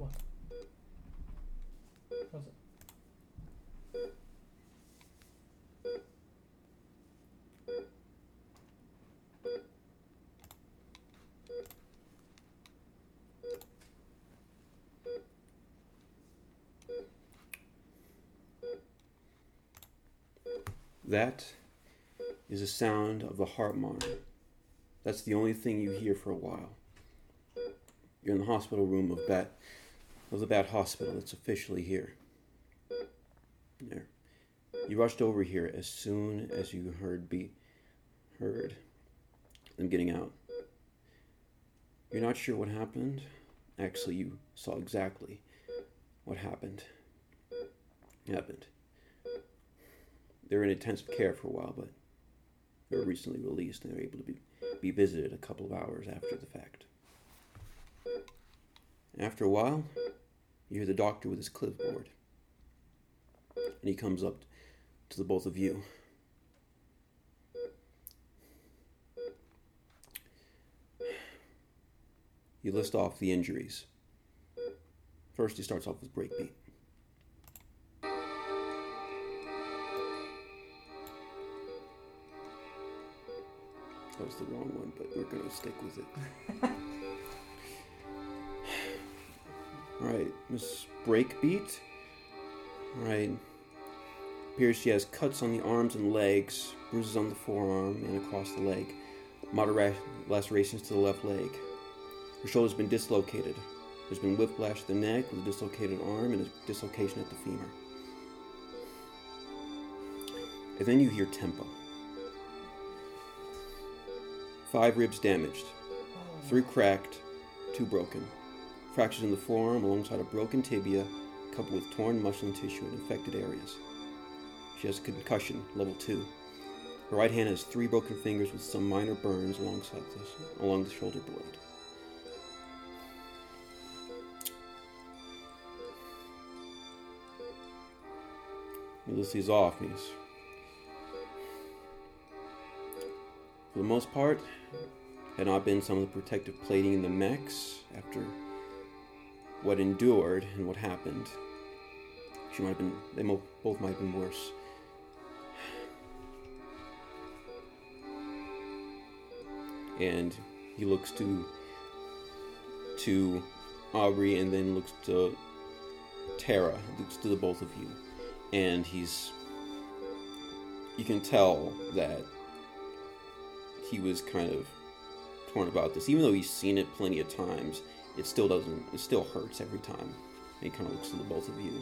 What? How's it? That is the sound of the heart monitor. That's the only thing you hear for a while. You're in the hospital room of Bat of the Bat Hospital. It's officially here. There. You rushed over here as soon as you heard be heard them getting out. You're not sure what happened. Actually, you saw exactly what happened. Happened. They're in intensive care for a while, but they were recently released and they were able to be, be visited a couple of hours after the fact. After a while, you hear the doctor with his clipboard. And he comes up to the both of you. You list off the injuries. First, he starts off with breakbeat. That was the wrong one, but we're going to stick with it. All right, Miss Breakbeat. All right. Appears she has cuts on the arms and legs, bruises on the forearm and across the leg, moderate lacerations to the left leg. Her shoulder's been dislocated. There's been whiplash to the neck with a dislocated arm and a dislocation at the femur. And then you hear tempo. Five ribs damaged, three cracked, two broken. Fractures in the forearm alongside a broken tibia, coupled with torn muscle tissue in infected areas. She has a concussion, level two. Her right hand has three broken fingers with some minor burns alongside this, along the shoulder blade. Ulysses off. For the most part, had not been some of the protective plating in the mechs after what endured and what happened. She might have been, they mo- both might have been worse. And he looks to to Aubrey and then looks to Tara, looks to the both of you, and he's you can tell that he was kind of torn about this, even though he's seen it plenty of times. It still doesn't. It still hurts every time. And he kind of looks to the both of you.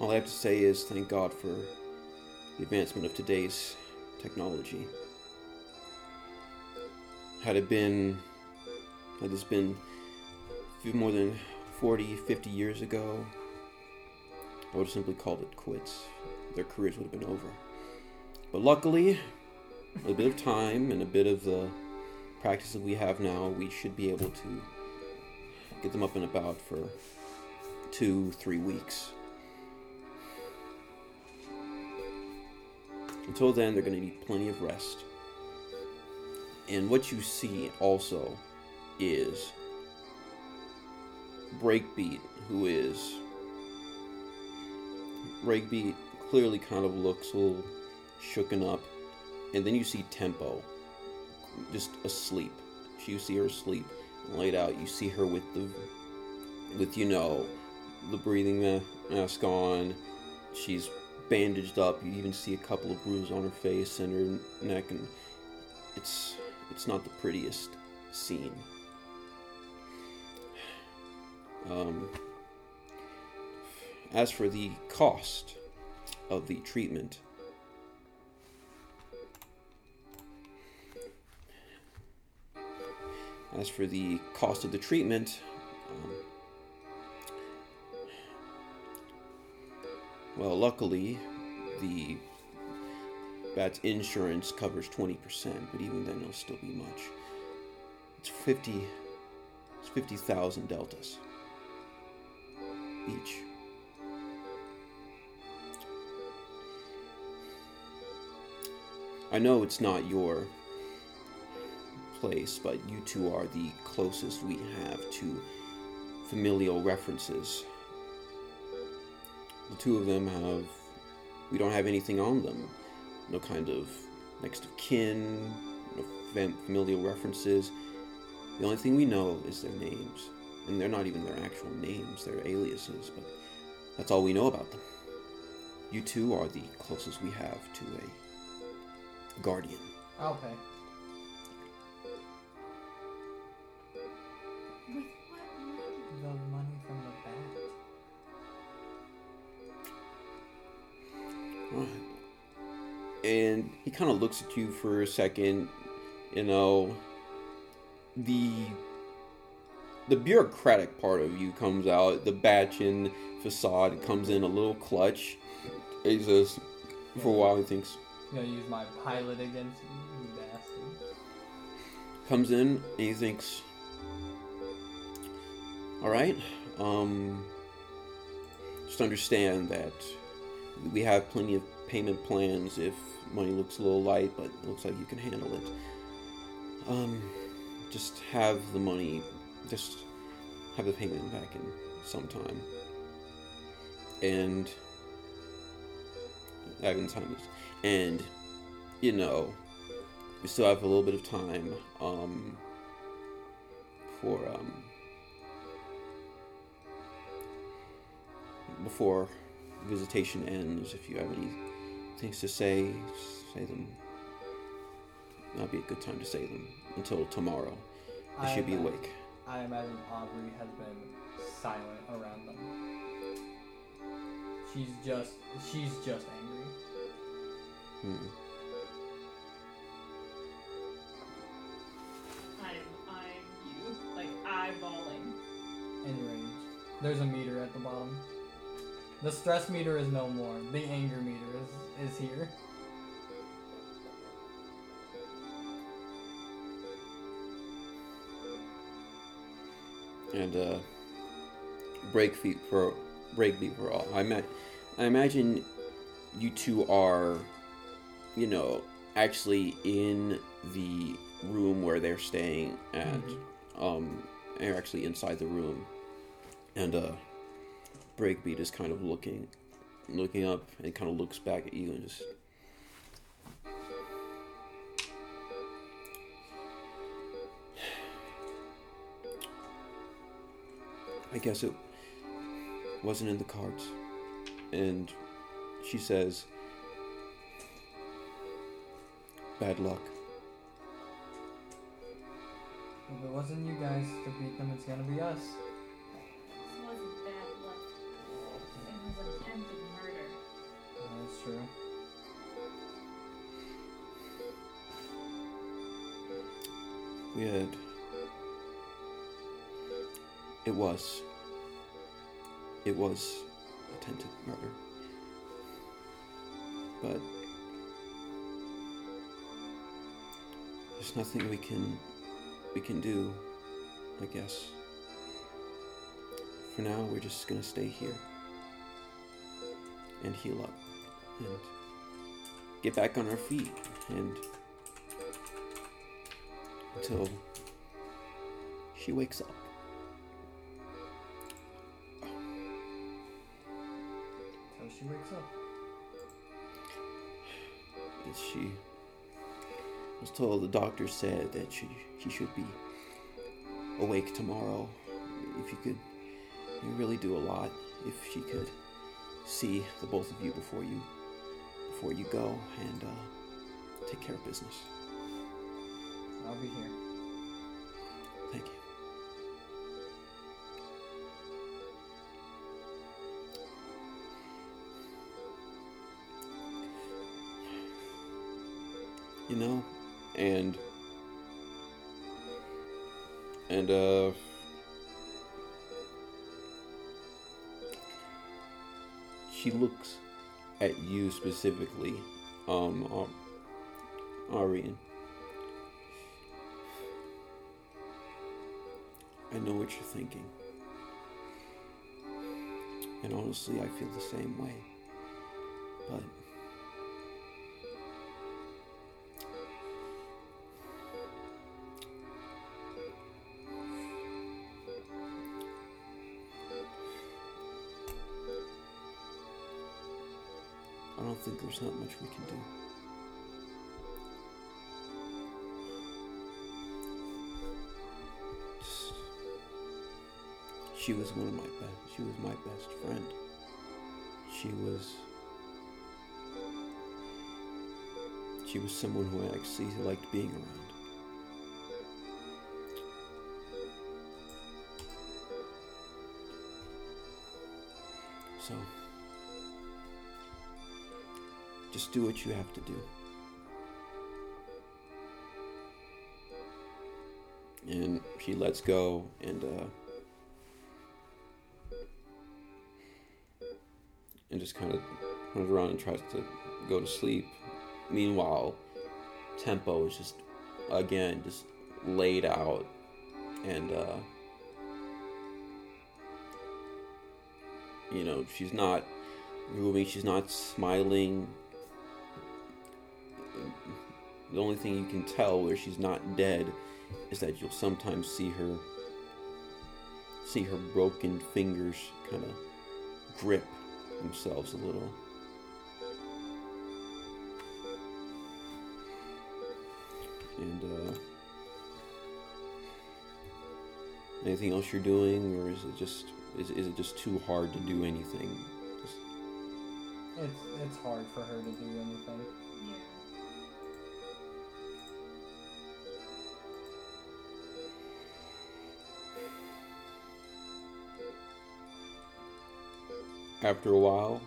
All I have to say is thank God for the advancement of today's technology. Had it been, had this been few more than 40, 50 years ago, I would have simply called it quits. Their careers would have been over. But luckily, a bit of time and a bit of the practice that we have now, we should be able to get them up and about for two, three weeks. Until then, they're going to need plenty of rest. And what you see also is Breakbeat, who is Breakbeat clearly kind of looks a little shooken up. And then you see Tempo just asleep. You see her asleep, laid out. You see her with the, with you know, the breathing mask on. She's bandaged up. You even see a couple of bruises on her face and her neck, and it's it's not the prettiest scene. Um, as for the cost of the treatment, as for the cost of the treatment, um, well, luckily, the BAT's insurance covers 20%, but even then, it'll still be much. It's 50, it's 50,000 deltas each. I know it's not your place, but you two are the closest we have to familial references. The two of them have. We don't have anything on them. No kind of next of kin, no familial references. The only thing we know is their names. And they're not even their actual names, they're aliases, but that's all we know about them. You two are the closest we have to a guardian. Okay. Looks at you for a second. You know, the the bureaucratic part of you comes out. The Batchin facade comes in a little clutch. He says, for a while, he thinks, I'm gonna use my pilot against you, you bastard. comes in and he thinks, all right, um, just understand that we have plenty of payment plans if money looks a little light, but it looks like you can handle it. Um, just have the money, just have the payment back in some time. And, having time and, you know, we still have a little bit of time um, for um, before visitation ends. If you have any things to say, say them. That'd be a good time to say them until tomorrow. They I should be ima- awake. I imagine Aubrey has been silent around them. She's just she's just angry. Hmm. I'm I'm you. Like eyeballing. Enraged. There's a meter at the bottom. The stress meter is no more. The anger meter is is here. and uh, break feet for break beat for all. I met. I imagine you two are, you know, actually in the room where they're staying at. Mhm. Um, and you're actually inside the room, and uh, breakbeat is kind of looking, looking up, and kind of looks back at you and just. I guess it wasn't in the cards. And she says, Bad luck. If it wasn't you guys to beat them, it's gonna be us. It was. It was attempted murder. But. There's nothing we can. We can do, I guess. For now, we're just gonna stay here. And heal up. And. Get back on our feet. And. Until. She wakes up. So she wakes up. And she was told the doctor said that she she should be awake tomorrow. If you could, you really do a lot. If she could see the both of you before you before you go and uh, take care of business. I'll be here. Thank you. You know, and and uh she looks at you specifically, um, Arian. I know what you're thinking. And honestly, I feel the same way. But I don't think there's not much we can do. She was one of my best. She was my best friend. She was. She was someone who I actually liked being around. So, just do what you have to do. And she lets go and, uh, just kind of runs around and tries to go to sleep. Meanwhile, Tempo is just, again, just laid out and, uh, you know, she's not moving, she's not smiling. The only thing you can tell where she's not dead is that you'll sometimes see her see her broken fingers kind of grip themselves a little. And uh anything else you're doing or is it just is, is it just too hard to do anything? Just, It's it's hard for her to do anything. After a while,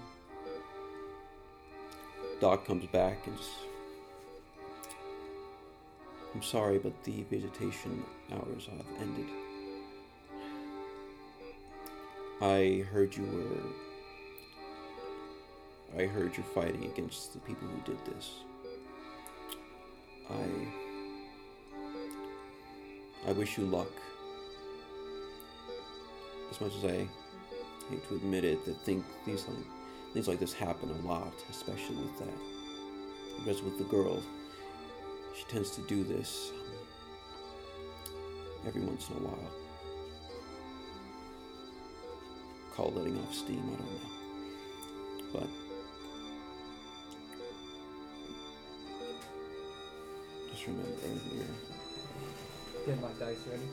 Doc comes back and just, I'm sorry, but the visitation hours have ended. I heard you were. I heard you're fighting against the people who did this. I. I wish you luck. As much as I hate to admit it, that think things like things like this happen a lot, especially with that. Because with the girl, she tends to do this every once in a while. Call letting off steam, I don't know. But just remember we're Get my dice ready.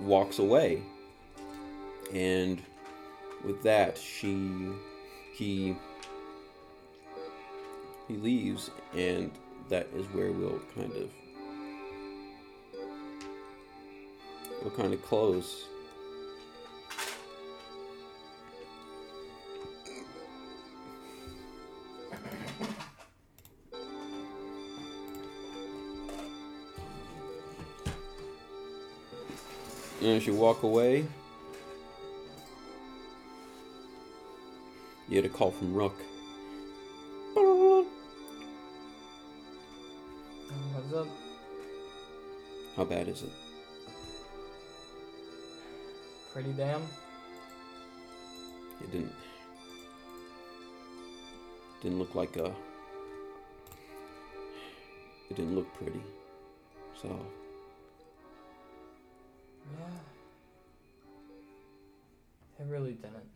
Walks away. And with that, she, he, he leaves, and that is where we'll kind of, we'll kind of close. And as you walk away, you get a call from Rook. What's up? How bad is it? Pretty damn. It didn't. Didn't look like a. It didn't look pretty. So really didn't.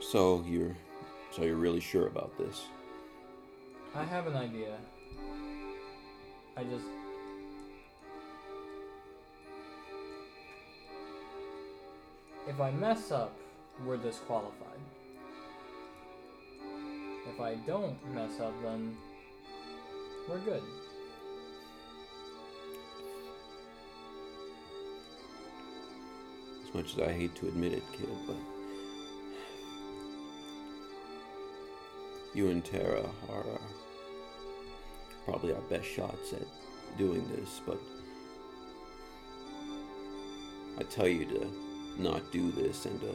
so you're so you're really sure about this? I have an idea. I just. If I mess up, we're disqualified. If I don't mess up, then we're good. Much as I hate to admit it, kid, but you and Tara are uh, probably our best shots at doing this, but I tell you to not do this and to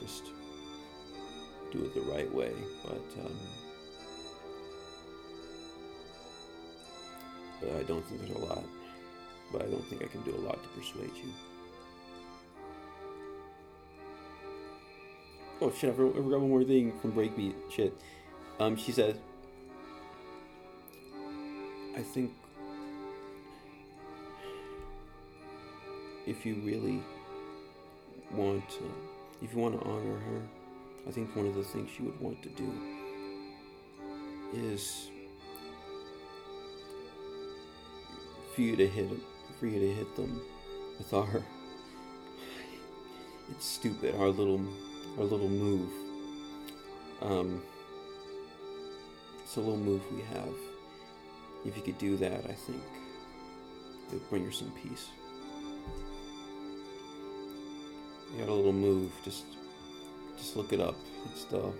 just do it the right way. But um, but I don't think there's a lot. But I don't think I can do a lot to persuade you. Oh shit! I forgot one more thing from Breakbeat. Shit. Um, she says, I think if you really want to, if you want to honor her, I think one of the things she would want to do is for you to hit for you to hit them with our it's stupid our little our little move. Um it's a little move we have. If you could do that i think it would bring her some peace. We got a little move just just look it up. It's the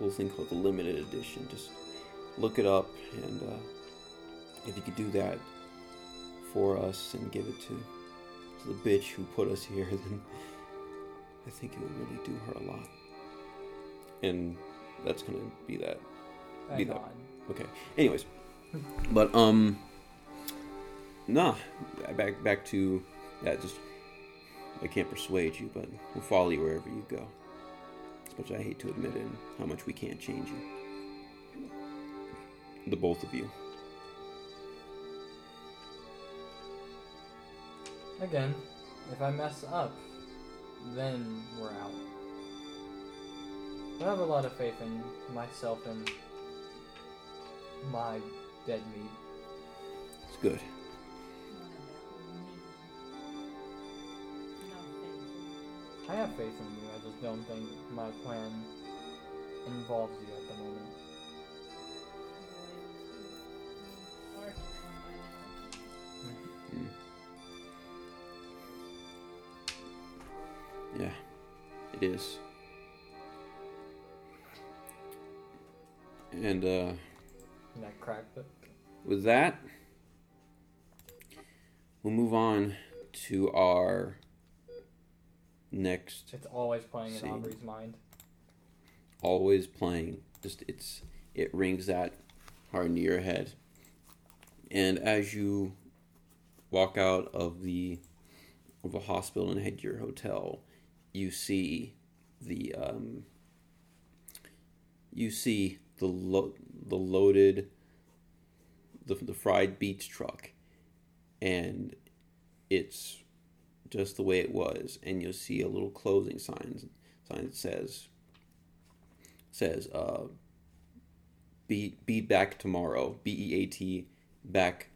little thing called the limited edition. Just look it up and uh, if you could do that for us and give it to, to the bitch who put us here, then I think it would really do her a lot. And that's gonna be that. Thank Be that- God. Okay. Anyways, but um, nah. Back back to that. Just I can't persuade you, but we'll follow you wherever you go. As much as I hate to admit it, and how much we can't change you. The both of you. Again, if I mess up, then we're out. I have a lot of faith in myself and my dead meat. It's good. I have faith in you. I just don't think my plan involves you is. And uh, And that with that, we'll move on to our next It's always playing See. in Aubrey's mind. always playing just it's it rings that hard into your head and as you walk out of the of a hospital and head to your hotel you see the um you see the lo- the loaded the, the fried beach truck and it's just the way it was and you'll see a little closing sign sign that says says uh beat beat back tomorrow b e a t back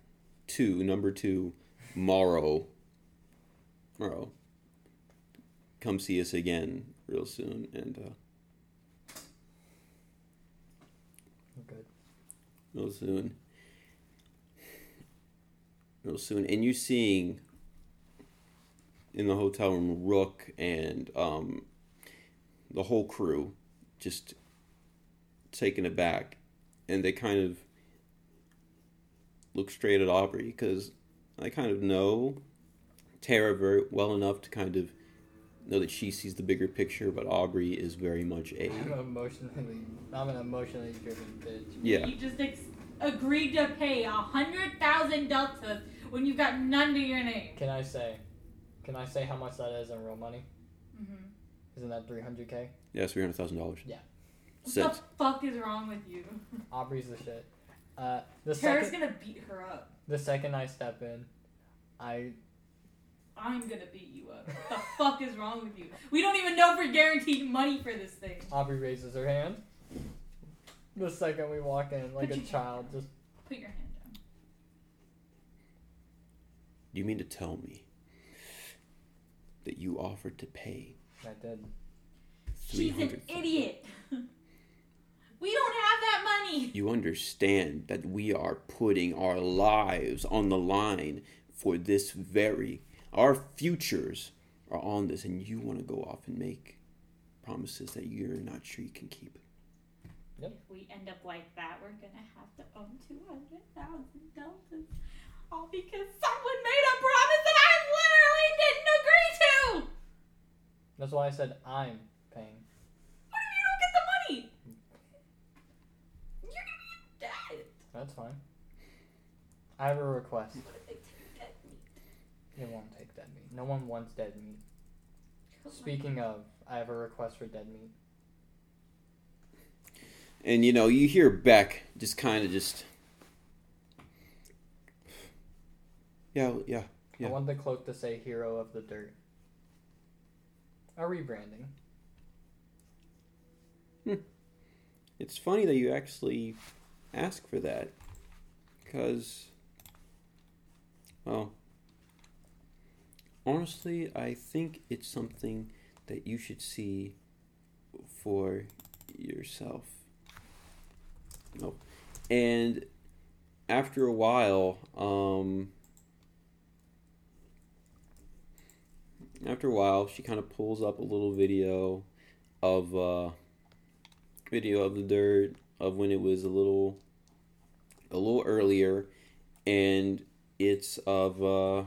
to number 2 morrow. Morrow come see us again real soon and uh Good. real soon real soon and you seeing in the hotel room rook and um the whole crew just taken aback and they kind of look straight at aubrey because i kind of know tara very well enough to kind of know that she sees the bigger picture but aubrey is very much a I'm emotionally. I'm an emotionally driven bitch. yeah You just ex- agreed to pay a hundred thousand deltas when you've got none to your name. Can I say? Can I say how much that is in real money? Mm-hmm. Isn't that 300k? yeah $300000 Yeah. What Since the fuck is wrong with you? Aubrey's the shit. Uh, the Tara's second, gonna beat her up. the second I step in, I I'm gonna beat you up. What the fuck is wrong with you? We don't even know if we're guaranteed money for this thing. Aubrey raises her hand. The second we walk in, like Put a your- child, just Put your hand down. you mean to tell me that you offered to pay I did. She's an 300 idiot. we don't have that money. You understand that we are putting our lives on the line for this very. Our futures are on this, and you want to go off and make promises that you're not sure you can keep. Yep. If we end up like that, we're gonna have to own two hundred thousand deltas, all because someone made a promise that I literally didn't agree to. That's why I said I'm paying. What if you don't get the money? You're gonna be dead. That's fine. I have a request. What if they take dead meat? It won't take dead meat. No one wants dead meat. Kill my- Speaking of, I have a request for dead meat. and you know you hear Beck just kind of just yeah yeah Yeah. I want the cloak to say "Hero of the Dirt." A rebranding. Hmm. it's funny that you actually ask for that because well honestly i think it's something that you should see for yourself. No. And after a while um after a while she kind of pulls up a little video of uh video of the dirt of when it was a little a little earlier and it's of uh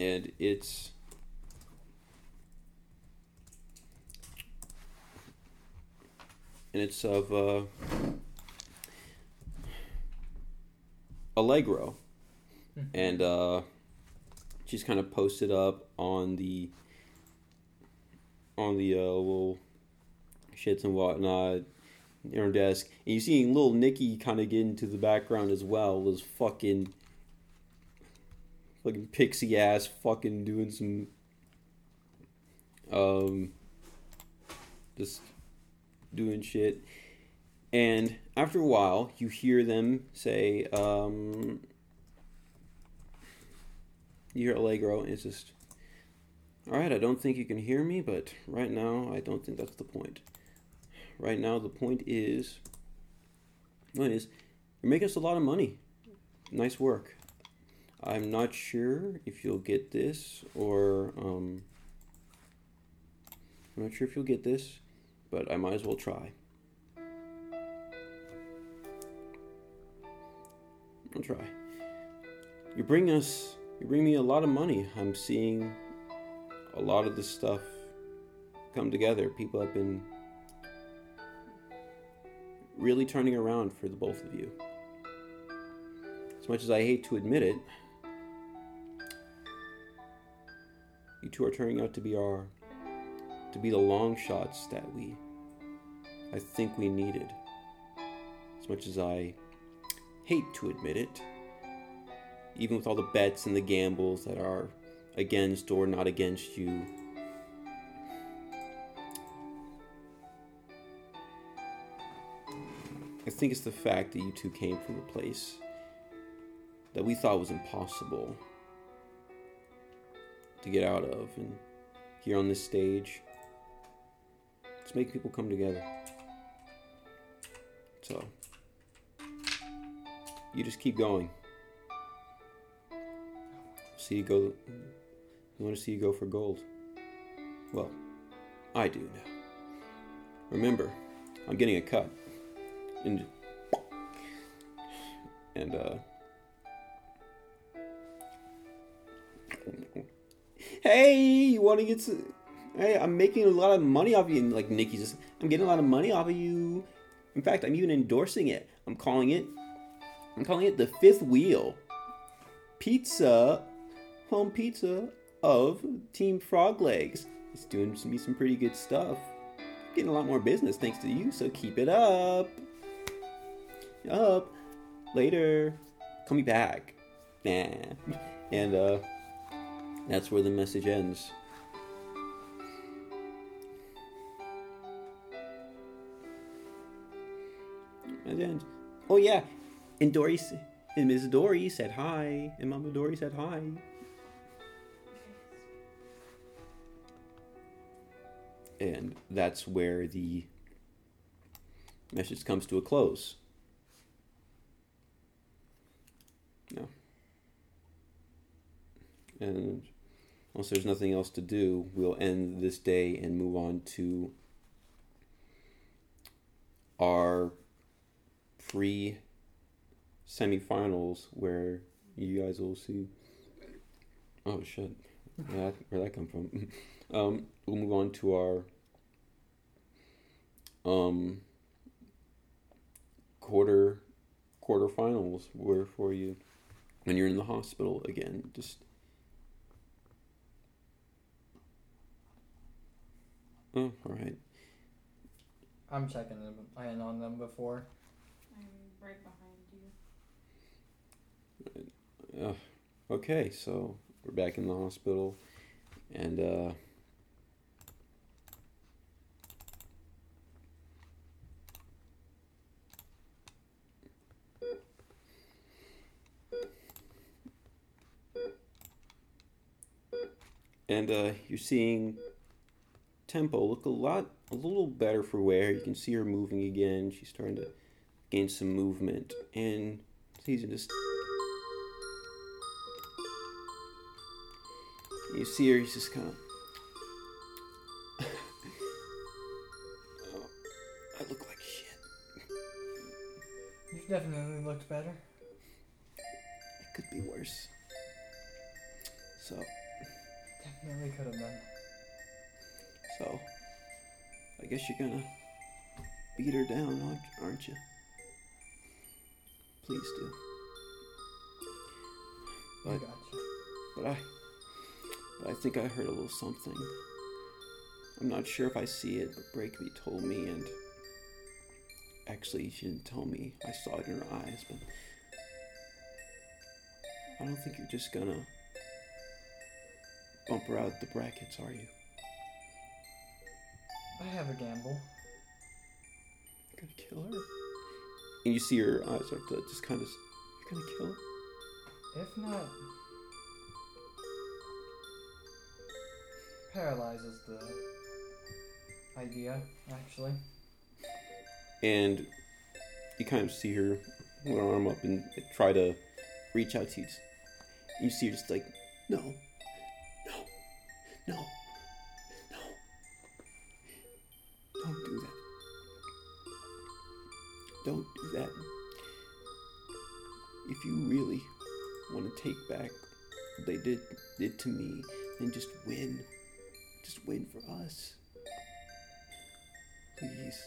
and it's and it's of uh Allegro and uh she's kind of posted up on the on the uh, little shits and whatnot in her desk, and you see little Nikki kind of get into the background as well. Was fucking fucking pixie ass fucking doing some um just doing shit. And after a while, you hear them say, um, you hear Allegro, and it's just, all right, I don't think you can hear me, but right now, I don't think that's the point. Right now, the point is, point is, you're making us a lot of money. Nice work. I'm not sure if you'll get this, or, um, I'm not sure if you'll get this, but I might as well try. I'll try. You bring us, you bring me a lot of money. I'm seeing a lot of this stuff come together. People have been really turning around for the both of you. As much as I hate to admit it, you two are turning out to be our, to be the long shots that we, I think we needed. As much as I hate to admit it, even with all the bets and the gambles that are against or not against you. I think it's the fact that you two came from a place that we thought was impossible to get out of, and here on this stage, let's make people come together. So, you just keep going. See you go. I want to see you go for gold. Well, I do now. Remember, I'm getting a cut. And, and uh. Hey, you want to get some? Hey, I'm making a lot of money off you. And like Nikki's just, I'm getting a lot of money off of you. In fact, I'm even endorsing it. I'm calling it I'm calling it the fifth wheel. Pizza, home pizza of Team Frog Legs. It's doing me some pretty good stuff. I'm Getting a lot more business thanks to you, so keep it up. Up. Later. Call me back. Nah. And uh that's where the message ends. And oh yeah, and Dory, and Ms. Dory said hi, and Mama Dory said hi. And that's where the message comes to a close. No. And once there's nothing else to do, we'll end this day and move on to our pre semifinals where you guys will see. Oh shit! Where that, where that come from? um, we'll move on to our um quarter quarterfinals where for you when you're in the hospital again. Just Oh, all right. I'm checking them in on them before. I'm right behind you. Uh, okay, so we're back in the hospital, and uh, and uh, you're seeing Tempo look a lot, a little better for wear. You can see her moving again. She's starting to gain some movement, and he's just. You see her, he's just kind of. oh, I look like shit. You've definitely looked better. It could be worse. So, Definitely could have been. So. I guess you're gonna beat her down, aren't- you? Please do. I But, gotcha. but I. But I think I heard a little something. I'm not sure if I see it, but Breakbeat told me, and actually, she didn't tell me. I saw it in her eyes, but I don't think you're just gonna bump her out the brackets, are you? I have a gamble. You're gonna kill her? And you see her eyes start to just kind of. You're gonna kill her? If not, paralyzes the idea, actually. and you kind of see her with her arm up and try to reach out to you. And you see her just like, no, no, no, no, Don't do that. If you really want to take back what they did did to me, then just win. Just win for us. Please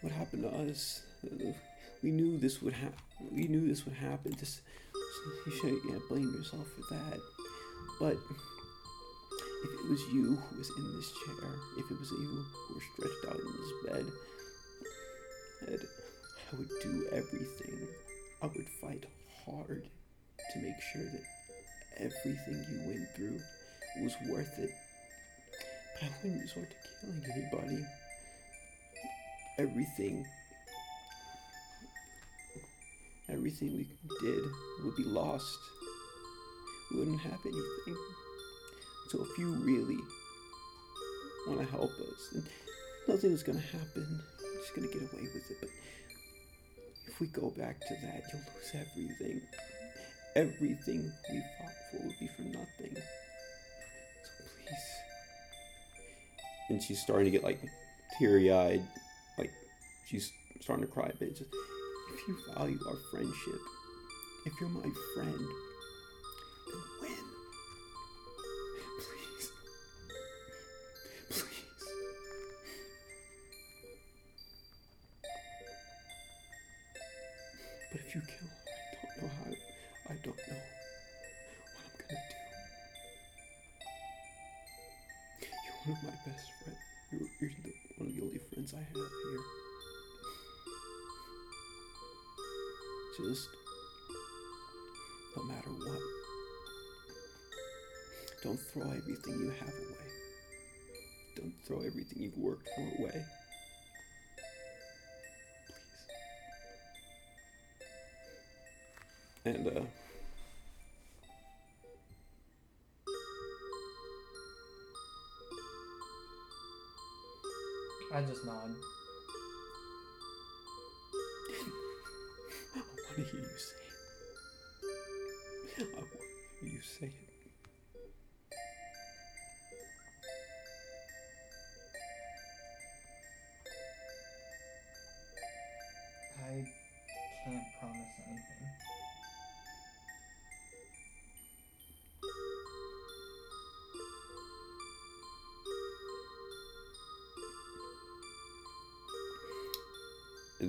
what happened to us. We knew this would happen. We knew this would happen. This, you shouldn't yeah, blame yourself for that. But if it was you who was in this chair, if it was you who were stretched out in this bed, Ed, I would do everything. I would fight hard to make sure that everything you went through was worth it. But I wouldn't resort to killing anybody everything everything we did would be lost. We wouldn't have anything. So if you really want to help us, then nothing's gonna happen. I'm just gonna get away with it. But if we go back to that, you'll lose everything. Everything we fought for would be for nothing. So please. And she's starting to get like teary eyed like she's starting to cry a bit. Just, if you value our friendship, if you're my friend, And, uh, I just nod.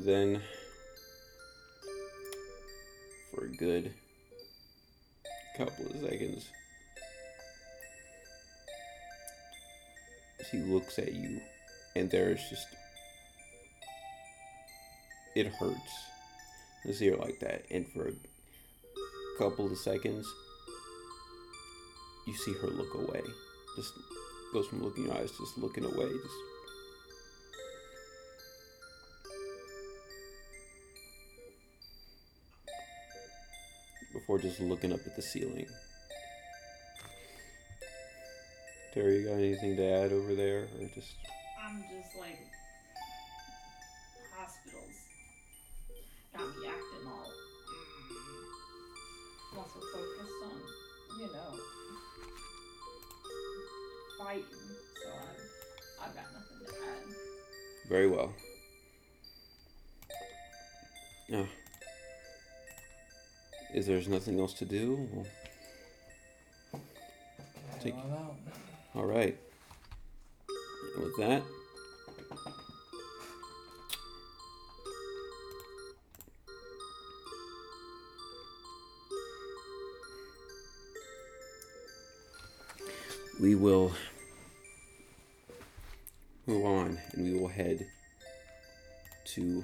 Then for a good couple of seconds he looks at you, and there's just it hurts to see her like that. And for a couple of seconds, you see her look away. Just goes from looking in your eyes, just looking away, just. Before just looking up at the ceiling. Terry, you got anything to add over there, or just? I'm just like hospitals got me acting all muscle focused on, you know, fighting. So I'm I've got nothing to add. Very well. There's nothing else to do? Well, Take- out. all right. And with that, we will move on and we will head to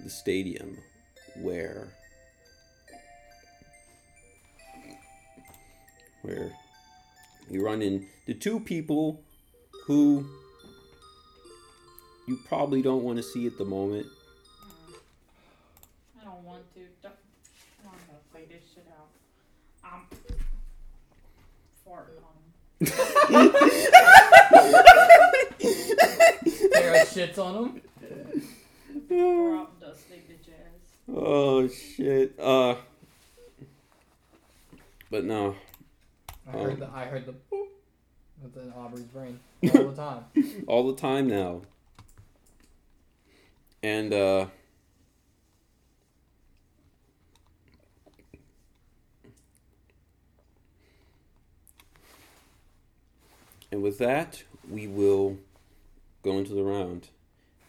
the stadium where where you run into two people who you probably don't want to see at the moment. I don't want to. Don't, I don't want to play this shit out. I'm farting on him. Sarah shits on him. Pour out dusty bitch ass. Oh shit. Uh but no. I Oh. heard the I heard the boop within Aubrey's brain all the time. all the time now. And uh And with that, we will go into the round.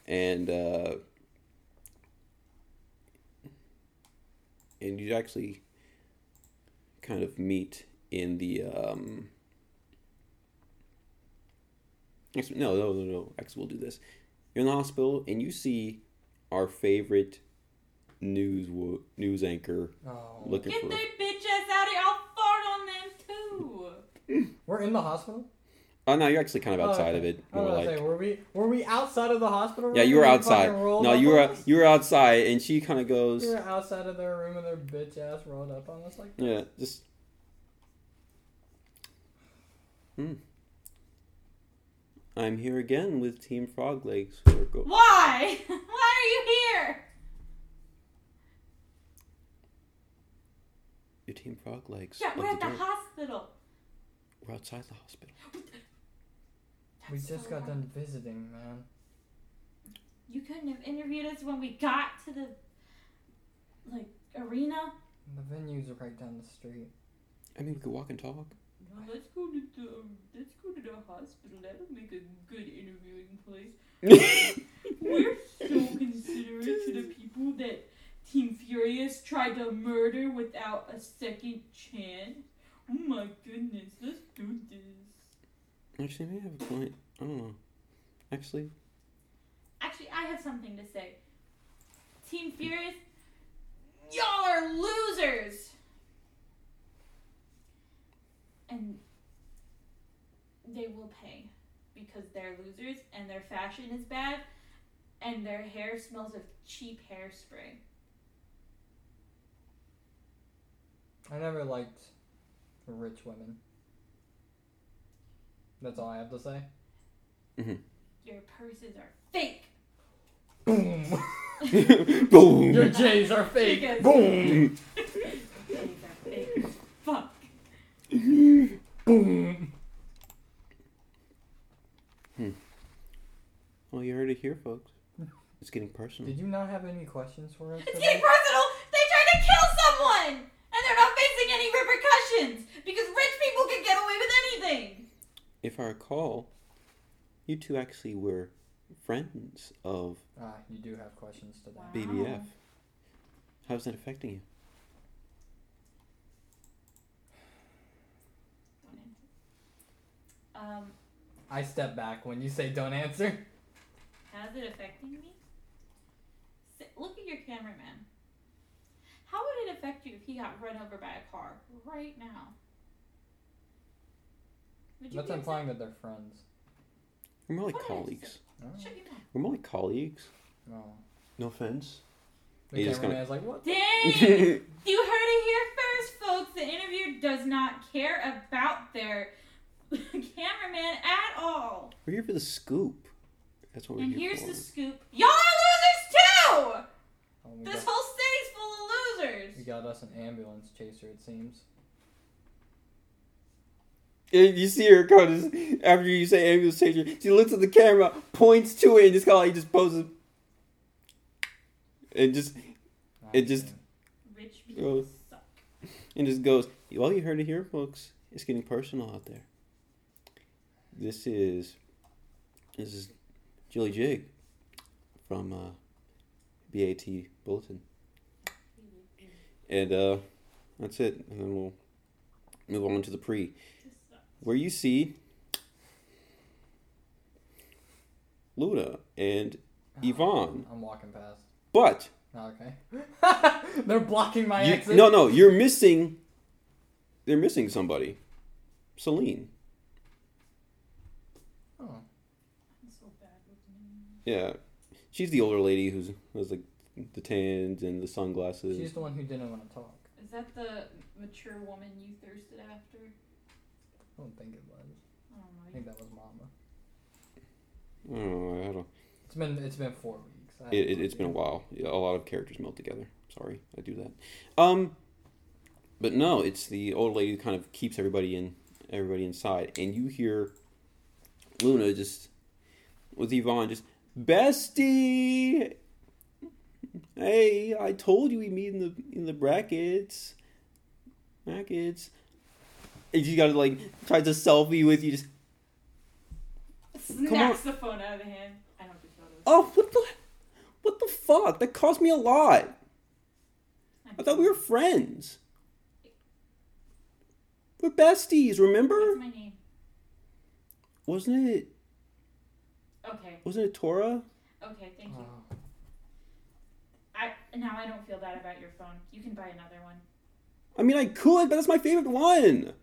And uh and you actually kind of meet in the um no, no, no, no. Actually, we'll do this. You're in the hospital, and you see our favorite news wo- news anchor Oh. looking Get for. their bitch ass out of here. I'll fart on them too. We're in the hospital. Oh no, you're actually kind of Oh, outside okay. of it. I was More gonna like, say, were we were we outside of the hospital? yeah, you were when outside. No, you were us? you were outside, and she kind of goes, We were outside of their room and their bitch ass rolled up on us like. yeah, just. Hmm. I'm here again with Team Frog Legs. go- Why? Why are you here? Your Team Frog Legs. Yeah, we're at the dark. hospital. We're outside the hospital. We just so got wrong. done visiting, man. You couldn't have interviewed us when we got to the like arena. The venue's are right down the street. I mean, we could walk and talk. No, let's go to the um, let's go to the hospital. That'll make a good interviewing place. We're so considerate to the people that Team Furious tried to murder without a second chance. Oh my goodness, let's do this. Actually, maybe I have a point. I don't know. Actually, Actually, I have something to say. Team Furious, y'all are losers! And they will pay because they're losers and their fashion is bad and their hair smells of cheap hairspray. I never liked rich women. That's all I have to say. Mm-hmm. Your purses are fake. Boom. boom. Your J's are fake. Because- Boom. These are fake as fuck. Boom. Well, you heard it here, folks. It's getting personal. Did you not have any questions for us? It's today? getting personal. They tried to kill someone, and they're not facing any repercussions because rich people can get away with anything. If I recall, you two actually were friends of Ah, you do have questions today. Wow. BBF. How's that affecting you? Um, I step back when you say don't answer. How's it affecting me? S- Look at your cameraman. How would it affect you if he got run over by a car right now? Would That's be implying that they're friends. We're more like What did I just colleagues. Oh. upset? Shut your mouth. We're more like colleagues. No. No offense. The You just cameraman's like, what? Dang! You heard it here first, folks. The interviewer does not care about their cameraman at all. We're here for the scoop. That's what we're And here here's for. the scoop. Y'all are losers too! Oh, This got, whole city's full of losers. You got us an ambulance chaser, it seems. And you see her kind of after you say ambulance chaser, she looks at the camera, points to it, and just kind of like just poses, and just It just- Rich people suck. and just goes. Well, you heard it here, folks. It's getting personal out there. This is this is Jilly Jig from uh, BAT Bulletin, and uh, that's it. And then we'll move on to the pre, where you see Luna and Yvonne, I'm walking past. but Oh, okay. They're blocking my you, exit. no, no, you're missing. They're missing somebody, Celine. Oh. I'm so bad with names. Yeah, she's the older lady who's has like the tans and the sunglasses. She's the one who didn't want to talk. Is that the mature woman you thirsted after? I don't think it was. I don't know. I think that was Mama. Oh, I don't. It's been it's been four weeks. I It, it, have it's been a while. Yeah, a lot of characters melt together. Sorry, I do that. Um, but no, it's the old lady who kind of keeps everybody in, everybody inside, and you hear Luna just with Yvonne just bestie. Hey, I told you we meet in the in the brackets. Brackets. And she got to like tries to selfie with you. Just Snacks the phone out of the hand. I don't do photos. oh, what the, what the fuck? That cost me a lot. I thought we were friends. We're besties, remember? What's my name? Wasn't it? Okay. Wasn't it Tora? Okay. Thank you. Oh. I now I don't feel bad about your phone. You can buy another one. I mean, I could, but that's my favorite one.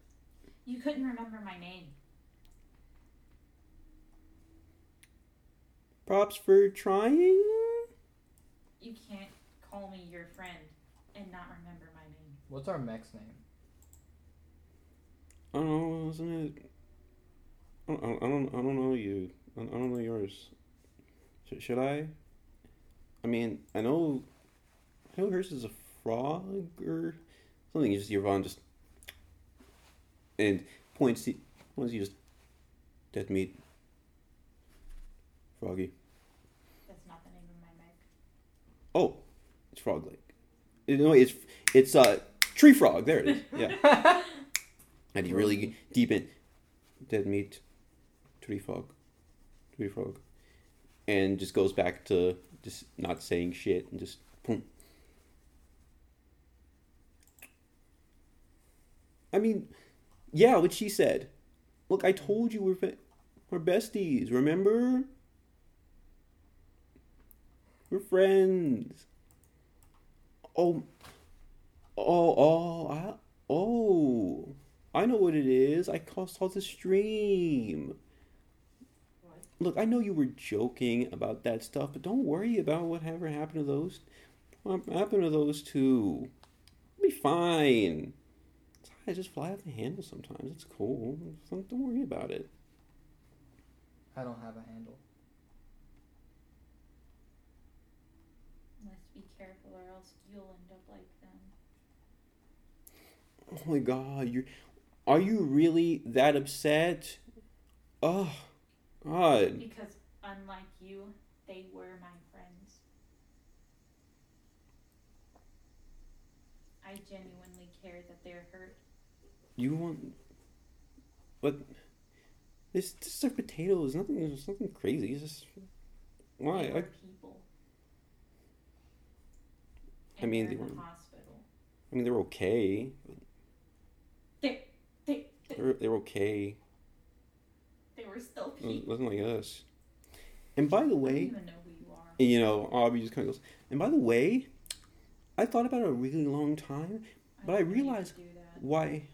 You couldn't remember my name. Props for trying. You can't call me your friend and not remember my name. What's our mech's name? I don't know, wasn't it? I don't, I don't, I don't know you. I don't know yours. Sh- should I? I mean, I know, I know hers is a frog or something. You just see Yvonne just and points to points you just dead meat. Froggy. That's not the name of my mic. Oh, it's Frog Lake. No, it's it's uh tree frog. There it is. Yeah. And he really deep in dead meat, tree frog, tree frog, and just goes back to just not saying shit and just boom. I mean, yeah, what she said. Look, I told you we're be- we're besties. Remember? We're friends. Oh, oh, oh, I, oh. I know what it is. I saw the stream. What? Look, I know you were joking about that stuff, but don't worry about whatever happened to those. What happened to those two? It'll be fine. I just fly off the handle sometimes. It's cool. Don't don't worry about it. I don't have a handle. Must be careful or else you'll end up like them. Oh my god, you are you really that upset? Oh, God. Because unlike you, they were my friends. I genuinely care that they're hurt. You want, but this this are potatoes. Nothing. There's nothing crazy. It's just why? I, were people. I mean, they in the were- hospital. I mean, they're okay. They, they, they, They're they're okay. They we're stealthy. It wasn't like us. And by the I don't way, even know who you are. you know, Aubrey just kind of goes. And by the way, I thought about it a really long time. But I didn't mean to realize- do that. Why?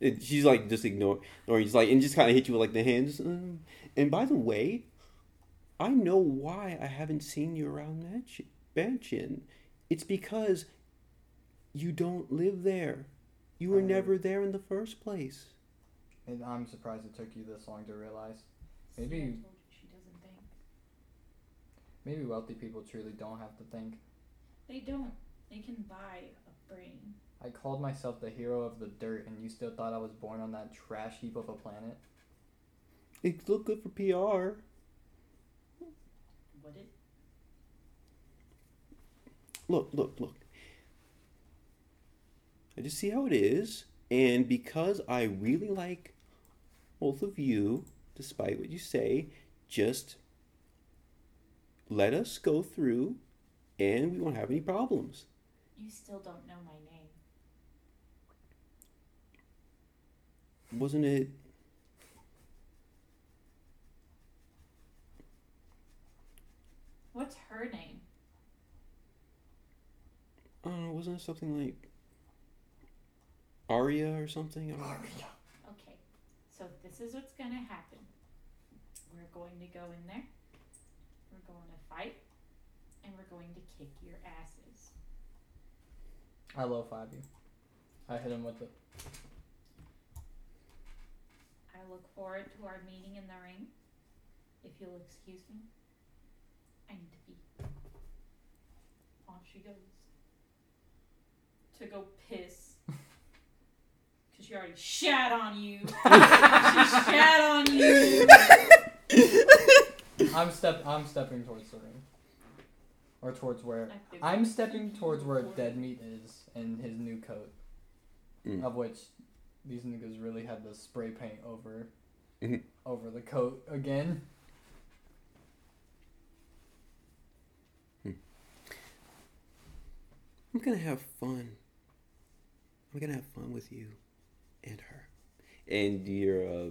It, she's like just ignore, or he's like, and just kind of hit you with like the hands. Um, and by the way, I know why I haven't seen you around Mansion. Mansion. It's because you don't live there. You were I- never there in the first place. And I'm surprised it took you this long to realize. See, I Maybe- told you she doesn't think. Maybe wealthy people truly don't have to think. They don't. They can buy a brain. I called myself the hero of the dirt, and you still thought I was born on that trash heap of a planet. It looked good for PR. Would it? look, look, look. I just see how it is, and because I really like both of you, despite what you say, just let us go through, and we won't have any problems. You still don't know my name. Wasn't it? What's her name? I don't know. Wasn't it something like Aria or something? I don't know. Okay, so this is what's gonna happen. We're going to go in there. We're going to fight, and we're going to kick your asses. I low five you. I hit him with it. I look forward to our meeting in the ring. If you'll excuse me, I need to pee. Off she goes. To go piss. Because she already shat on you. she shat on you. I'm step. I'm stepping towards the ring, or towards where. I figured I'm stepping towards where before. dead meat is and his new coat, Mm. of which these niggas really had to spray paint over, Mhm. over the coat again. I'm gonna have fun. I'm gonna have fun with you and her. And you're uh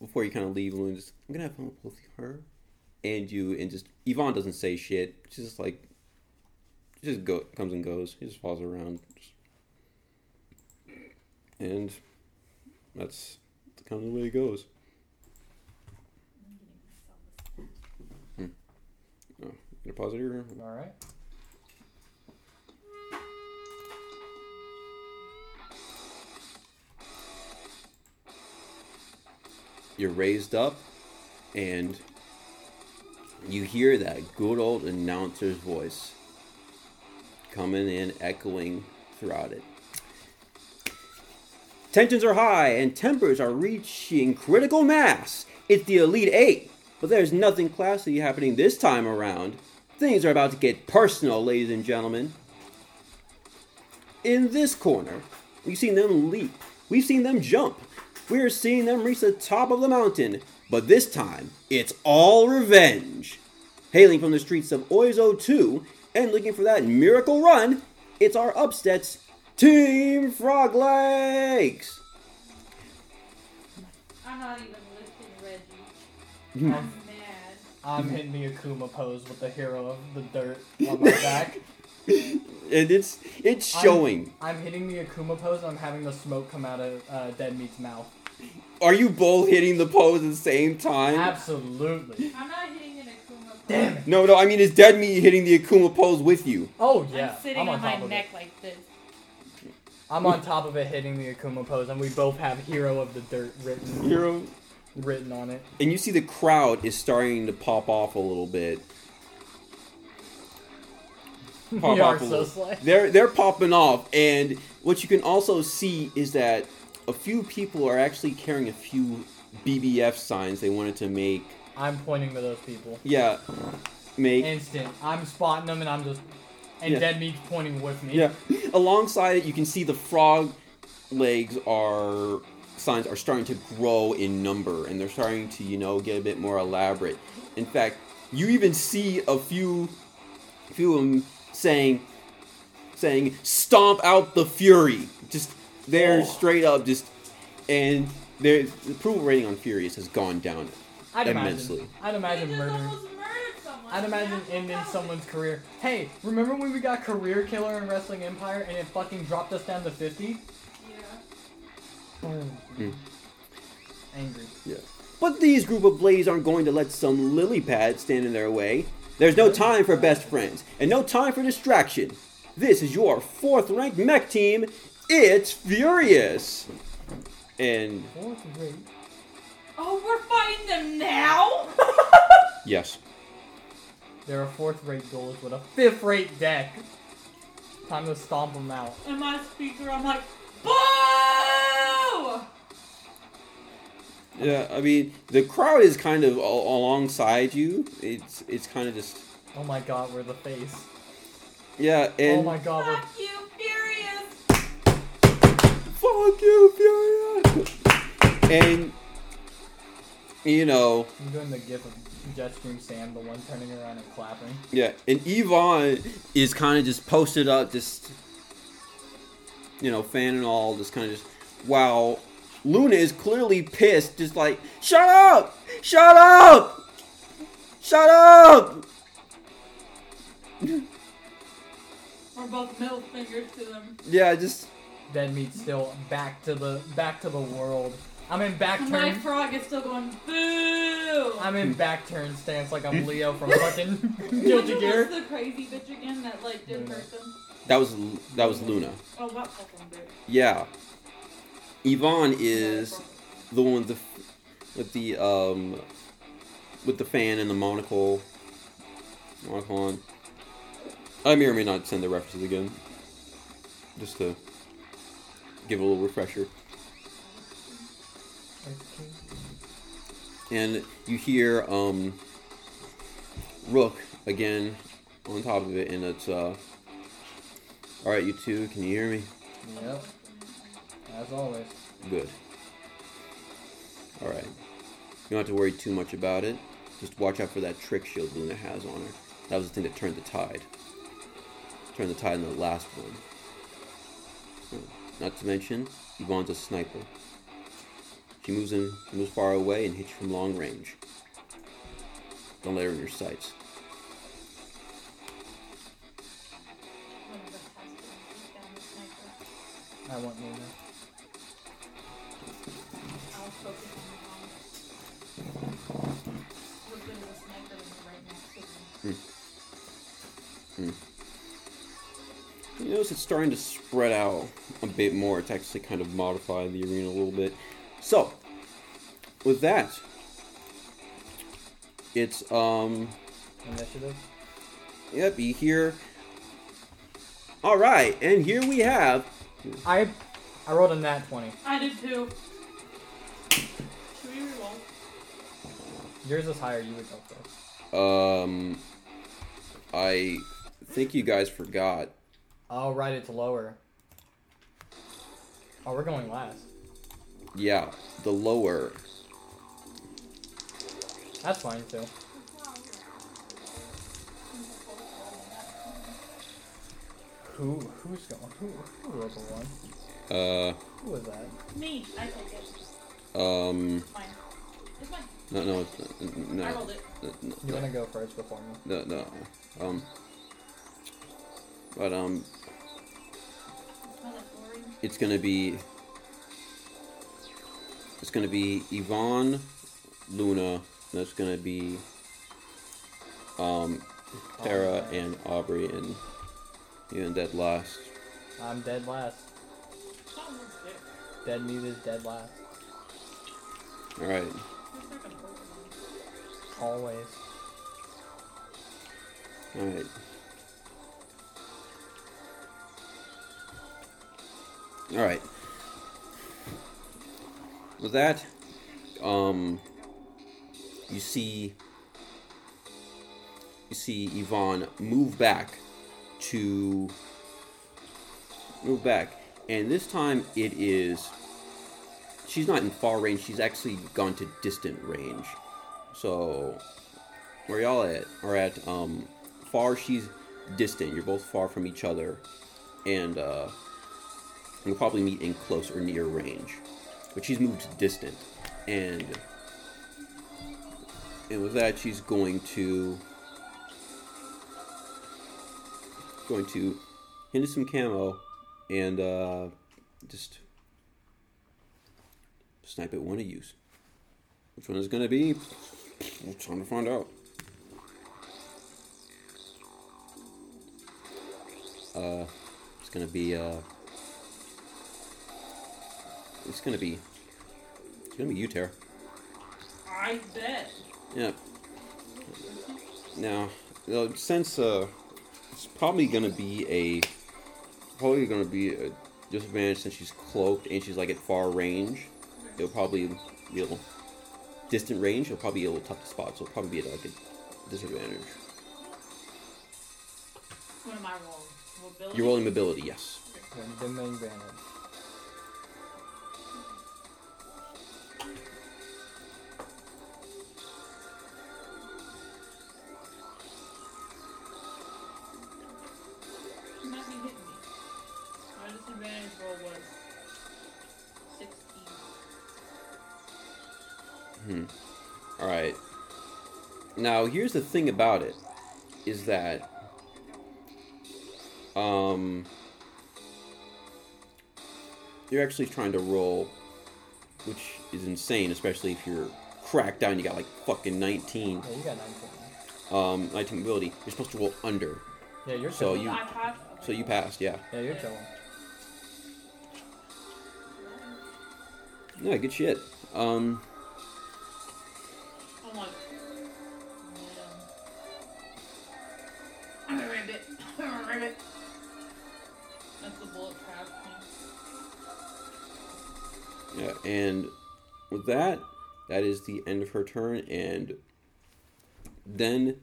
before you kind of leave, Loon, just I'm gonna have fun with both her and you. And just Yvonne doesn't say shit. She's just like, she just go comes and goes. She just follows around. And that's kind of the way it goes. I'm getting myself a. Gonna pause it here. All right. You're raised up and you hear that good old announcer's voice coming in echoing throughout it. Tensions are high and tempers are reaching critical mass. It's the elite eight but there's nothing classy happening this time around. Things are about to get personal ladies and gentlemen. In this corner we've seen them leap. We've seen them jump we're seeing them reach the top of the mountain, but this time it's all revenge. Hailing from the streets of Oizo 2 and looking for that miracle run, it's our upsets, Team Frog Legs. I'm not even lifting Reggie. Hmm. I'm mad. I'm hitting the Akuma pose with the hero of the dirt on my back. And it's it's I'm- showing. I'm hitting the Akuma pose. and I'm having the smoke come out of uh, dead meat's mouth. Are you both hitting the pose at the same time? Absolutely. I'm not hitting an Akuma. Damn it. No, no, I mean is Dead Meat hitting the Akuma pose with you? Oh yeah. I'm sitting I'm on on my of neck it. like this. I'm on top of it hitting the Akuma pose, and we both have hero of the dirt written Hero. written on it. And you see the crowd is starting to pop off a little bit. Pop we are off a so little. They're they're popping off, and what you can also see is that a few people are actually carrying a few BBF signs they wanted to make. I'm pointing to those people. Yeah, make. Instant. I'm spotting them, and I'm just. And Yeah. dead meat's pointing with me. Yeah. Alongside it, you can see the frog legs are signs are starting to grow in number, and they're starting to you know get a bit more elaborate. In fact, you even see a few, A few of them saying, saying "Stomp out the fury." Just they're Oh. straight up just, and their the approval rating on Furious has gone down. I'd Immensely. imagine. I'd imagine just murdering. almost murdered someone. I'd imagine ending someone's career. Hey, remember when we got career killer in Wrestling Empire and it fucking dropped us down to 50? Yeah. Boom. Mm. Angry. Yeah. But these group of blades aren't going to let some lily pad stand in their way. There's no time for best friends, and no time for distraction. This is your fourth ranked mech team. It's Furious! And Fourth rate. Oh, we're fighting them now? yes, They're a fourth rate goals with a fifth rate deck. Time to stomp them out. In my speaker, I'm like, boo! yeah, I mean, the crowd is kind of al- alongside you. It's it's kind of just. Oh my god, we're the face. Yeah, and. oh my god, we're. Fuck you, Furious! Fuck you, Furious! and. You know, I'm doing the gif of Jetstream Sam, the one turning around and clapping. Yeah, and Yvonne is kind of just posted up, just you know, fan and all, just kind of just wow. Luna is clearly pissed, just like shut up, shut up, shut up. We're both middle fingers to them. Yeah, just Dead meat still back to the back to the world. I'm in back And my turn. frog is still going, boo! I'm in back turn stance like I'm Leo from fucking Guilty Which Gear. was the crazy bitch again that like did Luna. hurt them? that was that was Luna. Oh, that fucking bitch. Yeah, Yvonne is the one with the with the um with the fan and the monocle monocle on. I may or may not send the references again, just to give a little refresher. And you hear um Rook again on top of it, and it's uh. All right, you two, can you hear me? Yep, as always. Good. Alright. You don't have to worry too much about it. Just watch out for that trick shield Luna has on her. That was the thing that turned the tide. Turned the tide in the last one. Not to mention, Yvonne's a sniper. She moves in moves far away and hits from long range. Don't let her in your sights. One of us You notice it's starting to spread out a bit more. It's actually kind of modifying the arena a little bit. So, with that, it's um Initiative. Yep, you hear. All right, and here we have. I I rolled a nat 20. I did too. Should we reroll? Yours is higher, you would go first. Um, I think you guys forgot. Oh, right, it's lower. Oh, we're going last. Yeah, the lower. That's fine, too. Who, who's going? Who, who rolled the one? Uh, Who was that? Me. I take it. um, Mine. It's mine. no, no, it's no, I no, rolled it. You no, wanna go first before me? no, no, um, but um, Smell like boring. it's gonna be. It's gonna be Yvonne, Luna. That's gonna be um, Tara Oh, and Aubrey and you and Dead last. I'm dead last. Something was there. Dead meat is dead last. All right. Who's freaking Pokemon? Always. All right. All right. With that, um, you see, you see Yvonne move back to move back, and this time it is. She's not in far range. She's actually gone to distant range. So, where y'all at? Are at um, far. She's distant. You're both far from each other, and uh, you'll probably meet in close or near range. but she's moved to distant, and and with that, she's going to going to hit some camo and uh, just snipe at one of you. Which one is going to be? Well, time to find out. Uh, it's gonna be uh, it's gonna be, it's gonna be you, Tara. I bet. Yeah. Now, since uh, it's probably gonna be a, probably gonna be a disadvantage since she's cloaked and she's like at far range. It'll probably be a little distant range. It'll probably be a little tough to spot, so it'll probably be at like a disadvantage. What am I rolling? Mobility? You're rolling mobility, yes. The, the main advantage. Now, here's the thing about it, is that, um, you're actually trying to roll, which is insane, especially if you're cracked down. You got like fucking 19, Yeah, you got 19. um, 19 ability. You're supposed to roll under, Yeah, you're So chilling. you- I passed. so you passed. Yeah. Yeah, you're chilling. Yeah, good shit. Um, that, that is the end of her turn, and then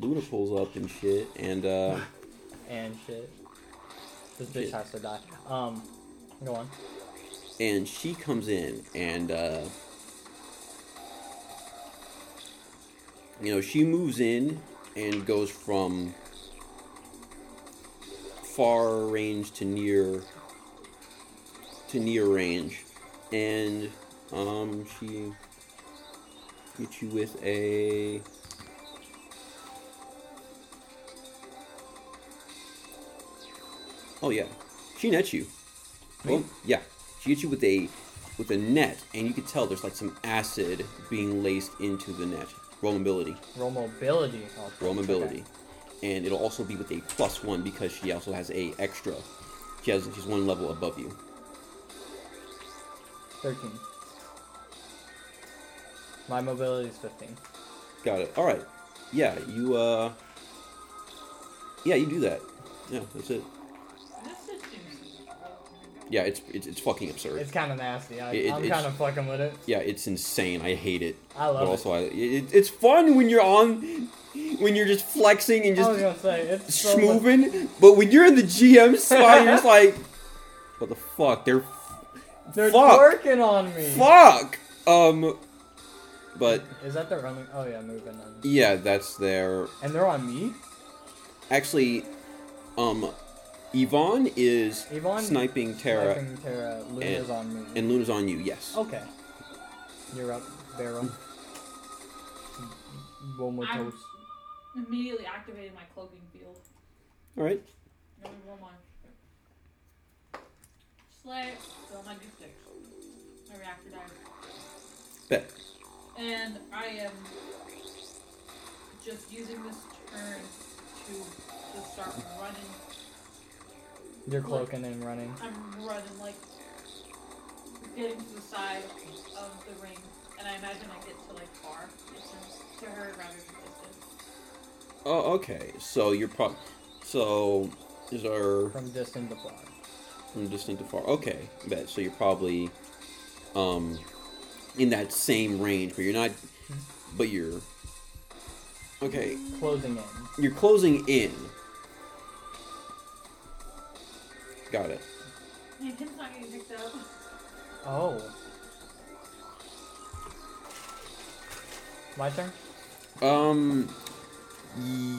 Luna pulls up and shit, and uh, And shit. This bitch Shit. has to die. Um, go on. and she comes in, and uh, you know she moves in and goes from far range to near to near range, and um, she hits you with a. Oh yeah, she nets you. Well, yeah, she hits you with a with a net, and you can tell there's like some acid being laced into the net. Roll mobility, Roll mobility. Oh, roll okay. mobility, and it'll also be with a plus one because she also has a extra. She has she's one level above you. 13. My mobility is 15. Got it. All right. Yeah, you uh. Yeah, you do that. Yeah, that's it. Yeah, it's it's, it's fucking absurd. It's kind of nasty. I, It- it- I'm kind of fucking with it. yeah, it's insane. I hate it. I love but it. also, I, it, it's fun when you're on, when you're just flexing and I was just gonna say it's so much- But when you're in the GM spot, you're just like, what the fuck? They're They're fuck, working on me. fuck. Um, but Is that the running? Oh yeah, moving on. yeah, that's their And they're on me. actually. Um, Yvonne is Yvonne sniping Tara, Sniping Tara. Luna's on me. and Luna's on you. Yes. okay. You're up, Barrow. Womatos. I'm immediately activated my cloaking field. All right. No, roll my Slay. Fill my D6. My reactor died. Bet. And I am just using this turn to just start running. You're cloaking and running. I'm running like getting to the side of the ring, and I imagine I get to like far distance to her rather than distant. Oh, okay. So you're pro. So is our From distant to far. From distant to far. Okay, bet. So you're probably um in that same range, but you're not. But you're okay. Closing in. You're closing in. Got it. Hey, Tim's not getting picked up. Oh. My turn? Um.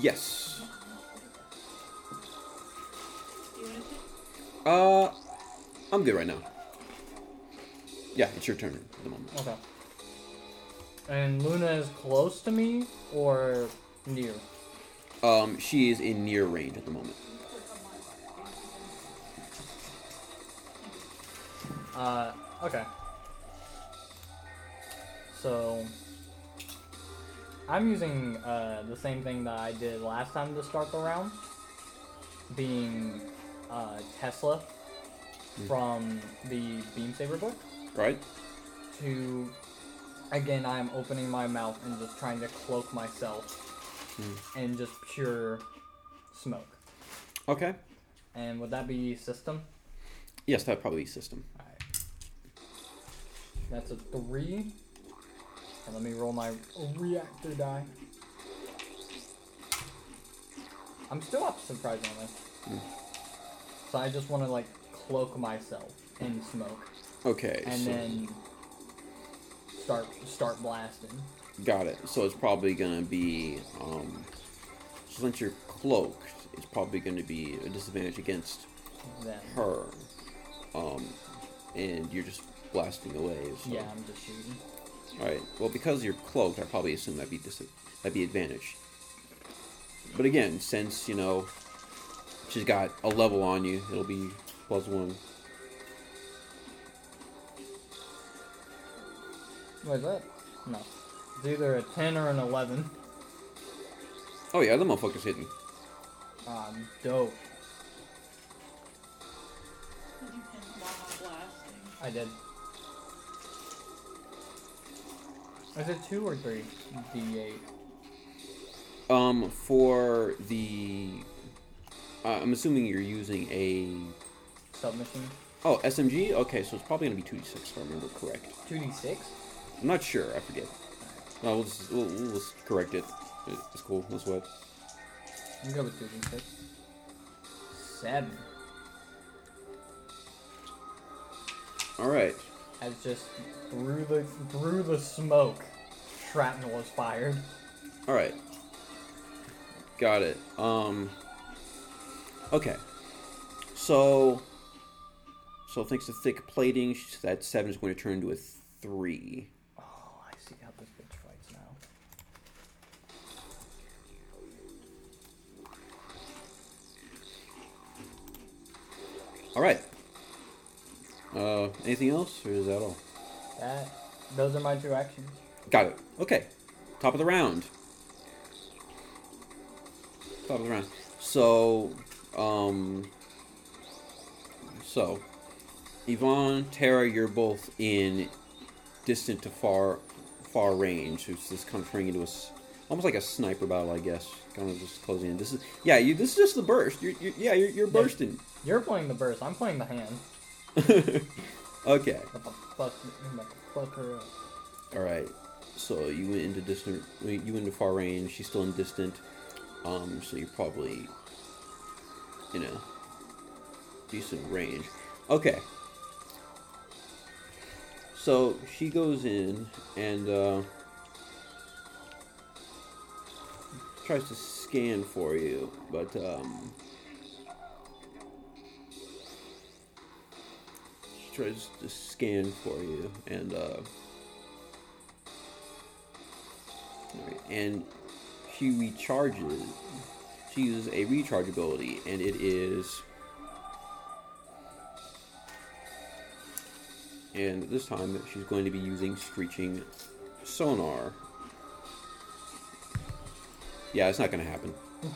Yes. Uh. I'm good right now. Yeah, it's your turn at the moment. Okay. And Luna is close to me or near? Um, she is in near range at the moment. Uh, okay. So, I'm using uh, the same thing that I did last time to start the round, being uh, Tesla hmm. from the Beam Saber book. Right? To, again, I'm opening my mouth and just trying to cloak myself hmm. in just pure smoke. Okay. And would that be system? Yes, that probably be system. Alright. That's a three. And let me roll my reactor die. Hmm. I'm still up surprisingly. So I just want to like cloak myself in smoke Okay. and so, then start start blasting. got it. So it's probably gonna be um, since you're cloaked, it's probably gonna be a disadvantage against Then her. Um, and you're just blasting away. So. yeah, I'm just shooting. All right. Well, because you're cloaked, I probably assume that'd be dis- that'd be advantage. But again, since you know she's got a level on you, it'll be plus one. What is that? No. It's either a ten or an eleven. Oh yeah, the motherfucker's hitting. Ah, dope. Did you hit while I'm? I did. Is it two or three? D8. Um, for the, uh, I'm assuming you're using a Submachine. oh SMG. Okay, so it's probably gonna be two d six if I remember correct. 2d6? I'm not sure. I forget. No, we'll just we'll, we'll just correct it. It's cool. No sweat. I'm with 2d6. Seven. All right. As just through the through the smoke, shrapnel was fired. All right. Got it. Um. Okay. So. So thanks to thick plating, that seven is going to turn into a three. Oh, I see how this bitch fights now. All right. Uh, anything else, or is that all? That those are my two actions. Got it. Okay. Top of the round. Top of the round. So, um, so, Yvonne, Tara, you're both in distant to far, far range. It's just kind of turning into a, almost like a sniper battle, I guess. Kind of just closing in. This is, yeah, you. This is just the burst. You're, you're yeah, you're, you're bursting. You're playing the burst. I'm playing the hand. okay. Fuck? I'm about to fuck her up. All right. So you went into distant. You went into far range. She's still in distant. Um. So you're probably in know, decent range. Okay. So she goes in and uh, tries to scan for you, but um, she tries to scan for you, and uh, and she recharges. She uses a recharge ability, and it is. And this time she's going to be using screeching sonar. Yeah, it's not going to happen.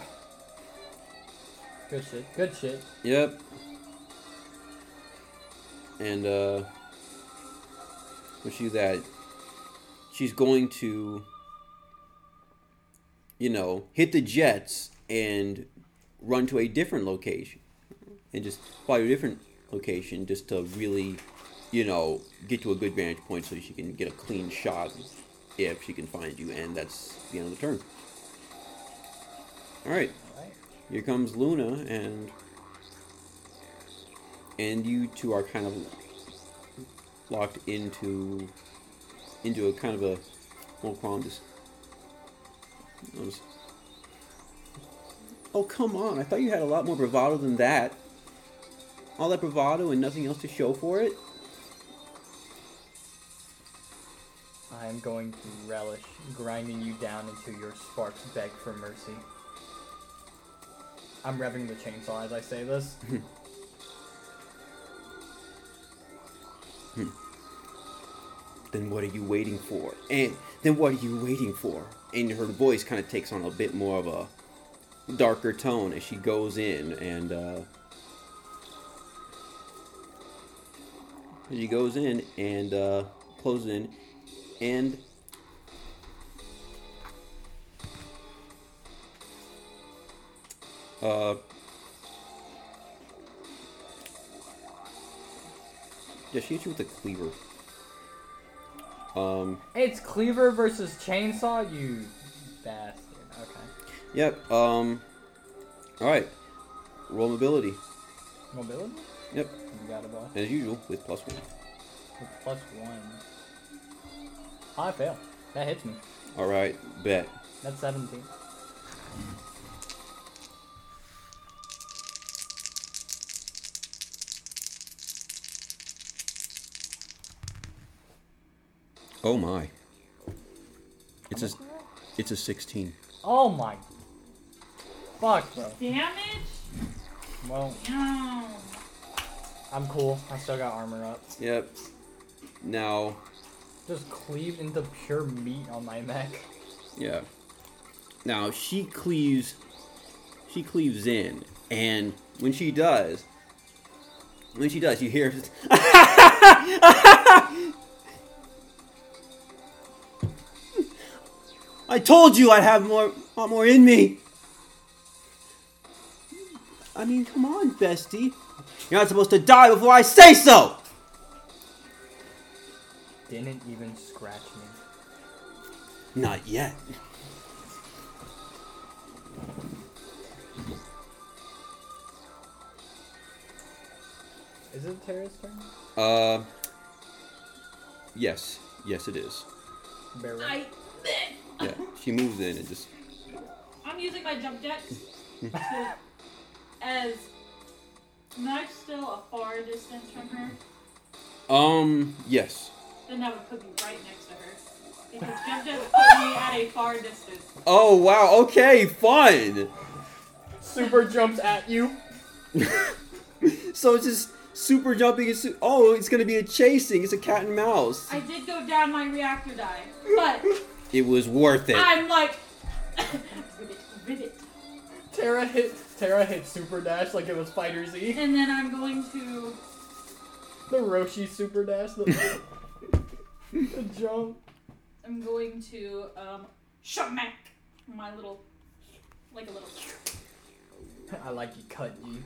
Good shit. Good shit. Yep. And uh when she do that, she's going to you know, hit the jets and run to a different location. And just fly to a different location just to really, you know, get to a good vantage point so she can get a clean shot if she can find you and that's the end of the turn. Alright. Alright. Here comes Luna, and and you two are kind of locked into into a kind of a well, calm. Just, just- oh come on! I thought you had a lot more bravado than that. All that bravado and nothing else to show for it. I am going to relish grinding you down until your sparks beg for mercy. I'm revving the chainsaw as I say this. Then what are you waiting for? And then what are you waiting for? And her voice kind of takes on a bit more of a darker tone as she goes in and uh, she goes in and uh, closes in and uh, yeah, she hits you with a cleaver. Um, It's cleaver versus chainsaw, you bastard. Yep. Um, all right. Roll mobility, Mobility? Yep. You got it, boy. as usual, with plus one. With plus one. I fail. That hits me. All right, bet. That's 17. Oh my. It's a it's a sixteen. Oh my. Fuck, bro. Damage? Well, No. I'm cool. I still got armor up. Yep. Now, Just cleave into pure meat on my mech. yeah. Now she cleaves. She cleaves in, and when she does, when she does, you hear. I told you I'd have more, lot more in me. I mean, come on, bestie. You're not supposed to die before I say so. Didn't even scratch me. Not yet. Is it Tara's turn? Uh. Yes. Yes, it is. Bear with. I. Yeah. She moves in and just. I'm using my jump jets to, as. Am I still a far distance from her? Um. Yes. Then that would put me right next to her. Because jump jets put me at a far distance. Oh wow. Okay. Fun. Super jumps at you. So it's just super jumping. And su- oh, it's gonna be a chasing. It's a cat and mouse. I did go down my reactor die, but It was worth it. I'm like. rivet, rivet. Tara hit. Tara hit super dash like it was FighterZ. And then I'm going to. The Roshi super dash. The, the jump. I'm going to um smack my little like a little I like you cut you.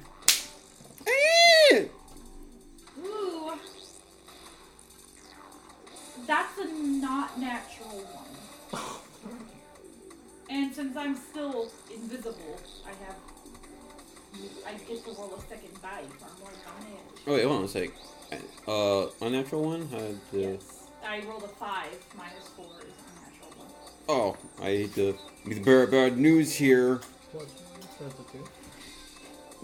Eh. ooh that's a not natural one. and since I'm still invisible, I have I get to roll a second die for more damage. Oh wait, hold on a sec. Uh, unnatural one had. Uh, Yes. I rolled a five minus four is a natural one. Oh, I hate to be the bearer of bad news here. What? So it's a two?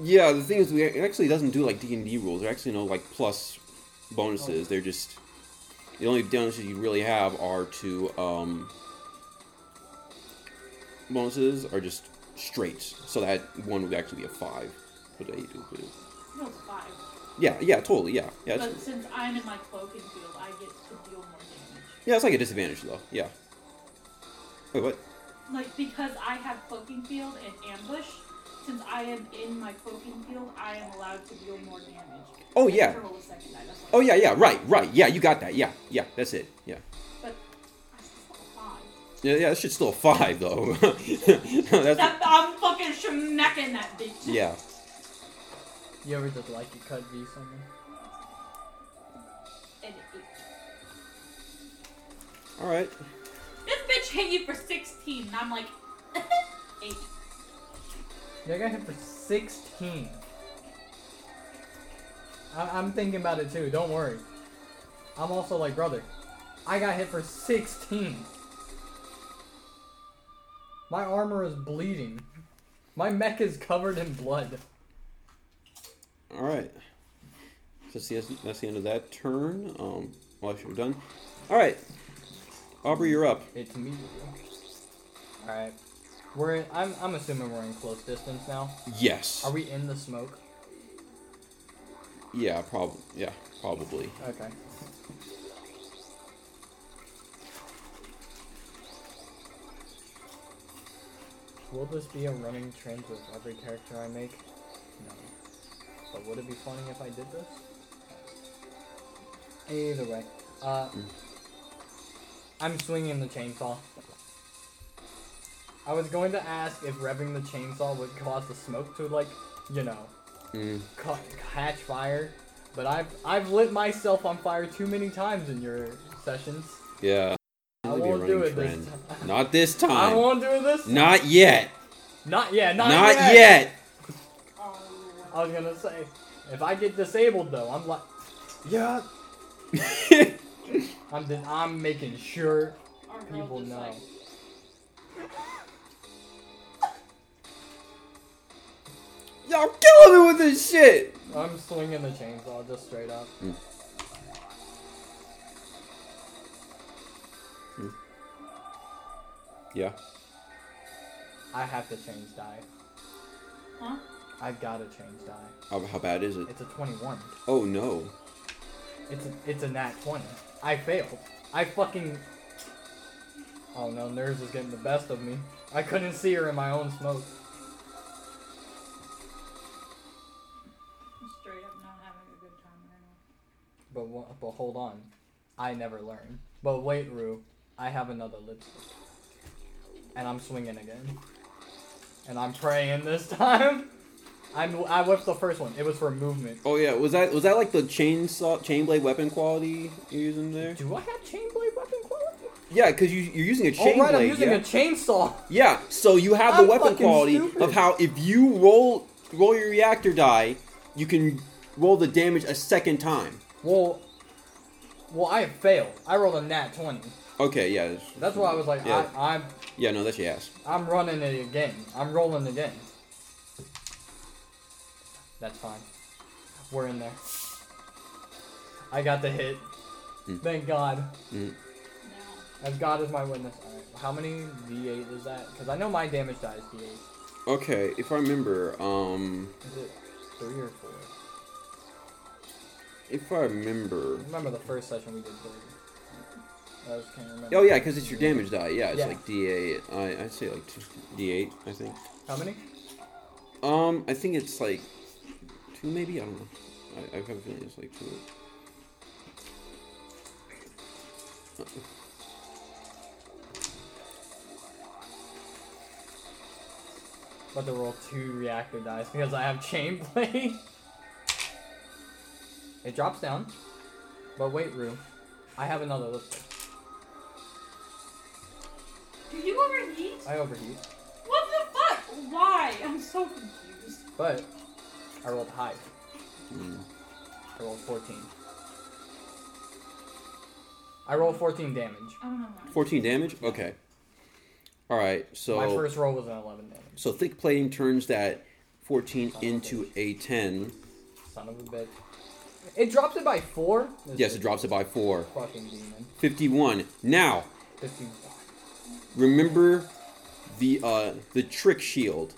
Yeah, the thing is, we it actually doesn't do like D and D rules. There are actually no like plus bonuses. They're just the only bonuses you really have are to um, bonuses are just straights. So that one would actually be a five. But I do. but- No, it's five. Yeah, yeah, totally. Yeah, yeah, it's, But since I'm in my cloaking field, I get to deal more damage. yeah. It's like a disadvantage though. Yeah. Wait, what? Like because I have cloaking field and ambush, since I am in my cloaking field, I am allowed to deal more damage. Oh yeah. have to roll a second die. Oh yeah, yeah. Right, right. Yeah, you got that. Yeah, yeah. That's it. Yeah. Yeah, yeah. That shit's still a five though. that's That, I'm fucking smacking that bitch. yeah. You ever just like you cut V something? And eight. All right. This bitch hit you for 16, and I'm like, eight. Yeah, I got hit for 16. I- I'm thinking about it too, don't worry. I'm also like, brother, I got hit for 16. My armor is bleeding. My mech is covered in blood. All right. So that's the end of that turn. Um, well, I should have done. All right. Aubrey, you're up. It's me. All right. We're in, I'm I'm assuming we're in close distance now. Yes. Are we in the smoke? Yeah, probably. Yeah, probably. Okay. Will this be a running trend with every character I make? No. But would it be funny if I did this? Either way. Uh, Mm. I'm swinging the chainsaw. I was going to ask if revving the chainsaw would cause the smoke to, like, you know, Mm. ca- catch fire, but I've I've lit myself on fire too many times in your sessions. Yeah. I It'll be a won't do running it this time. Not this I time. won't do this. Not yet. Not yet. Not, Not, yet. yet. I was gonna say, if I get disabled though, I'm like, yeah. I'm just, I'm making sure people know. Like, Y'all killing me with this shit. I'm swinging the chainsaw just straight up. Mm. Yeah. I have to change die. huh? I've gotta change die. How, how bad is it? It's a 21. Oh no. It's a, it's a nat 20. I failed. I fucking. Oh no, nerves is getting the best of me. I couldn't see her in my own smoke. I'm straight up not having a good time right now. But but hold on, I never learn. But wait, Ru, I have another lipstick, and I'm swinging again, and I'm praying this time. I'm I whipped the first one. It was for movement. Oh yeah. Was that was that like the chainsaw chain blade weapon quality you're using there? Do I have chain blade weapon quality? Yeah, because you you're using a Oh chain right, I'm using yeah? a chainsaw. Yeah, so you have the I'm weapon quality stupid. of how if you roll roll your reactor die, you can roll the damage a second time. Well, well, I have failed. I rolled a nat 20. Okay, yeah. That's why I was like, Yeah. I, I'm Yeah, no, that's your ass. I'm running it again. I'm rolling again. That's fine. We're in there. I got the hit. Mm. Thank God. Mm. As God is my witness. Alright, how many D8 is that? Because I know my damage die is D8. Okay, if I remember, um, Is it three or four? if I remember. Remember the first session we did three. Oh yeah, because it's your damage die. Yeah, it's Yeah. like D8. I I'd say like two, D8. I think. How many? Um, I think it's like two, maybe. I don't know. I, I have a feeling it's like two. About to roll two reactor dice because I have chain blade. it drops down. But wait, Ru. I have another lipstick. Do you overheat? I overheat. What the fuck? Why? I'm so confused. But I rolled high. Mm. I rolled 14. I rolled 14 damage. I don't know why. 14 damage. Okay. All right. So My first roll was an 11 damage. so thick plating turns that 14 into a 10. Son of a bitch. It drops it by 4? This Yes, it drops it by four. Fucking demon. 51. Now 50. Remember the uh the trick shield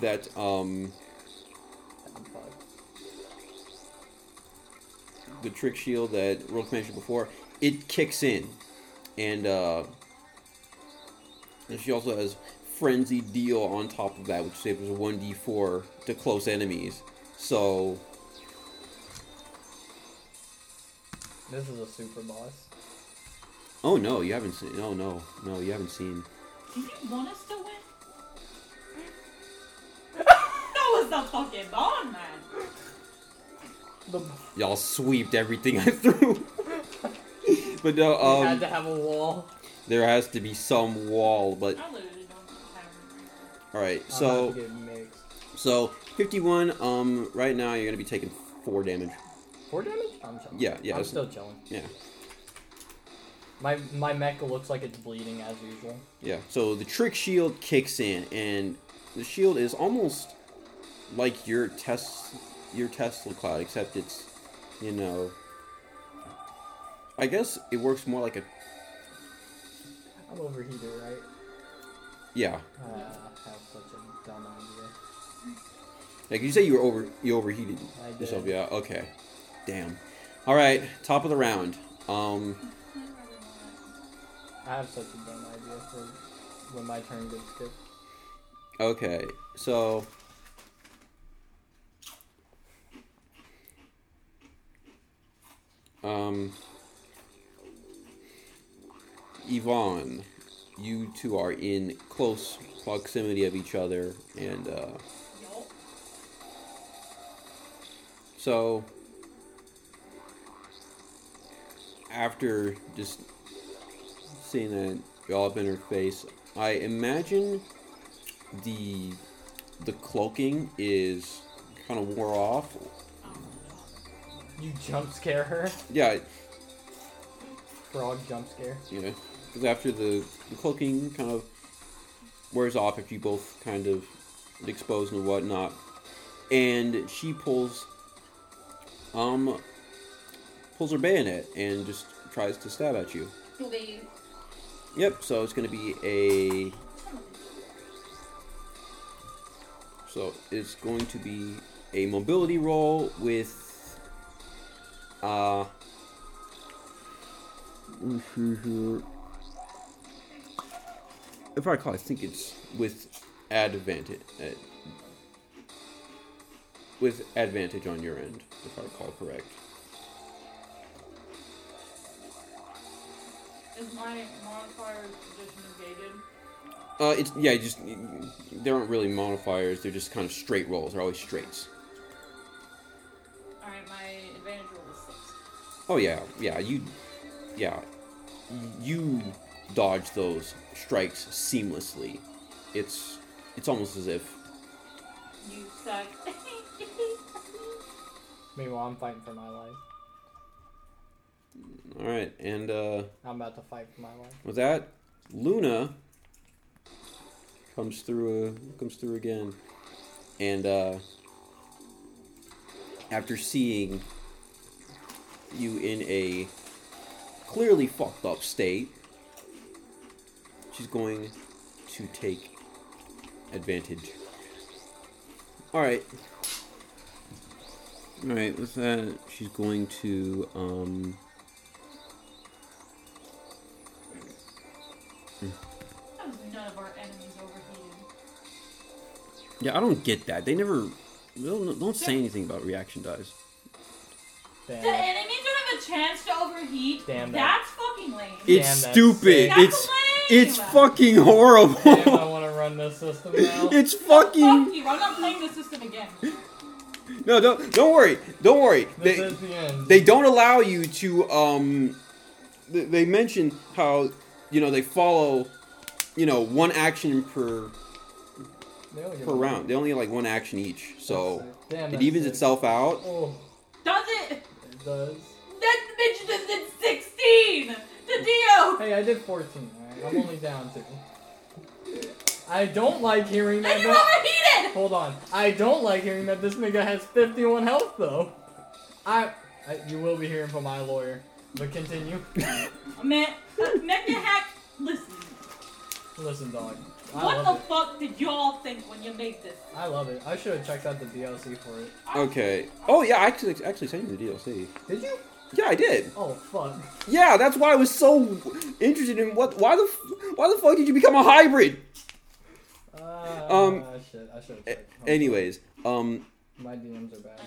that um the trick shield that Rook mentioned before, it kicks in, and uh, and she also has frenzy deal on top of that, which saves one d four to close enemies. So This is a super boss. Oh no, you haven't seen. Oh no, no, you haven't seen. Do you want us to win? that was the fucking bond, man. Y'all sweeped everything I threw. but no, we had um, to have a wall. there has to be some wall. But I literally don't have it right all right, I'm so. about mixed. So 51. Um, right now you're gonna be taking four damage. Four damage? I'm chilling. Yeah, yeah, I'm still chilling. Yeah, My my mech looks like it's bleeding as usual. yeah. So the trick shield kicks in, and the shield is almost like your test your Tesla cloud, except it's you know. I guess it works more like a I'm overheated, right? Yeah. Uh, I have such a dumb idea. Like you say, you were over you overheated I did. yourself. Yeah. Okay. Damn. All right. Top of the round. Um. I have such a dumb idea for when my turn gets skipped. Okay. So. Um. Yvonne, you two are in close proximity of each other, and uh, So, after just seeing that all up in her face, I imagine the the cloaking is kind of wore off. You jump scare her. Yeah, Frog jump scare. yeah. Because after the, the cloaking kind of wears off, if you both kind of exposed and whatnot, and she pulls um pulls her bayonet and just tries to stab at you. Please. Yep, so it's gonna be a so it's going to be a mobility roll with uh if I recall, I think it's with advantage uh, with advantage on your end, if I recall correct. Is my modifier position evaded? Uh, it's yeah, just there aren't really modifiers. They're just kind of straight rolls. They're always straights. Alright, my advantage roll is six. Oh yeah, yeah. You, yeah, you dodge those strikes seamlessly. It's it's almost as if You suck. Meanwhile, I'm fighting for my life. All right. And uh, I'm about to fight for my life. with that, Luna comes through. Uh, comes through again, and uh, after seeing you in a clearly fucked up state, she's going to take advantage. All right. All right. With that, she's going to um. Yeah, I don't get that. They never. they Don't, don't say anything about reaction dies. Damn. The enemies don't have a chance to overheat? Damn that. That's fucking lame. It's that's stupid. sick. That's It's lame. it's fucking horrible. Damn, I want to run this system now. it's Fuck fucking you. I'm not playing the system again. no. Don't don't worry. Don't worry. This They is the end. they don't allow you to um. They, they mention how you know they follow, you know, one action per They only give per me round. They only get like one action each, so Damn, it evens sick. itself out. Oh, Does it? it does. That bitch just did 16! The Dio! Hey, I did 14. Alright, I'm only down two. I don't like hearing that. And you no- overheated! Hold on. I don't like hearing that this nigga has 51 health though. I, I you will be hearing from my lawyer. But continue. Man, uh, Mecha Hack, listen. Listen, dog. I What the it. fuck did y'all think when you made this? I love it. I should have checked out the DLC for it. Okay. Oh yeah, I actually actually sent you the DLC. Did you? Yeah, I did. Oh fuck. Yeah, that's why I was so interested in what. Why the why the fuck did you become a hybrid? Uh, Um, shit. I should have A- checked. anyways, um. My DMs are bad.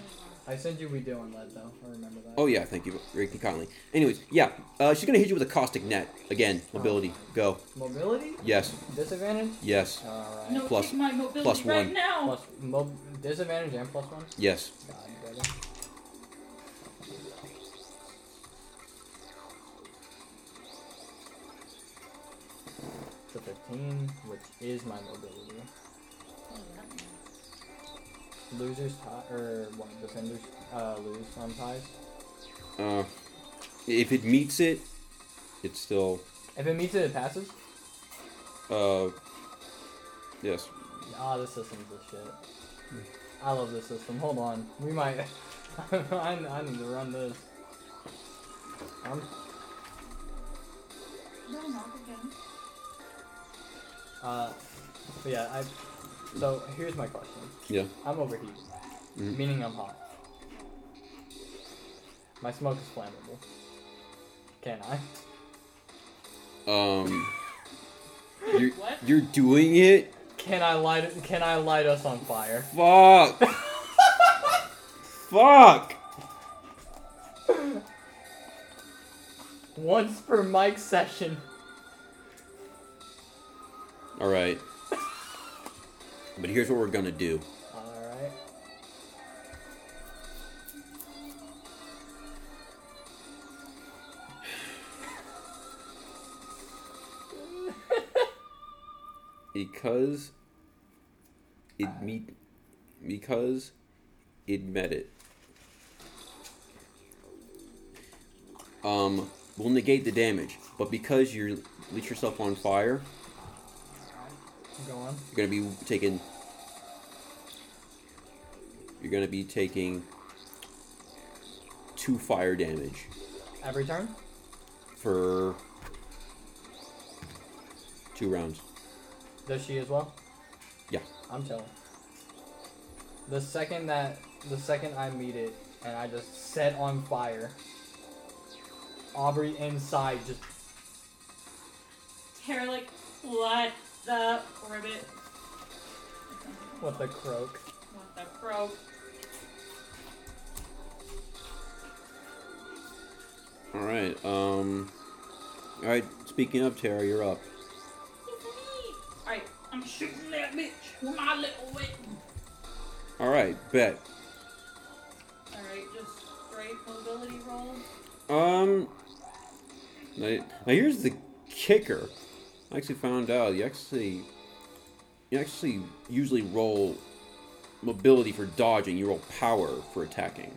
I sent you we do on lead though. I remember that. Oh yeah, thank you, Ricky kindly. Anyways, yeah, uh, she's gonna hit you with a caustic net again. Mobility, go. Mobility? Yes, Disadvantage? yes, Alright. No, Plus- take my mobility plus right one. now. Plus mo- disadvantage and plus one? yes. God, brother. It's a 15, which is my mobility. Losers tie, or what, defenders uh, lose on ties. Uh, if it meets it, it's still. If it meets it, it passes? Uh, yes. Ah, this system's the shit. I love this system. Hold on. We might. I, I need to run this. I'm No, not again. Uh, but yeah, I. So here's my question. Yeah. I'm overheated, Mhm. meaning I'm hot. My smoke is flammable. Can I? Um. You're you're doing it. Can I light? Can I light us on fire? Fuck. Fuck. Once per mic session. All right. But here's what we're gonna do. All right. because it meet because it met it. Um, will negate the damage, but because you lit yourself on fire, Go on. you're gonna be taking. You're gonna be taking two fire damage Every turn. for two rounds. Does she as well? Yeah. I'm chilling. The second that the second I meet it and I just set on fire, Aubrey inside just Tara like, what the ribbit? what the croak. What the crow? All right. Um. All right. Speaking of Tara, you're up. Alright, I'm shooting that bitch with my little weapon. All right. Bet. Alright, just straight mobility roll. Um. Now, now here's the kicker. I actually found out you actually you actually usually roll mobility for dodging. You roll power for attacking.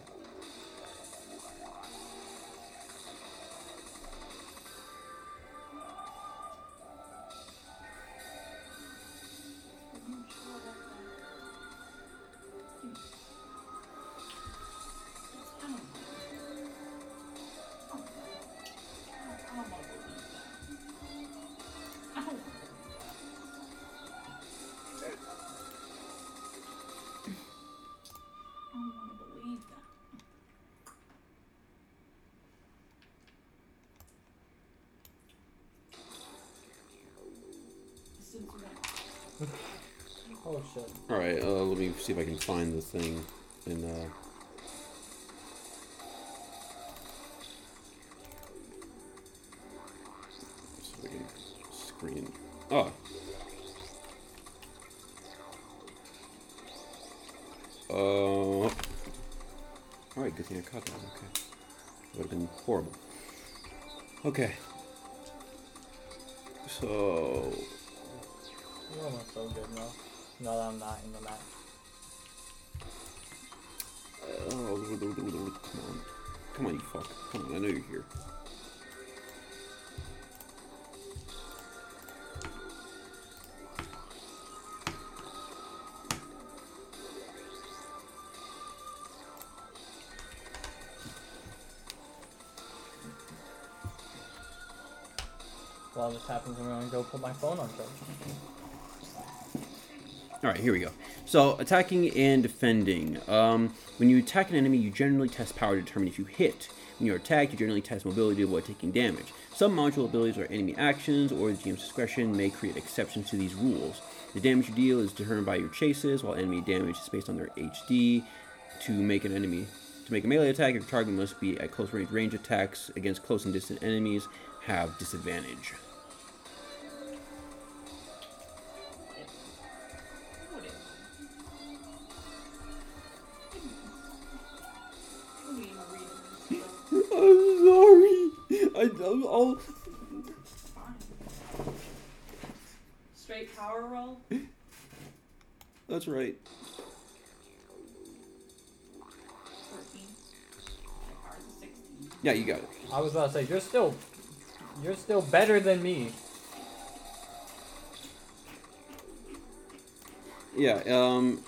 See if I can find the thing. And uh. Screen. Oh. Uh. All right. Good thing I caught that. Okay. Would have been horrible. Okay. So. You're almost so good now. I'm not in the match. Come on. Come on, you fuck. Come on, I know you're here. While this happens, I'm gonna go put my phone on charge. All right, here we go. So, attacking and defending. Um, when you attack an enemy, you generally test power to determine if you hit. When you're attacked, you generally test mobility to avoid taking damage. Some module abilities or enemy actions or the GM's discretion may create exceptions to these rules. The damage you deal is determined by your chases, while enemy damage is based on their HD. To make an enemy to make a melee attack, your target must be at close range. Range attacks against close and distant enemies have disadvantage. I, Straight power roll? that's right. 14. My power's a 16. Yeah, you got it. I was about to say you're still, you're still better than me. Yeah, um,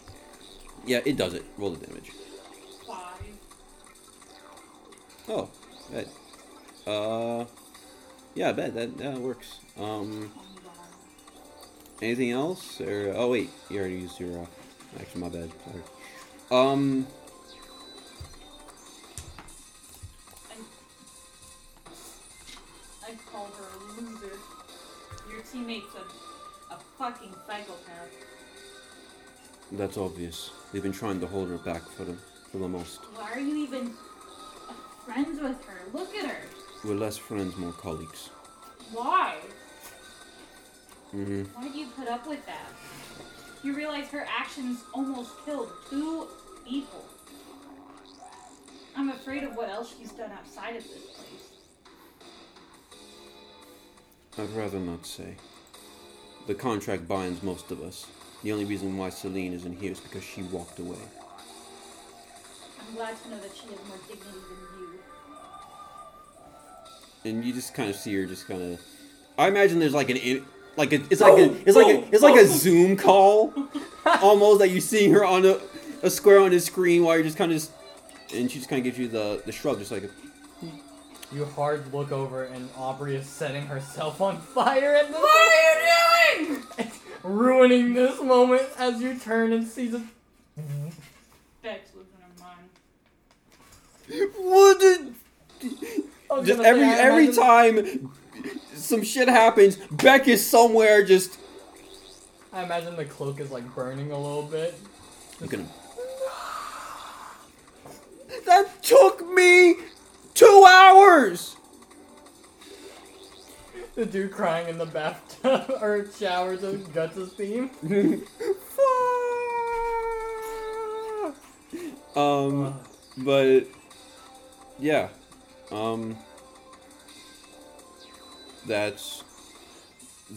yeah, it does it. Roll the damage. 5. Oh, bet. Uh, yeah, I bet that that works. Um, anything else? Or oh wait, you already used your. Uh, actually, my bad. Sorry. Um. I call her a loser. Your teammate's a, a fucking psychopath. That's obvious. They've been trying to hold her back for the for the most. Why are you even friends with her? Look at her. We're less friends, more colleagues. Why? Mm-hmm. Why do you put up with that? You realize her actions almost killed two people. I'm afraid of what else she's done outside of this place. I'd rather not say. The contract binds most of us. The only reason why Celine isn't here is because she walked away. I'm glad to know that she has more dignity than you. And you just kind of see her just kind of i imagine there's like an in- like a, it's like a it's like a it's like a zoom call almost that you seeing her on a, a square on the screen while you're just kind of just and she just kind of gives you the the shrug just like a, You hard look over and Aubrey is setting herself on fire at the What are you doing? ruining this moment as you turn and see the Bex losing her mind. what did I was just every say, every time some shit happens beck is somewhere just I imagine the cloak is like burning a little bit. I'm gonna that took me two hours! The dude crying in the bathtub or shower to Guts' theme. um, but yeah, um, that's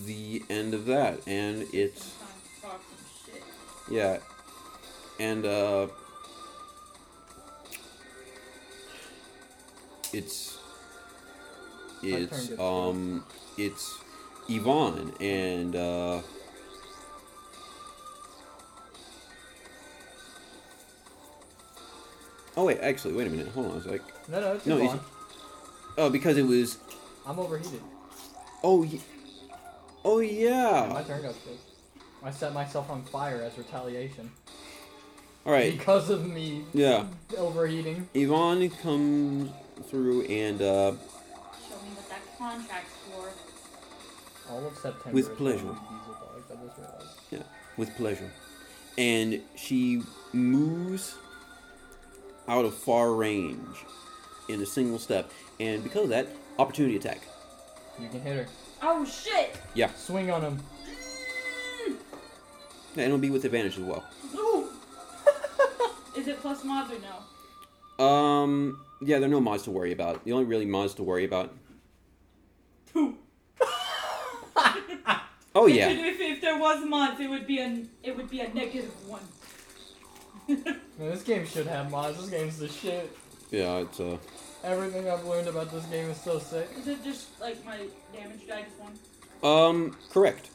the end of that, and it's Time to talk some shit. yeah, and uh, it's it's um it's Yvonne and uh. Oh wait, actually, wait a minute. Hold on a sec. No, no, it's No, he's- Oh, because it was. I'm overheated. Oh, y- oh Yeah, my turn goes first. I set myself on fire as retaliation All right. because of me Yeah. overheating. Yvonne comes through and uh, Show me what that contract's for. All of September. With pleasure. going to be Diesel dogs, I just realized. with pleasure, and she moves out of far range in a single step, and because of that, opportunity attack. You can hit her. Oh shit! Yeah. Swing on him. And it'll be with advantage as well. Ooh! Is it plus mods or no? Um, yeah, there are no mods to worry about. The only really mods to worry about. Two. Oh yeah. If, if there was mods, it would be a it would be a negative one. Man, this game should have mods. This game's the shit. Yeah, it's uh. Everything I've learned about this game is so sick. Is it just like my damage die just one? Um, correct.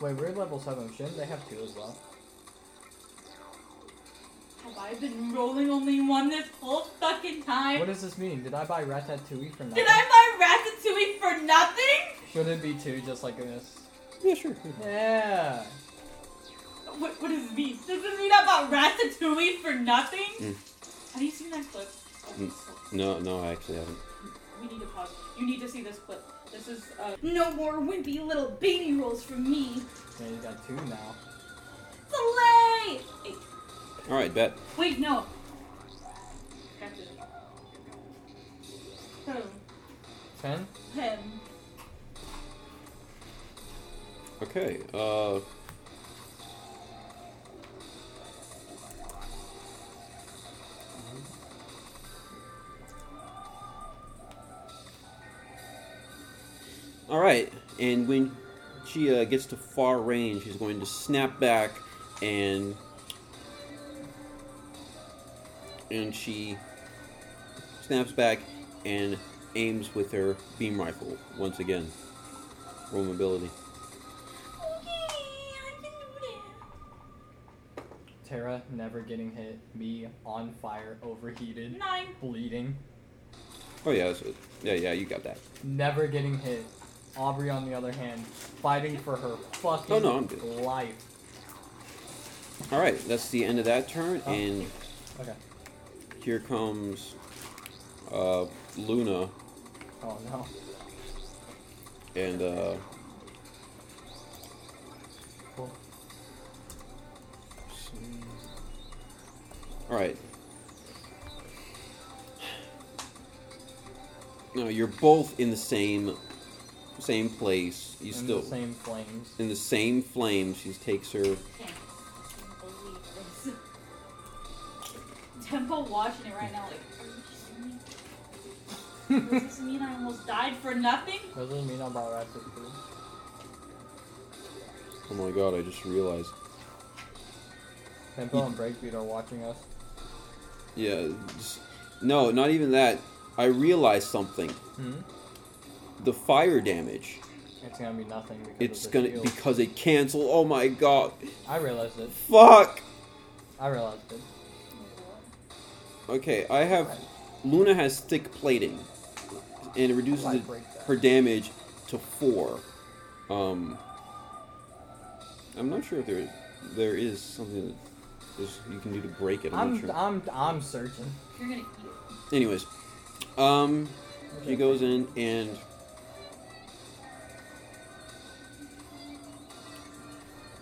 Wait, we're level 7. Shouldn't they have two as well? Have I been rolling only one this whole fucking time? What does this mean? Did I buy Ratatouille for nothing? Did I buy Ratatouille for nothing? Should it be two, just like this? Yeah, sure. Yeah. What, what does this mean? Does it mean I bought Ratatouille for nothing? Mm. Have you seen that clip? Okay, so No, no, I actually haven't. we need to pause. You need to see this clip. This is uh, no more wimpy little baby rolls from me. Yeah, you got two now. Soleil! Hey, All right, bet. wait, no. Got this. Him. Ten? Him. Okay. Uh. All right, and when she uh, gets to far range, she's going to snap back and and she snaps back and aims with her beam rifle once again. Roll mobility. Okay, I can do that. Tara never getting hit. Me on fire, overheated, Nine. bleeding. Oh yeah, so, yeah, yeah, you got that. Never getting hit. Aubrey, on the other hand, fighting for her fucking Oh, no, I'm good. life. All right, that's the end of that turn, Oh. and Okay. here comes uh, Luna Oh no. and uh, Cool. all right. No, you're both in the same same place. You In still the same flames. in the same flame. She takes her. Can't believe this. Tempo watching it right now, like, are you kidding me? Does this mean I almost died for nothing? Doesn't mean I'm about Ratchet food. Oh my god! I just realized. Tempo and Breakbeat are watching us. Yeah. Just, no, not even that. I realized something. Hmm? The fire damage. It's gonna be nothing because It's of the gonna shield. because it canceled. Oh my god! I realized it. Fuck. I realized it. Okay, I have Luna has thick plating, and it reduces it, her damage to four. Um, I'm not sure if there there is something that there's, you can do to break it. I'm, I'm not sure. I'm I'm searching. You're gonna eat it. Anyways, um, she goes in and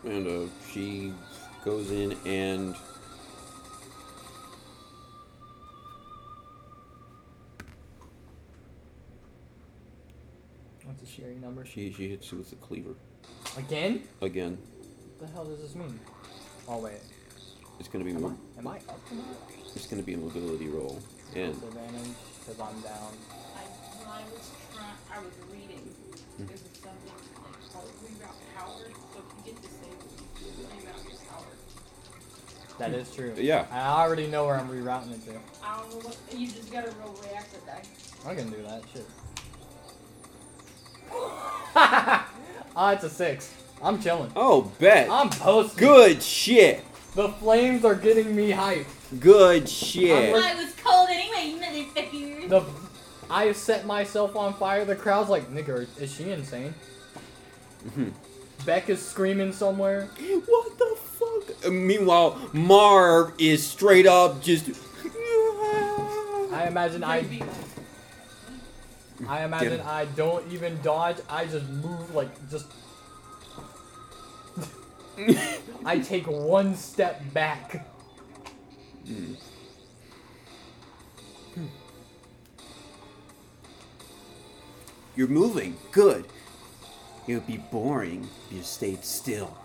and uh, she goes in and What's the sharing number? she she hits you with the cleaver Again? again. What the hell does this mean? Oh wait. It's gonna be Am I am I up to that? it's gonna be a mobility roll and Disadvantage because I'm down. I, when I was trying, I was reading. There's something like called reroute power. That is true. yeah. I already know where I'm rerouting it to. I don't know what. You just gotta roll reactor die. I can do that shit. ah, it's a six. I'm chilling. Oh, bet. I'm posting. Good shit. The flames are getting me hype. Good shit. I'm I was cold anyway, motherfucker. The I set myself on fire. The crowd's like, nigga, is she insane? Mhm. Beck is screaming somewhere. What the fuck? Meanwhile, Marv is straight up just. I imagine I I imagine I don't even dodge. I just move like just. I take one step back. You're moving. Good. It would be boring if you stayed still.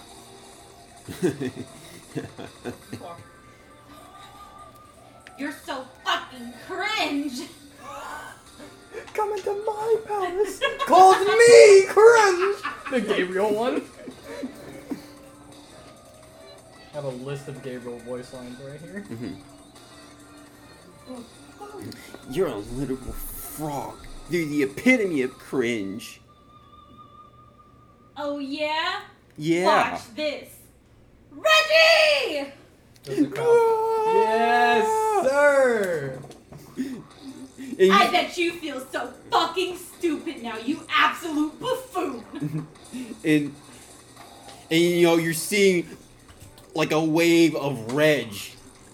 You're so fucking cringe. Come into my palace. Calls me cringe. The Gabriel one. I have a list of Gabriel voice lines right here. Mm-hmm. You're a literal frog. You're the epitome of cringe. Oh yeah. Yeah. Watch this. Reggie. There's a crowd. Yes, sir. And you- I bet you feel so fucking stupid now, you absolute buffoon. and and you know you're seeing like a wave of reg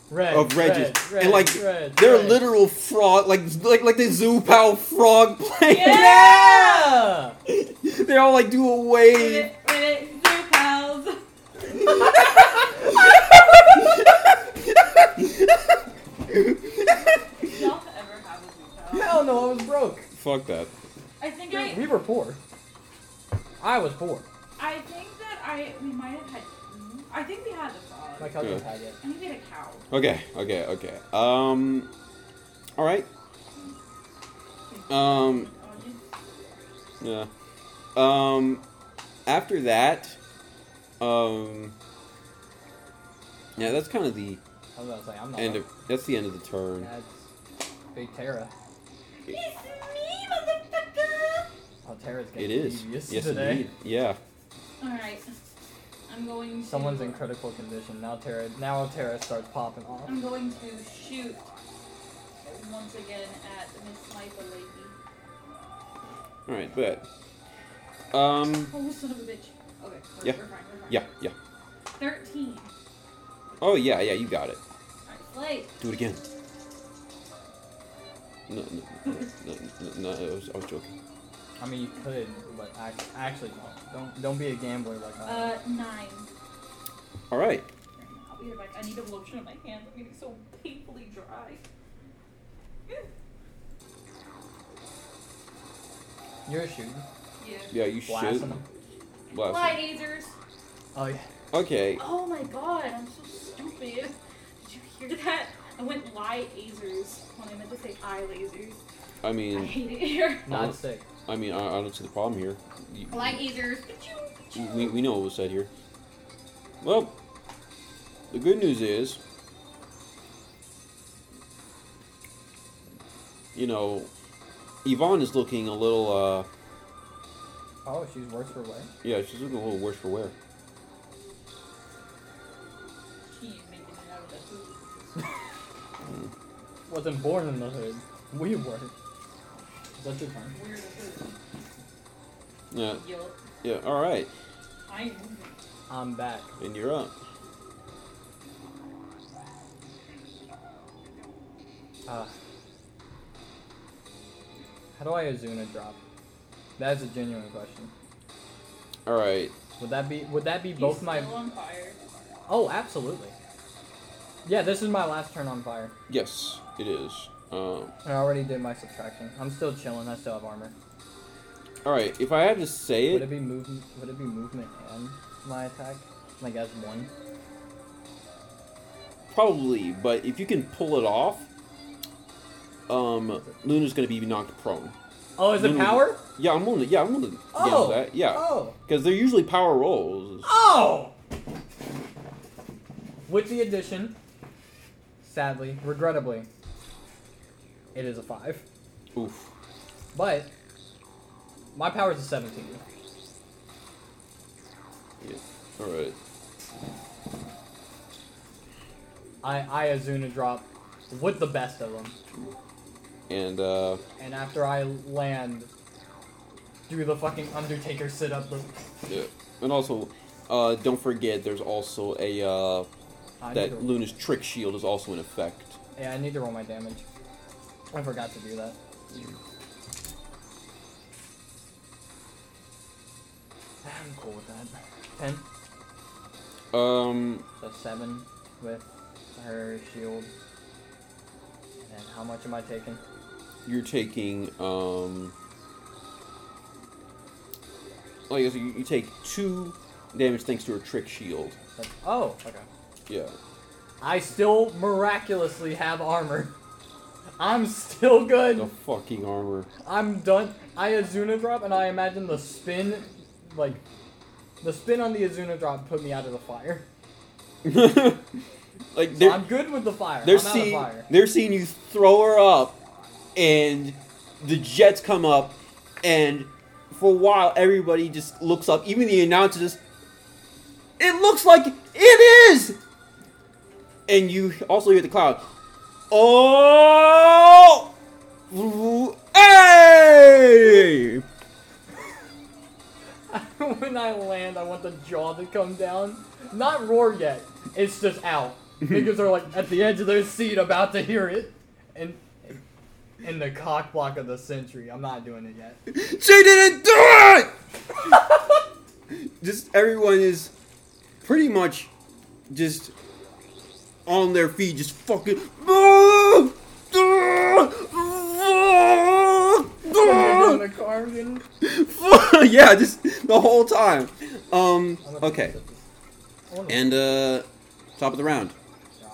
Red. of reges red, red, and like red, they're red. literal frog like like like the zoo pal frog playing Yeah. they all like do a With wave it, with it, zoo pals. Y'all ever have a zoo? Hell no, I was broke. fuck that I think I, We were poor. I was poor. I think that I, we might have had. I think we had a frog. My cousin Yeah. had it. I think we had a cow. okay okay okay um all right um yeah um after that um yeah that's kind of the I was gonna say I'm not. end up. of that's the end of the turn That's Big Tara. It's me, motherfucker. Oh, Tara's getting It is. devious Yes, today. indeed. Yeah. Alright. I'm going to. Someone's in critical condition now. Tara now Tara starts popping off. I'm going to shoot once again at Miss Sniper Lady. All right, but Um. Oh, son of a bitch. Okay. We're, Yeah. We're fine. We're fine. Yeah. Yeah. 13. Oh yeah. Yeah. You got it. Alright, Do it again. No. No. No. No. no, no I, was, I was joking. I mean, you could, but I actually don't. Don't don't be a gambler like slay. I. Uh, 9. All right. I'll be right back. I need a lotion on my hands. I'm getting so painfully dry. You're shooting. Yeah. Yeah. You Blasting should. them. Blast. Light lasers. Oh yeah. Okay. Oh my god, I'm so stupid. Did you hear that? I went light lasers when I meant to say eye lasers. I I mean. hate it here. Not sick. I mean. I, I don't see the problem here. You- Light lasers. We, we know what was said here. Well, the good news is, you know, Yvonne is looking a little, uh, Oh, she's worse for wear. yeah, she's looking a little worse for wear. Wasn't born in the hood. We were. Is that your turn? Weird hood. Yeah, Yup. yeah, alright, I. I'm back. and you're up. Uh, how do I Izuna drop? That's a genuine question. Alright, Would that be would that be He's both my still on fire. Oh, absolutely. Yeah, this is my last turn on fire. yes, it is. Um, I already did my subtraction. I'm still chilling. I still have armor. alright, if I had to say Would it, it be movement? Would it be movement and my attack? Like as one? probably, but if you can pull it off, um, Luna's gonna be knocked prone. Oh, is it Luna- power? Yeah, I'm willing to, yeah, I'm willing to Oh. that, yeah. Oh. Because they're usually power rolls. Oh! With the addition, sadly, regrettably, it is a 5. Oof. But, my power is a 17. Yeah. Alright. I, I Izuna drop with the best of them. And, uh, And after I land, do the fucking Undertaker sit up. The, yeah. And also, uh, don't forget there's also a, uh, I that Luna's trick shield is also in effect. yeah, I need to roll my damage. I forgot to do that. I'm cool with that. 10. Um, So 7 with her shield. And how much am I taking? you're taking, um, like I said, you, you take two damage thanks to her trick shield. That's, oh, okay. Yeah. I still miraculously have armor. I'm still good. The fucking armor. I'm done. I Izuna drop, and I imagine the spin, like, the spin on the Izuna drop put me out of the fire. like, So I'm good with the fire. they're I'm out seeing of fire. they're seeing you throw her up, and the jets come up, and for a while everybody just looks up. Even the announcers. It looks like it is, and you also hear the cloud. Oh, hey! when I land, I want the jaw to come down. Not roar yet. It's just out. Niggas are like at the edge of their seat about to hear it. And in the cock block of the century. I'm not doing it yet. She didn't do it! just everyone is pretty much just on their feet, just fucking. In the car again. yeah, just the whole time. Um. Okay. put this- I wanna- And uh, top of the round,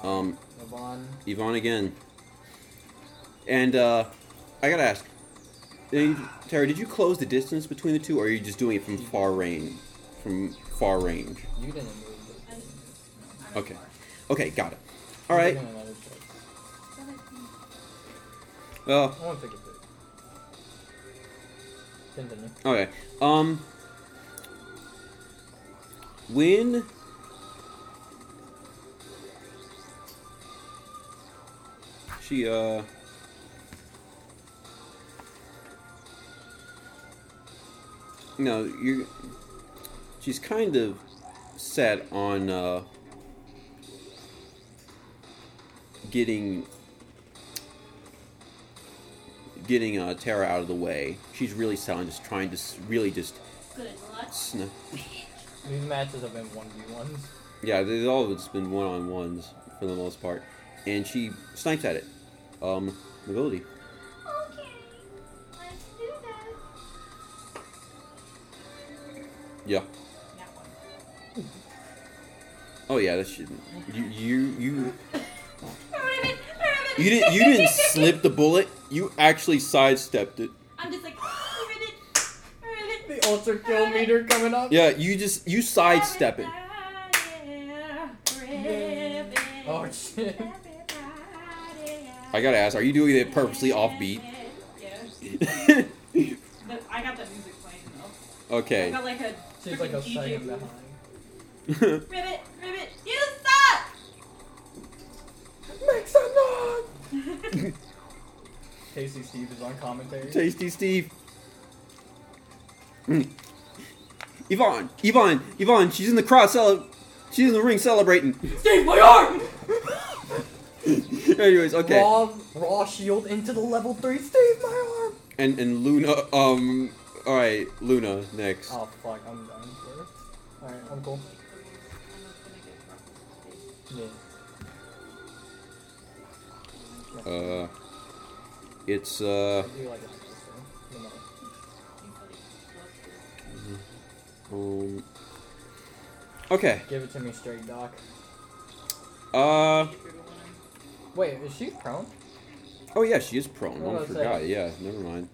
um, Yvonne. Yvonne again. And uh, I gotta ask, Terry, did you close the distance between the two, or are you just doing it from far range? From far range. You didn't move. I It. didn't- I'm Okay. Okay, got it. All right. I'm taking another choice. Well, Okay. Um, when she uh. no, you. She's kind of set on uh, getting getting uh, Tara out of the way. She's really set on just trying to s- really just Good luck. sn- These matches have been one v ones. yeah. They've all just been one on ones for the most part, and she snipes at it. Um, mobility. Okay. Let's do that. Yeah. That one. Oh yeah. That should. You you you Ribbit, ribbit. You didn't you didn't slip the bullet. You actually sidestepped it. I'm just like ribbit, ribbit. The ultra kill meter coming up. Yeah, you just you sidestep it. Oh shit. I gotta ask, are you doing it purposely offbeat? Yeah. But I got that music playing though. I okay. got like a She's like a DJ behind. Ribbit, ribbit, you suck! Make some! Tasty Steve is on commentary. Tasty Steve. Mm. Yvonne, Yvonne, Yvonne, she's in the crowd cele- she's in the ring celebrating. Steve, my arm! Anyways, okay. Raw, raw shield into the level 3. Steve, my arm! And and Luna um alright, Luna next. Oh fuck, I'm done. Alright, I'm cool. Yeah. Uh it's uh I do like it. You know. um Okay. Give it to me straight, Doc. Uh Wait, is she prone? oh yeah, she is prone. I forgot. saying? Yeah, never mind.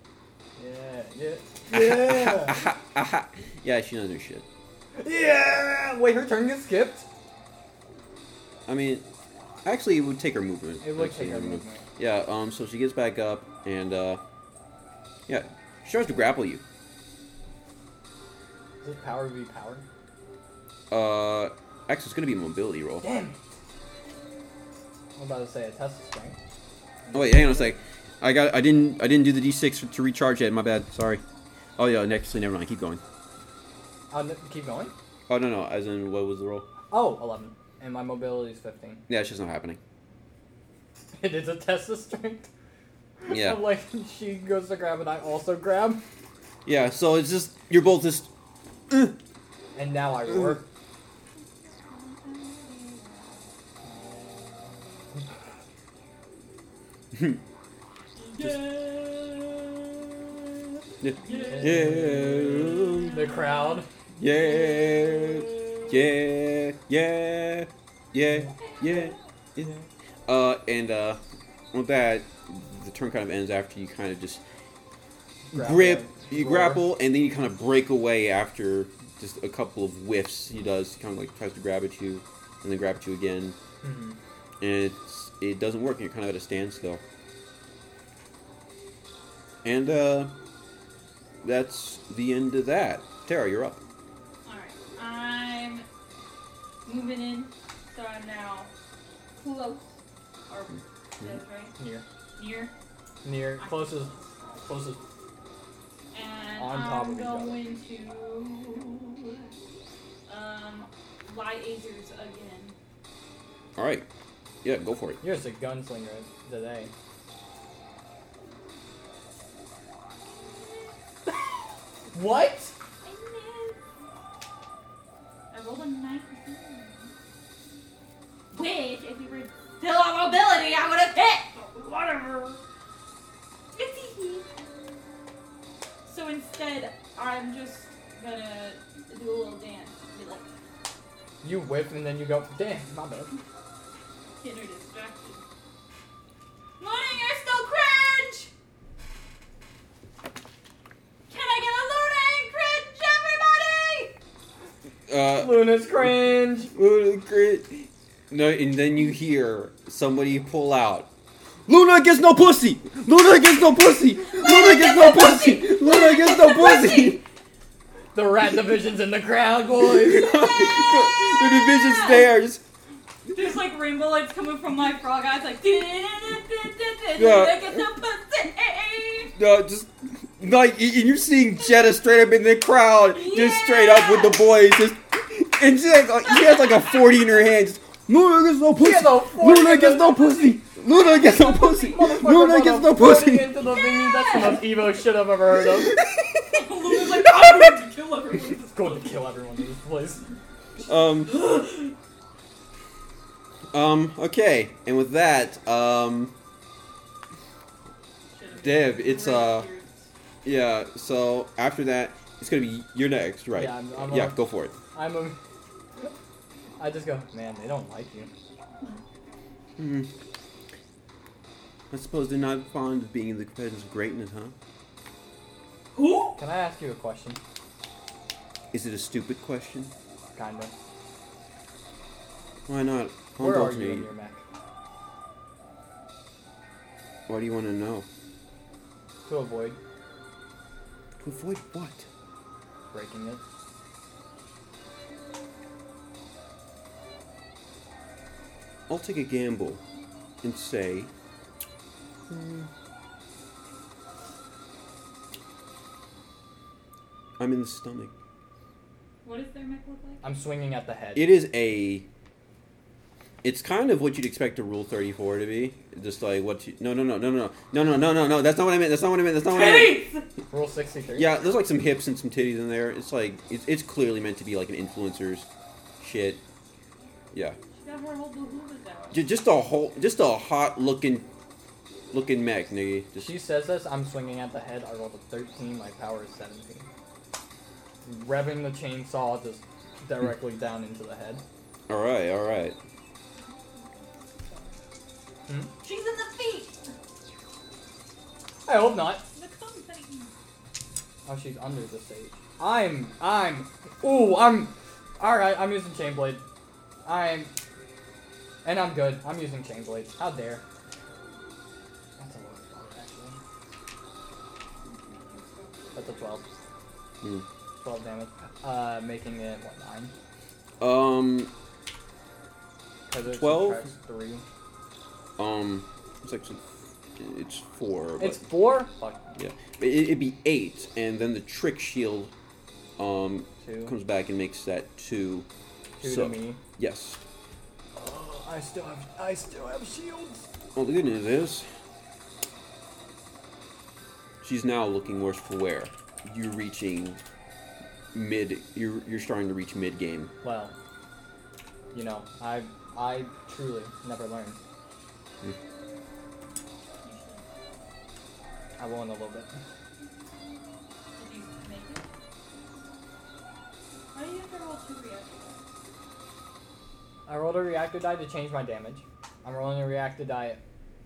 Yeah, yeah. Yeah! yeah, she knows her shit. yeah! Wait, her turn gets skipped? I mean, actually, it would take her movement. It would take her move- movement. Yeah. Um. So she gets back up and uh, yeah, she tries to grapple you. Is this power v power? Uh, actually, it's gonna be a mobility roll. Damn! I'm about to say a test of strength. Oh wait, hang on a sec. I got. I didn't. I didn't do the d6 to recharge yet. My bad. Sorry. Oh yeah. Actually, never mind. Keep going. Uh, n- keep going. Oh no no. As in, what was the roll? Oh, 11. And my mobility is 15. Yeah, it's just not happening. It is a test of strength. Yeah. I'm like, she goes to grab and I also grab. Yeah. So it's just you're both just. And now I roar. Yeah. The crowd. Yeah, yeah, yeah, yeah, yeah, yeah. And uh, with that, the turn kind of ends after you kind of just Grapple, grip, you grapple, and then you kind of break away after just a couple of whiffs. He does kind of like tries to grab at you, and then grab at you again, Mhm. and it's it doesn't work. And you're kind of at a standstill. And uh, that's the end of that. Tara, you're up. Alright, I'm moving in, so I'm now close. Or, that's right? Near. Near. Near. Closest. Closest. And On top I'm of each other. going to um lie Azers again. All right. Yeah, go for it. You're just a gunslinger today. what? I missed. I rolled a 19. Which, if we were still on mobility, I would have hit! Whatever. It's. So instead, I'm just gonna do a little dance. Be like, You whip and then you go, damn, my bad. inner distraction. Morning, you're still cringe! Can I get a loading cringe, everybody? Uh, Luna's cringe. Luna crit. No, and then you hear somebody pull out. Luna gets no pussy. Luna gets no pussy. Luna gets no pussy. Luna gets no pussy. The rat division's in the crowd, boys. the division stares. There's like rainbow lights coming from my frog eyes, like. Yeah. Get some pussy. No, just like y- you're seeing Jetta straight up in the crowd, just straight up with the boys, just and she has, like, she has like a forty in her hand. Just, Luna gets no pussy. has a 40 Luna gets no pussy. Luna gets no pussy. Luna gets no pussy. Into the thingy. That's the most Evo shit I've ever heard of. Luna's like, I'm going to kill everyone. It's going to kill everyone in this place. Um. Um. Okay, and with that, um. Deb, it's, uh, Yeah. So after that, it's gonna be you're next, right? Yeah, I'm- I'm yeah. a- Go for it. I'm a. I just go, man. They don't like you. Hmm. I suppose they're not fond of being in the presence of greatness, huh? Who? Can I ask you a question? Is it a stupid question? Kinda. Why not? I'll Where are you me. in your mech? Why do you want to know? To avoid To avoid what? breaking it. I'll take a gamble and say. hmm, I'm in the stomach. What does their mech look like? I'm swinging at the head. It is a. It's kind of what you'd expect a Rule 34 to be. Just like what you. No, no, no, no, no, no, no, no, no, no. That's not what I meant. That's not what I meant. That's not what I meant. Rule 63. Yeah, there's like some hips and some titties in there. It's like it's, it's clearly meant to be like an influencer's shit. Yeah, She got her whole behoovas out. J- just a whole, just a hot looking, looking mech, nigga. Just She says this. I'm swinging at the head. I rolled a 13. My power is 17. Revving the chainsaw just directly down into the head. all right, all right. Hmm? She's in the feet! I hope not. The cum thing. Oh, she's under the stage. I'm. I'm. Ooh, I'm. Alright, I'm using chain blade. I'm. And I'm good. I'm using Chainblade. How dare. That's a low power, actually. That's a 12. Hmm. 12 damage. Uh, making it, what, 9? Um, Because 12? 3. um, it's like it's four. It's 4? Fuck. yeah, but it, it'd be eight, and then the trick shield, um, 2. comes back and makes that two. 2 so to me. yes. I still have. I still have shields. Well, the good news is, she's now looking worse for wear. You're reaching mid. You're you're starting to reach mid game. Well, you know, I I truly never learned. Hmm. I will in a little bit. Did you make it? Why do you have to roll two reactors? I rolled a reactor die to change my damage. I'm rolling a reactor die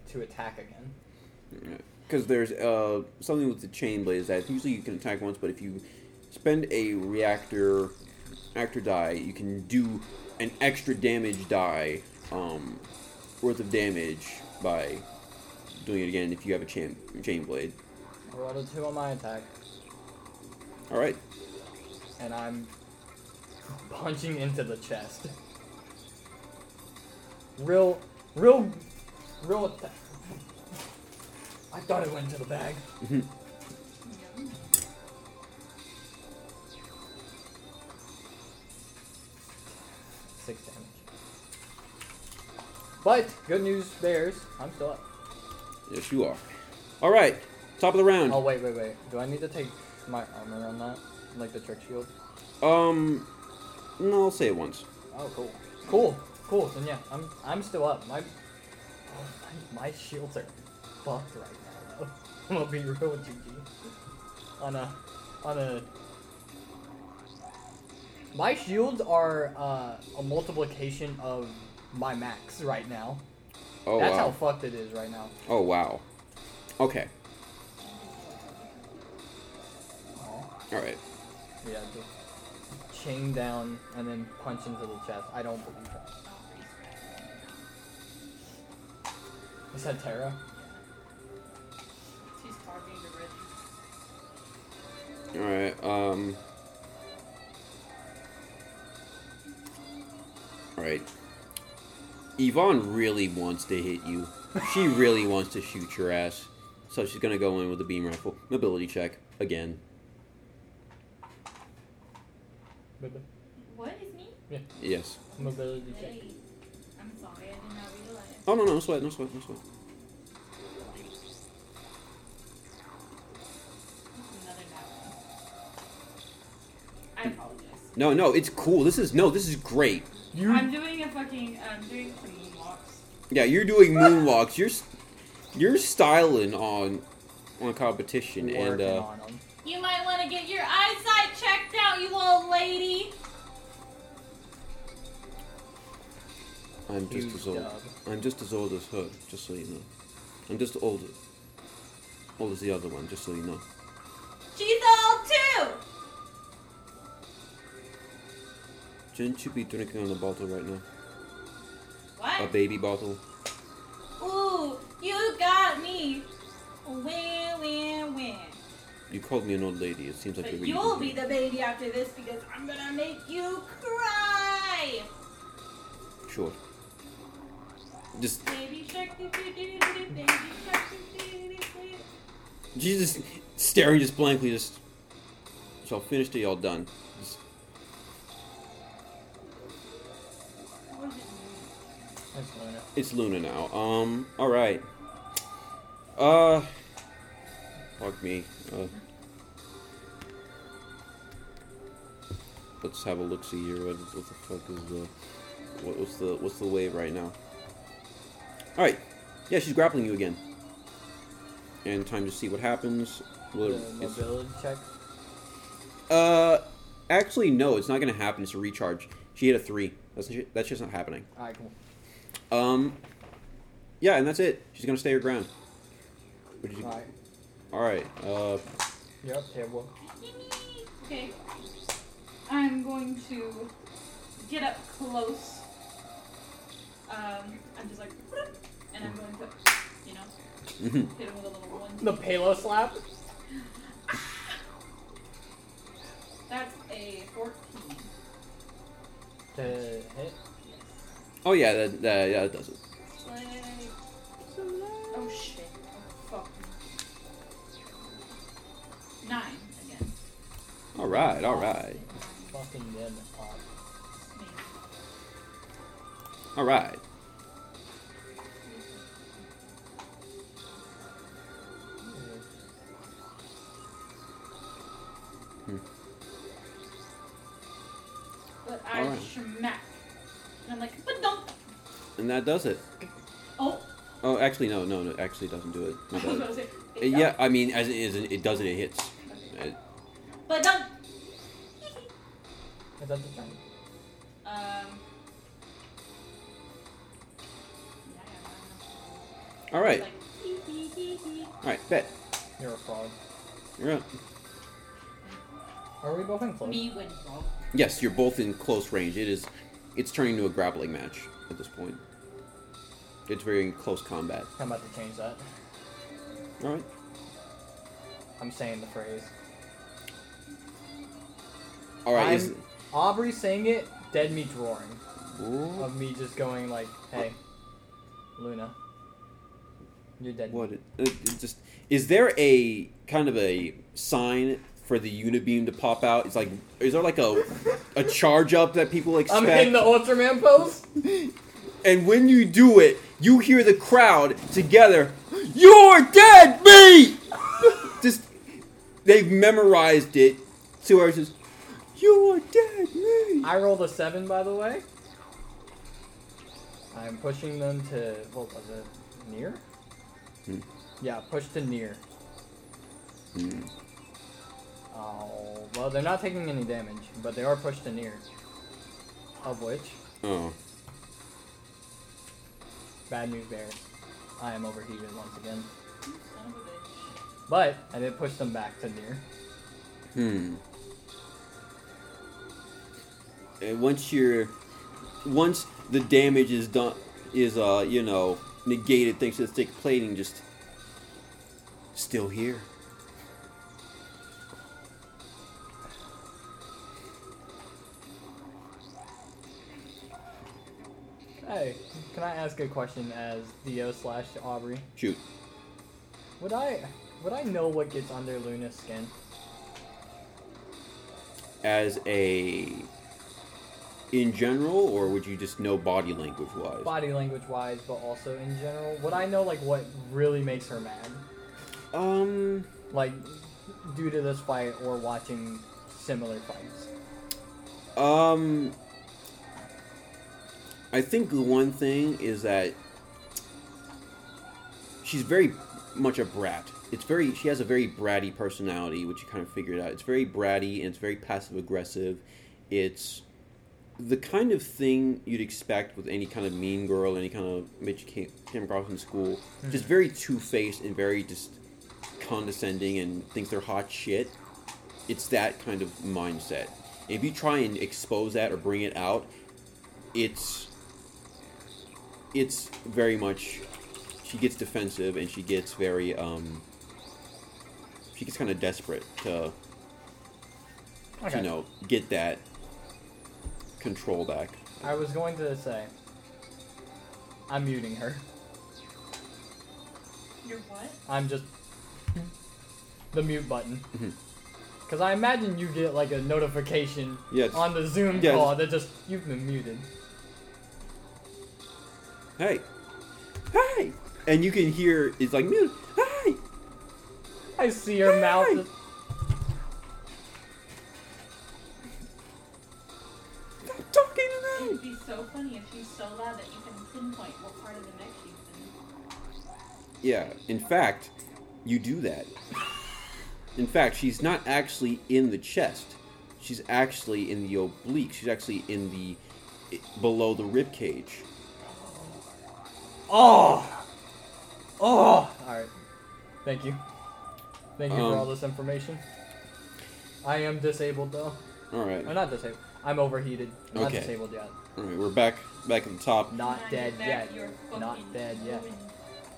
to attack again. Because there's uh something with the chain blade is that usually you can attack once, but if you spend a reactor actor die, you can do an extra damage die um, worth of damage by doing it again if you have a chain chain blade. I rolled a two on my attack, All right. and I'm punching into the chest. Real, real, real attack. I thought it went into the bag. Yum. Six damage. But good news, bears. I'm still up. Yes, you are. All right. Top of the round. Oh wait, wait, wait. Do I need to take my armor on that, like the trick shield? Um, no, I'll say it once. Oh, cool. Cool. Cool. Then yeah, I'm I'm still up. My oh, my, my shields are fucked right now. Though. I'm gonna be real with you, G. On a on a. My shields are uh, a multiplication of my max right now. Oh That's wow. how fucked it is right now. Oh wow. Okay. All right. Yeah, just chain down and then punch into the chest. I don't believe that. Is that Tara? She's talking to Reggie. All right. Um. All right. Yvonne really wants to hit you. She really wants to shoot your ass. So she's gonna go in with a beam rifle. Mobility check. again. Mobi- What is me? Yes. Mobility check. Hey, Oh no, no no sweat, no sweat, no sweat. Another nat one. I apologize. No, no, it's cool. This is no, this is great. You I'm doing a fucking. I'm doing some moonwalks. Yeah, you're doing moonwalks. You're you're styling on on competition, and working uh, on 'em. You might want to get your eyesight checked out, you old lady. I'm just as old. dub. I'm just as old as her, just so you know. I'm just old, old as the other one, just so you know. She's old too. Shouldn't you be drinking on a bottle right now? What? A baby bottle? Ooh, you got me. Win, win, win. You called me an old lady. It seems like But you're really you'll busy. be the baby after this because I'm gonna make you cry. Sure. Just just staring just blankly. Just so finished it. Y'all done. Just, What is it? That's Luna. it's Luna now. Um. All right. Uh. Fuck me. Uh. Let's have a look. See here. What, what the fuck is the? What, what's the what's the wave right now? All right. Yeah, she's grappling you again. And time to see what happens. Well, The it's- mobility check. uh, actually, no, it's not gonna happen. It's a recharge. She hit a three. That's that's just not happening. Alright, cool. Um, yeah, and that's it. She's gonna stay her ground. What did you? Alright. All right. Uh, You're table. Okay. I'm going to get up close. Um, I'm just like, and I'm going to, you know, mhm. hit him with a little one. The palo slap? That's a 14. To hit. Yes. oh yeah, that, that yeah, that does it. Slay. Oh shit. Oh fuck. Nine again. All right, all right, Fucking dead. Uh, Me. all right. But Alright. smack. And I'm like, but don't. And that does it. Oh. Oh, actually, no, no, no. Actually, doesn't do it. I was does. about to say. Uh, yeah, I mean, as it is, it does it. It hits. Okay. It, But don't. is that the turn? Um. All right, Like, all right. Bet You're a frog. you're up. Are we both in close? Me win, bro. Yes, you're both in close range. It is. It's turning into a grappling match at this point. It's very close combat. I'm about to change that. All right. I'm saying the phrase. All right. Is, Aubrey saying it, dead meat roaring. Ooh, Of me just going like, hey, Luna, you're dead. what? It, it, it just is there a kind of a sign for the unibeam to pop out? It's like, is there like a a charge up that people expect? I'm in the Ultraman pose. and when you do it, you hear the crowd together. You're dead meat. just they've memorized it. So I just, you're dead meat. I rolled a seven, by the way. I'm pushing them to what was it? Near? Hmm. Yeah, push to near. Hmm. Oh, well, they're not taking any damage, but they are pushed to near. Of which, Oh, bad news bear. I am overheated once again. Son of a bitch. But I did push them back to near. hmm. And once you're, once the damage is done, is uh, you know, negated thanks to the thick plating, just still here. Hey, can I ask a question as Dio slash Aubrey? Shoot. Would I would I know what gets under Luna's skin? as a in general, or would you just know body language wise? Body language wise, but also in general. Would I know like what really makes her mad? Um, Like due to this fight or watching similar fights? um, I think the one thing is that she's very much a brat. It's very she has a very bratty personality, which you kind of figured out. It's very bratty and it's very passive aggressive. It's the kind of thing you'd expect with any kind of mean girl, any kind of bitch came, came across in school. Mm-hmm. Just very two faced and very just condescending and thinks they're hot shit. It's that kind of mindset. If you try and expose that or bring it out, it's it's very much she gets defensive and she gets very um she gets kind of desperate to Okay. you know get that control back. I was going to say I'm muting her. You're what? I'm just the mute button. Mhm. Cause I imagine you get like a notification Yeah, it's- on the Zoom yeah, call that just you've been muted. Hey, hey, and you can hear it's like mute. Hey, I see her mouth. Hey! just- stop talking to It'd be so funny if she's so loud that you can pinpoint what part of the neck she's in. Yeah, in fact, you do that. In fact, she's not actually in the chest. She's actually in the oblique. She's actually in the eh, below the rib cage. Oh, oh. All right. Thank you. Thank you Um, for all this information. I am disabled though. All right, I'm not disabled. I'm overheated. I'm not Okay. disabled yet. all right, we're back back at the top. Not Behind dead back, yet. you're Not fucking dead yet. ruined.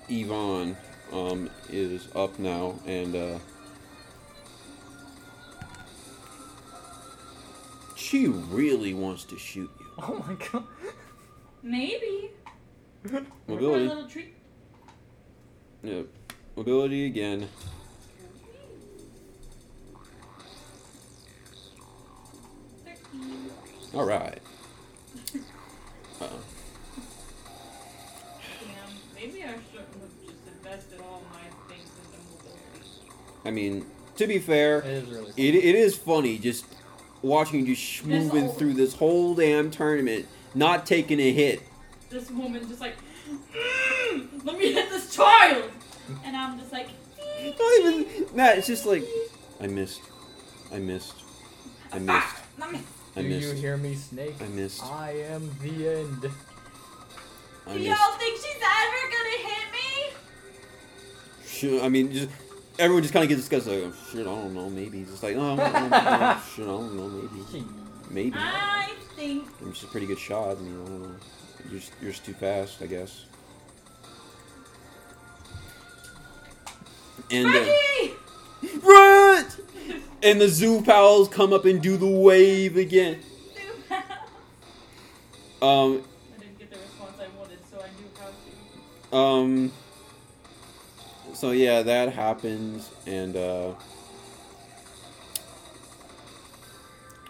Yvonne um, is up now, and uh, she really wants to shoot you. Oh my god. Maybe. We're Mobility, little treat. yeah, mobility again. All right. Uh, Damn. Maybe I shouldn't have just invested all my things into mobility. I mean, to be fair, It is really. It, it is funny just watching you just moving through this whole damn tournament, not taking a hit. This woman just like, "Mm, let me hit this child, and I'm just like, Not even that. It's just like I missed, I missed, I missed, Let me. I Do missed, you hear me, Snake? I missed, I am the end. I Do missed. y'all think she's ever gonna hit me? Shit, I mean, just everyone just kind of gets disgusted. Like, oh, shit, I don't know, maybe. Just like, oh, I don't know, shit, I don't know, maybe, maybe. I think I'm just a pretty good shot. I mean, I don't know. You're just, you're just too fast, I guess. And uh, run! And the zoo pals come up and do the wave again. Um, I didn't get the response I wanted, so I knew how to. um. So yeah, that happens, and uh,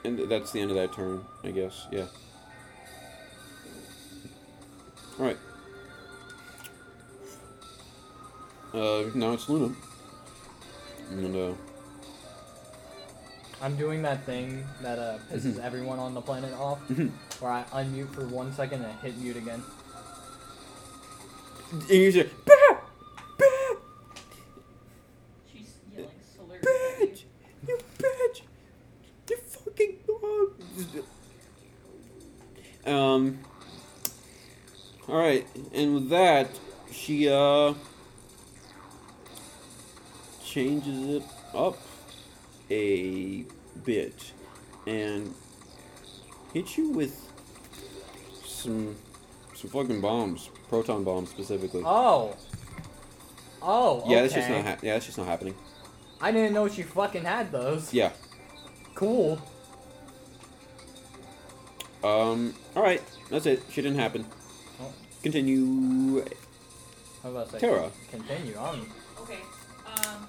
and that's the end of that turn, I guess. Yeah. All right. Uh, now it's Luna. And uh, I'm doing that thing that uh, pisses everyone on the planet off, Mhm. where I unmute for one second and hit mute again. and you say, "Bah! Bah! She's yelling slurs. bitch! you. You bitch! You fucking dog! Um. Alright, and with that, she, uh. changes it up a bit and hits you with some some fucking bombs, proton bombs specifically. Oh. Oh. yeah, that's just okay. not ha- yeah, that's just not happening. I didn't know she fucking had those. Yeah. Cool. Um. All right. That's it. She didn't happen. Continue. I was about to say. Tara. Continue. I'm. Okay. Um.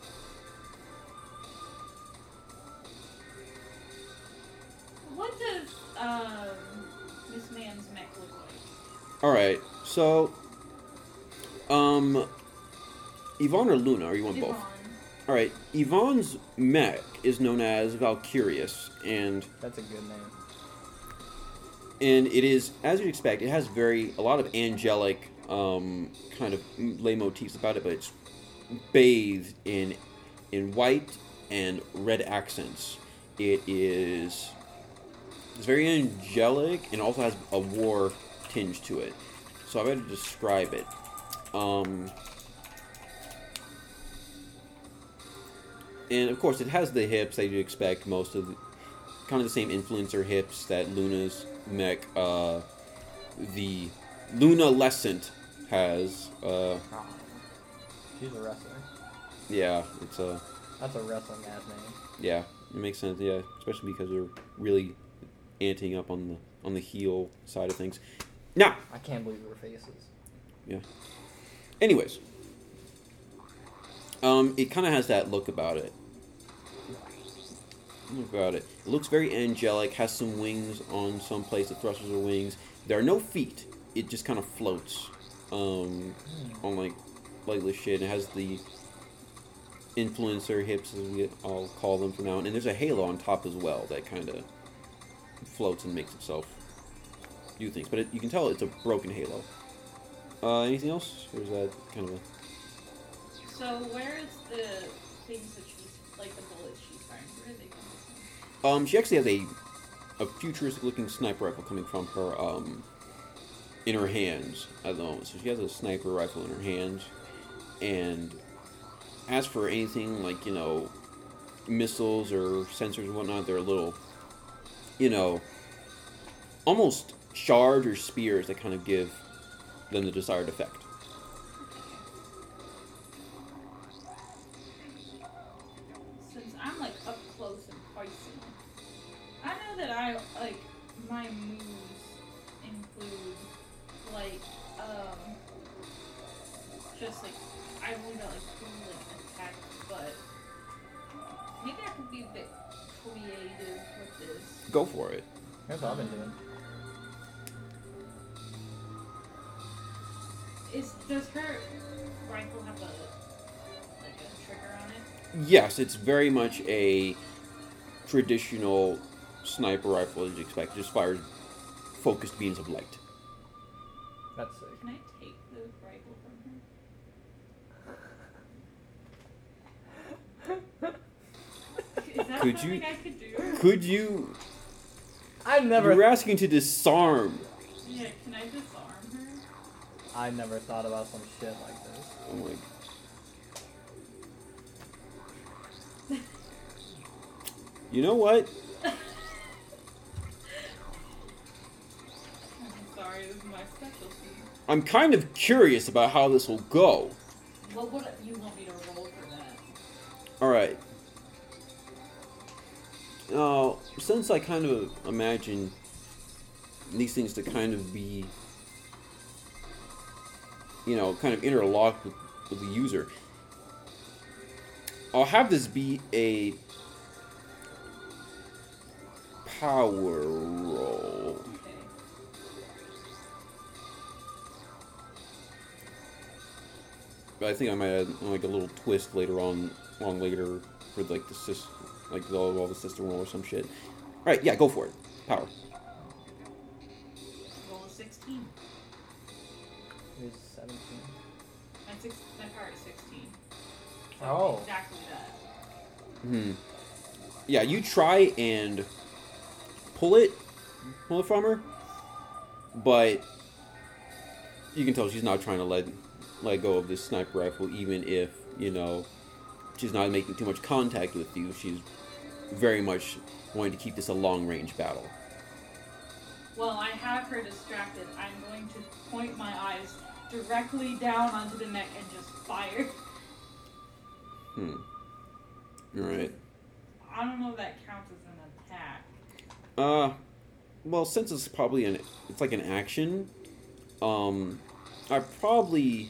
What does um this man's mech look like? All right. So, um, Yvonne or Luna? Or you want both? All right. Yvonne's mech is known as Valkyrius, and That's a good name. And it is as you'd expect. It has very a lot of angelic um, kind of lay motifs about it, but it's bathed in in white and red accents. It is it's very angelic and also has a war tinge to it. So I better describe it. Um, and of course, it has the hips that you'd expect. Most of the, kind of the same influencer hips that Luna's mech, uh, the Luna Lescent has. Uh. She's a wrestler. yeah, it's a That's a wrestling ass name. yeah, it makes sense. Yeah, especially because they're really anting up on the on the heel side of things. Now, I can't believe her faces. Yeah. Anyways, um, it kind of has that look about it. Look about it. It looks very angelic. Has some wings on some place. The thrusters are wings. There are no feet. It just kind of floats um, on like lightless shit. It has the influencer hips, as we all call them from now on. And there's a halo on top as well that kind of floats and makes itself do things. But it, you can tell it's a broken halo. Uh, anything else? Or is that kind of a So where is the things that Um, she actually has a a futuristic looking sniper rifle coming from her um in her hands at the moment. So she has a sniper rifle in her hands, and as for anything like you know missiles or sensors and whatnot, they're little you know almost shards or spears that kind of give them the desired effect. My moves include like um just like I only got like two like attacks, but maybe I could be a bit creative with this. Go for it. That's what I've been doing. Is does her rifle have a like a trigger on it? Yes, it's very much a traditional sniper rifle as you expect. It just fires focused beams of light. That's sick. Can I take the rifle from her? Is that Could something you- I could do? Could you? I've never You're asking to disarm. Yeah, can I disarm her? I never thought about some shit like this. Oh my. You know what? sorry, this is my specialty. I'm kind of curious about how this will go. What you want me to roll for that? All right. Now, since I kind of imagine these things to kind of be, you know, kind of interlocked with, with the user, I'll have this be a power roll. But I think I might add like a little twist later on, on later for like the system, like the, all the system roll or some shit. All right, yeah, go for it. Power. Roll a 16. It's 17. My, six, my power is 16. So Oh. Exactly that. Hmm. Yeah, you try and pull it, pull it from her, but you can tell she's not trying to let let go of this sniper rifle, even if you know she's not making too much contact with you. She's very much wanting to keep this a long range battle. Well, I have her distracted. I'm going to point my eyes directly down onto the neck and just fire. Hmm. All right. I don't know if that counts as an attack. Uh, well, since it's probably an, it's like an action. Um, I probably.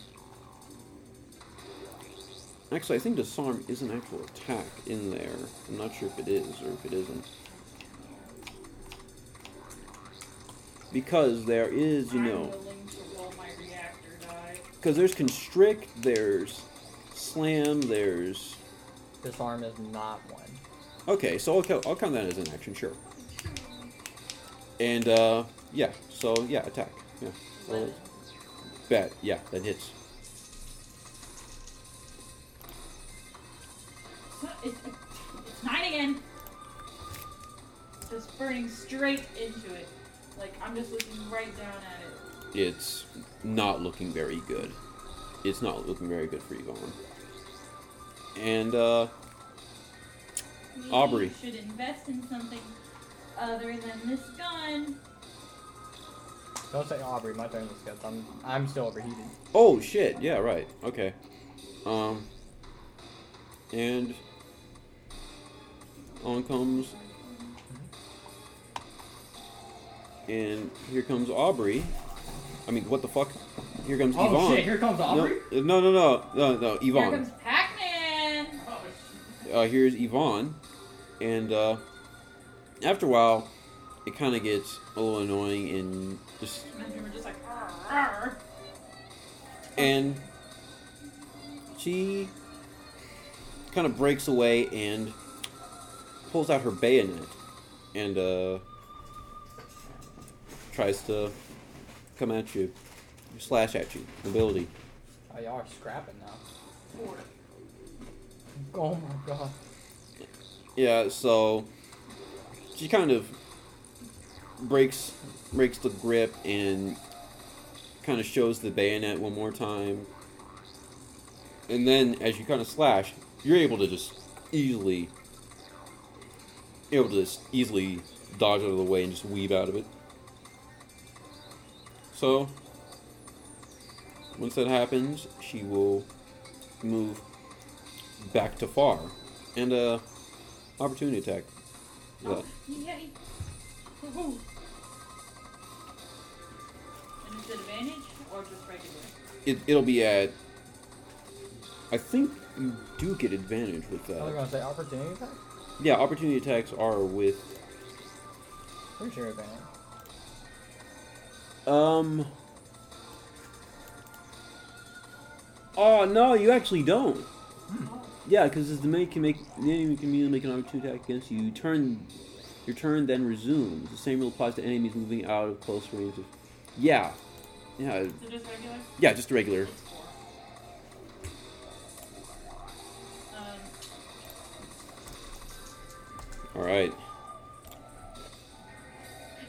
Actually, I think disarm is an actual attack in there. I'm not sure if it is or if it isn't. because there is, you know, willing to roll my reactor die. because there's constrict, there's slam, there's Disarm is not one. okay. So I'll, count- I'll count that as an action, sure. And uh, yeah, so yeah, attack. Yeah, roll bet. Yeah, that hits. It's, it's nine again. Just burning straight into it. Like I'm just looking right down at it. It's not looking very good. It's not looking very good for Yvonne. And uh, Maybe Aubrey. you should invest in something other than this gun. Don't say Aubrey. My turn is good. I'm I'm still overheated. Oh shit! Yeah, right. Okay. Um. And on comes. And here comes Aubrey. I mean, what the fuck? Here comes Oh Yvonne. shit! Here comes Aubrey. No, no, no, no, no, no, Here comes Pac-Man. Oh. Uh, here's Yvonne, and uh, after a while, it kind of gets a little annoying and just And then we're just like, "Arr, arr." and she kind of breaks away and pulls out her bayonet and uh, tries to come at you, slash at you. Ability. Oh, y'all are scrapping now. Oh my god. Yeah, so she kind of breaks breaks the grip and kind of shows the bayonet one more time. And then as you kind of slash, you're able to just easily able to just easily dodge out of the way and just weave out of it. So once that happens, she will move back to far. And uh opportunity attack. Oh, yay. Woohoo. And is it advantage or just regular? It, it'll be at. I think you do get advantage with that. I was that. gonna say opportunity attack. Yeah, opportunity attacks are with. Where's your advantage? Um. Oh no, you actually don't. Oh. Yeah, because the enemy can make the enemy can immediately make an opportunity attack against you. You turn, your turn then resumes. The same rule applies to enemies moving out of close range. Of, yeah, yeah, Is it just regular? yeah, just a regular. All right.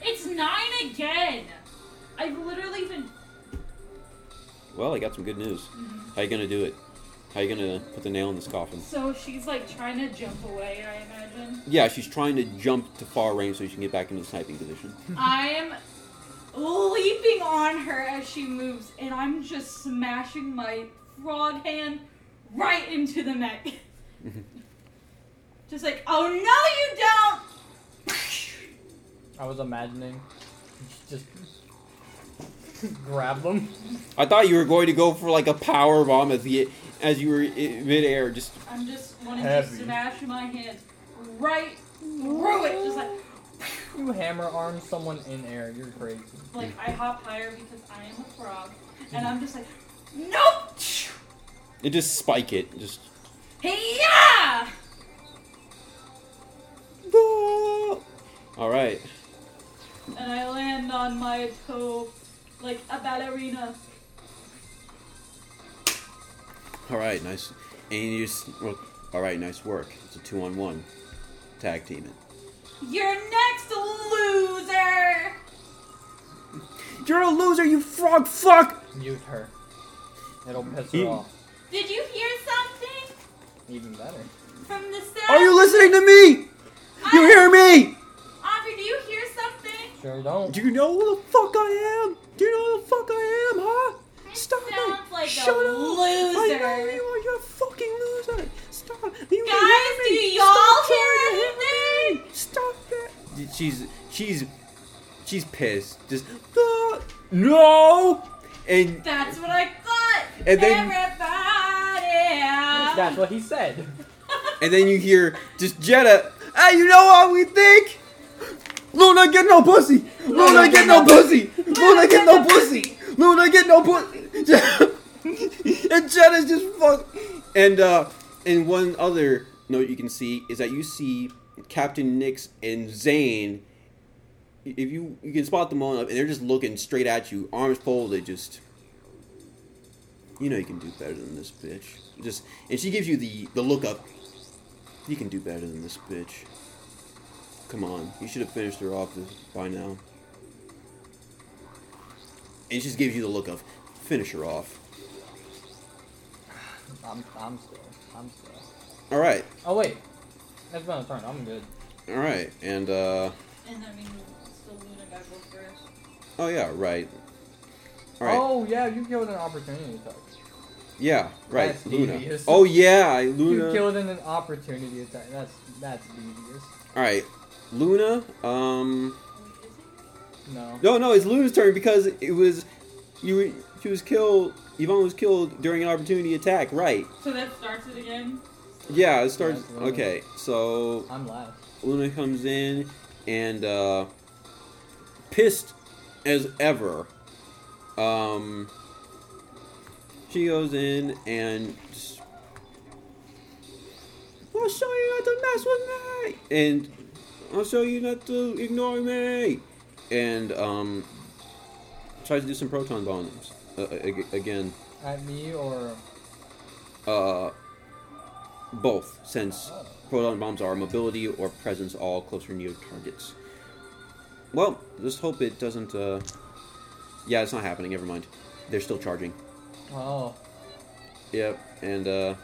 it's nine again! I've literally been. Well, I got some good news. Mm-hmm. How you gonna do it? How you gonna put the nail in this coffin? So she's like trying to jump away, I imagine. Yeah, she's trying to jump to far range so she can get back into the sniping position. I am leaping on her as she moves, and I'm just smashing my frog hand right into the neck. Mm-hmm. Just like, oh no, you don't! I was imagining just grab them. I thought you were going to go for like a power bomb as the as you were in midair. Just I'm just wanting Heavy. to smash my hand right through it, just like, You hammer arm someone in air. You're crazy. like I hop higher because I am a frog, and I'm just like, nope! it just spike it. Just Hey yeah! All right. And I land on my toe like a ballerina. All right, nice. And you just well, all right, nice work. It's a two on one tag team it. You're next, loser! You're a loser, you frog fuck. Mute her. It'll piss her You- off. Did you hear something Even better. from the sound? Are you listening to me? You hear me? Aubrey, do you hear something? Sure don't. Do you know who the fuck I am? Do you know who the fuck I am, huh? Stop it! sounds like a Shut up! I know you are. You're a fucking loser. Stop. You Guys, hear do y'all Stop hear trying to hit me. anything? Stop it. She's she's she's pissed. Just "Ah, no. And That's what I thought. And then- Everybody. That's what he said. and then you hear just Jetta. Hey, you know what we think? Luna get no pussy. Luna get no pussy. Luna get no pussy. Luna get no pussy. and Jen is just fuck. And uh, and one other note you can see is that you see Captain Nix and Zane. If you you can spot them all up, and they're just looking straight at you, arms folded, just. You know you can do better than this bitch. Just and she gives you the the look up. You can do better than this bitch. Come on, you should have finished her off by now. And she just gives you the look of finish her off. I'm, I'm still. I'm still. All right, Oh wait, that's been a turn. I'm good. all right, and uh, And I mean, still Luna got go first. oh yeah, right. All right, Oh yeah, you killed an opportunity attack. Yeah, right, That's Luna. devious. Oh yeah, Luna. You killed in an opportunity attack. That's that's devious. All right, Luna. Um, Wait, is it? No. no, no, it's Luna's turn because it was you. She was killed. Yvonne was killed during an opportunity attack. Right. So that starts it again. Yeah, it starts. Yeah, Luna. Okay, so I'm last. Luna comes in and uh, pissed as ever. Um, she goes in and just, I'll show you not to mess with me, and I'll show you not to ignore me, and um, tries to do some proton bombs uh, again. At me or Uh, both, since oh. proton bombs are mobility or presence all closer near targets. Well, just hope it doesn't. Uh... Yeah, it's not happening. Never mind. They're still charging. Oh. Yep, and uh,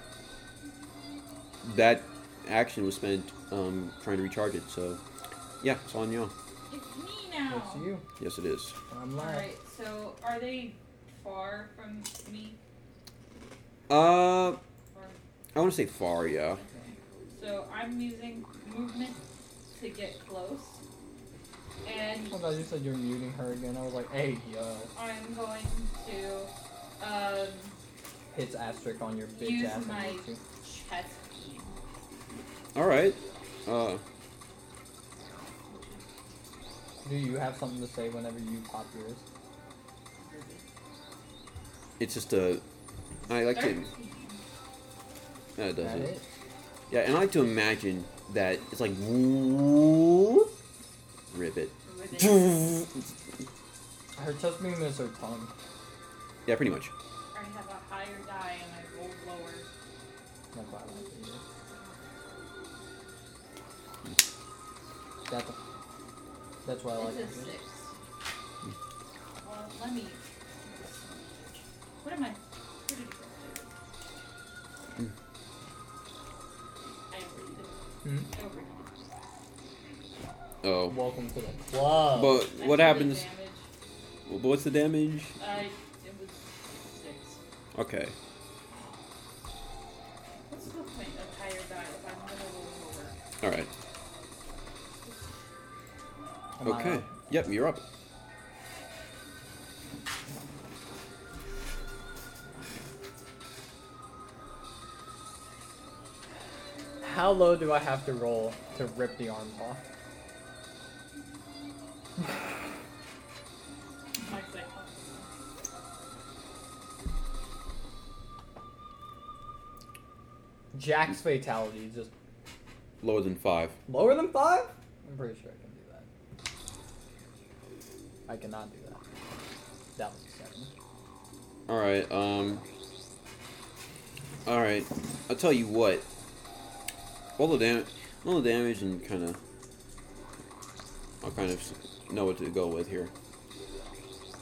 that action was spent um, trying to recharge it. So, yeah, it's on you. It's me now. It's you. Yes, it is. I'm last. Alright, so are they far from me? Uh, Or, I want to say far. Yeah. so I'm using movement to get close. And Oh god, you said you're muting her again. I was like, hey, yo. I'm going to um, Hits asterisk on your bitch use ass. on my YouTube. chest beam. All right. Uh, Do you have something to say whenever you pop yours? it's just a. I like to. Thirteen. No, it Is that doesn't. it? Yeah, and I like to imagine that it's like whoop, rip it. With it. Her chest beam is her tongue. Yeah, pretty much. I have a higher die and I rolled lower. That's why I like it. That's, that's why I like It's a it. six. Well, let me. What am I? What did it go to? I overheated. Hmm? I overheated. Oh, Welcome to the club. but That's what the happens? Damage. What's the damage? Uh, it was six. Okay. What's the point of higher die if I'm gonna roll lower? All right. Am I Okay. up? Yep, you're up. How low do I have to roll to rip the arms off? My second. Jack's fatality is just Lower than five. lower than five? I'm pretty sure I can do that. I cannot do that. That was a seven. All right. Um. All right. I'll tell you what. All the damage, all the damage, and kind of. I'll kind of know what to go with here.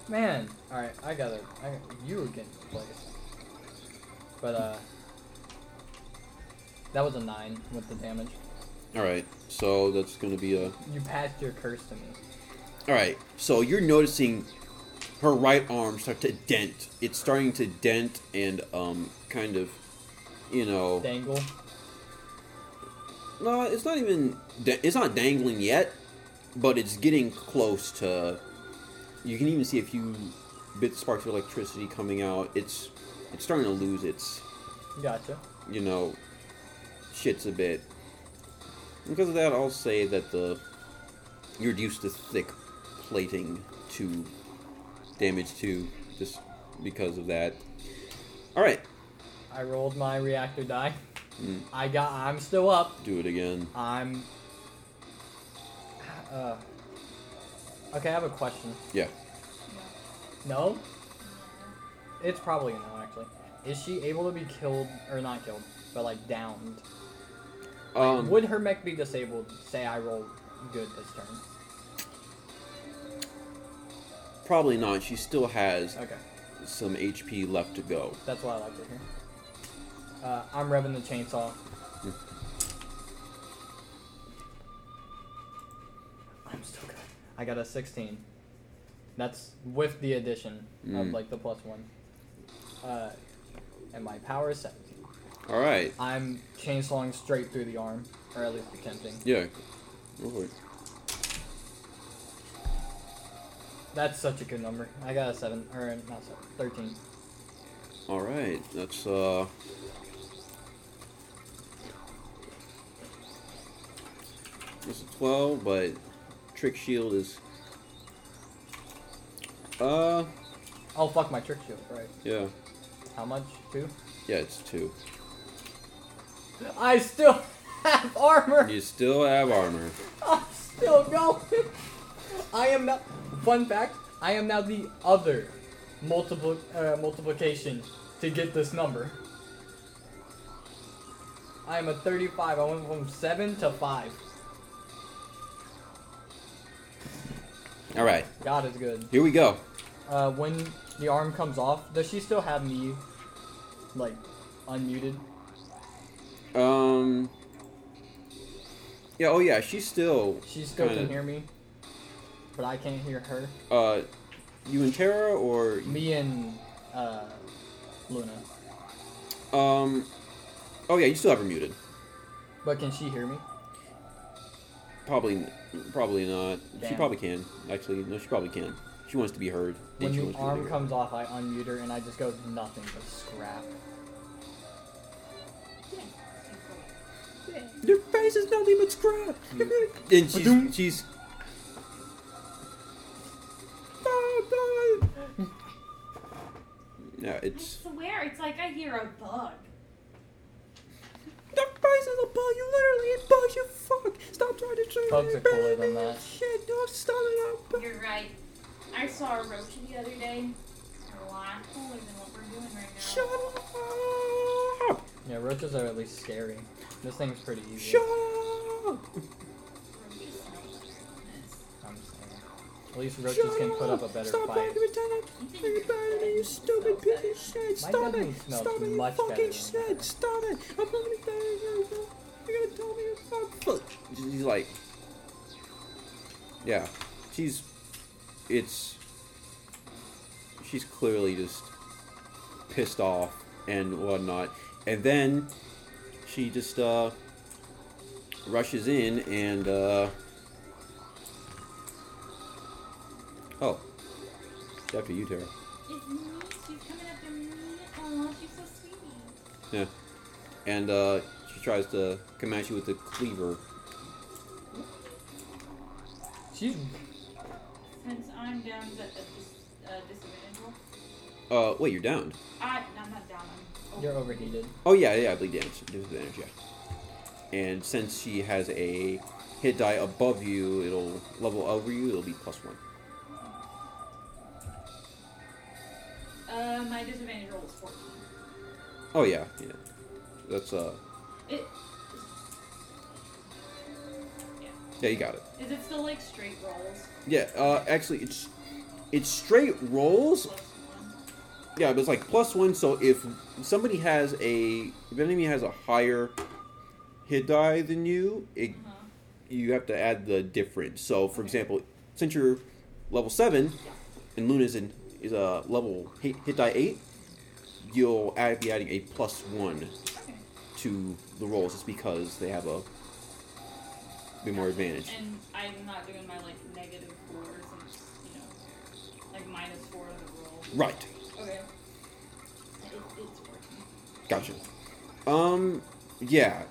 Man, all right, I got it. I you were getting replaced. But uh, that was a nine with the damage. All right. So that's going to be a. You passed your curse to me. All right. So you're noticing her right arm start to dent. It's starting to dent and um kind of, you know. Dangle. No, it's not even. It's not dangling yet, but it's getting close to. You can even see a few bits sparks of electricity coming out. It's it's starting to lose its Gotcha. you know shits a bit. Because of that, I'll say that the you're used to thick plating to damage to just because of that. All right, I rolled my reactor die. Mm. I got. I'm still up. do it again. I'm. Uh. Okay, I have a question. Yeah. No. It's probably no, actually. Is she able to be killed or not killed, but like downed? Um, Would her mech be disabled? Say I roll good this turn. probably not. She still has Okay, some HP left to go. that's what I like to hear. Uh, I'm revving the chainsaw. I'm still good. I got a 16. That's with the addition of Mm. like the plus one. Uh, and my power is 17. All right. I'm chainsawing straight through the arm, or at least attempting. Yeah. Go for it. That's such a good number. I got a seven, or not seven, thirteen. All right. That's uh. It's a twelve, but trick shield is. Uh, Oh fuck my trick shield, right? yeah, How much? Two? yeah, it's two. I still have armor. You still have armor. I'm still going. I am now. Fun fact: I am now the other multiple uh, multiplication to get this number. I am a 35. I went from seven to five. All right, God is good. here we go. Uh, when the arm comes off, does she still have me, like, unmuted? Um. Yeah. Oh yeah. She's still. She still Kinda. can hear me, but I can't hear her. Uh, you and Tara or Me and uh, Luna. um. Oh yeah, you still have her muted. But can she hear me? Probably, probably not. She probably can. Actually, no, she probably can. She wants to be heard. When she the wants to be arm heard. comes off, I unmute her and I just go nothing but scrap. Your face is nothing but scrap. Mm. and she's she's. Yeah, I it's. swear, it's like I hear a bug. Your face is a bug. You literally a bug. You fuck. Stop trying to say Bugs are cooler than that. Shit, no, stop it up. You're right. I saw a roach the other day. A lot cooler than what we're doing right now. Shut up. Yeah, roaches are at least scary. This thing's pretty easy. Shut up. Roaches smell better than this. I'm saying. At least roaches can put up a better Stop fight. fucking pretending. You think you your better than you stupid smells piece of shit? My Stop it. Stop it. You fucking shit. Stop it. I'm not gonna be better than you. You're gonna tell me you're fuck. He's like, yeah, she's, it's, she's clearly just pissed off and whatnot, and then she just uh rushes in and uh oh, it's after you, Tara. It's me. She's coming after me. Oh, she's so sweet. Yeah. And uh, she tries to come at you with the cleaver. She's Since I'm down at a dis- uh, disadvantage roll. Uh, wait, you're downed. I, no, I'm not down. I'm you're overheated. Oh yeah, yeah, I bleed damage, disadvantage, yeah. And since she has a hit die above you, it'll level over you. It'll be plus one. Uh, my disadvantage roll is 14. Oh yeah, yeah. That's uh, It, yeah, you got it. is it still like straight rolls? Yeah, uh, actually, it's it's straight rolls. Yeah, but it's like plus one. So if somebody has a, if an enemy has a higher hit die than you, it Uh-huh. you have to add the difference. So, for Okay. example, since you're level seven and Luna's in is a level hit, hit die eight, you'll add, be adding a plus one Okay. to the rolls It's because they have a bit more advantage. And I'm not doing my like negative four since you know, like minus four of the roll. Right. Okay. It, it's working. Gotcha. Um, yeah,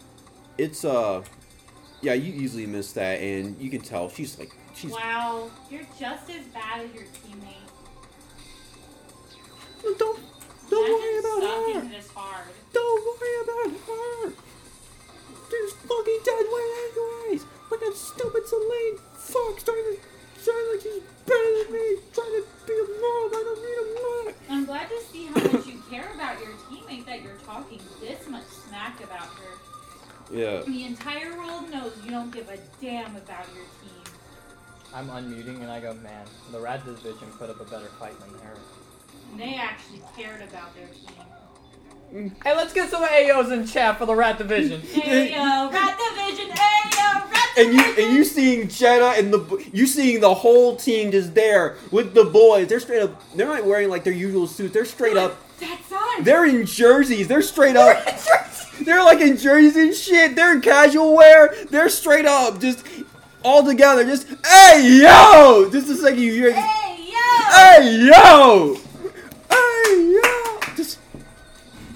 it's uh, yeah, you easily miss that, and you can tell she's like she's Wow, you're just as bad as your teammate. don't don't worry about her. this hard. Don't worry about her. She's fucking dead weight anyways. Look at stupid Celine. Fuck, trying to trying like she's better than me. Trying to be a mom. I don't need a mom. I'm glad to see how much you care about your teammate that you're talking this much smack about her. Yeah. The entire world knows you don't give a damn about your team. I'm unmuting and I go, man, the Rat Division put up a better fight than her. They actually cared about their team. Hey, let's get some AOs in chat for the Rat Division. Ayo, Rat Division, Ayo, Rat Division. And you and you seeing Jenna and the you seeing the whole team just there with the boys. They're straight up. They're not wearing like their usual suits. They're straight up. That's on! They're in jerseys. They're straight up. They're like in jerseys and shit. They're in casual wear. They're straight up, just all together. Just hey yo. Just a second, you hear. Just, Hey, yo! hey yo. Hey yo. Just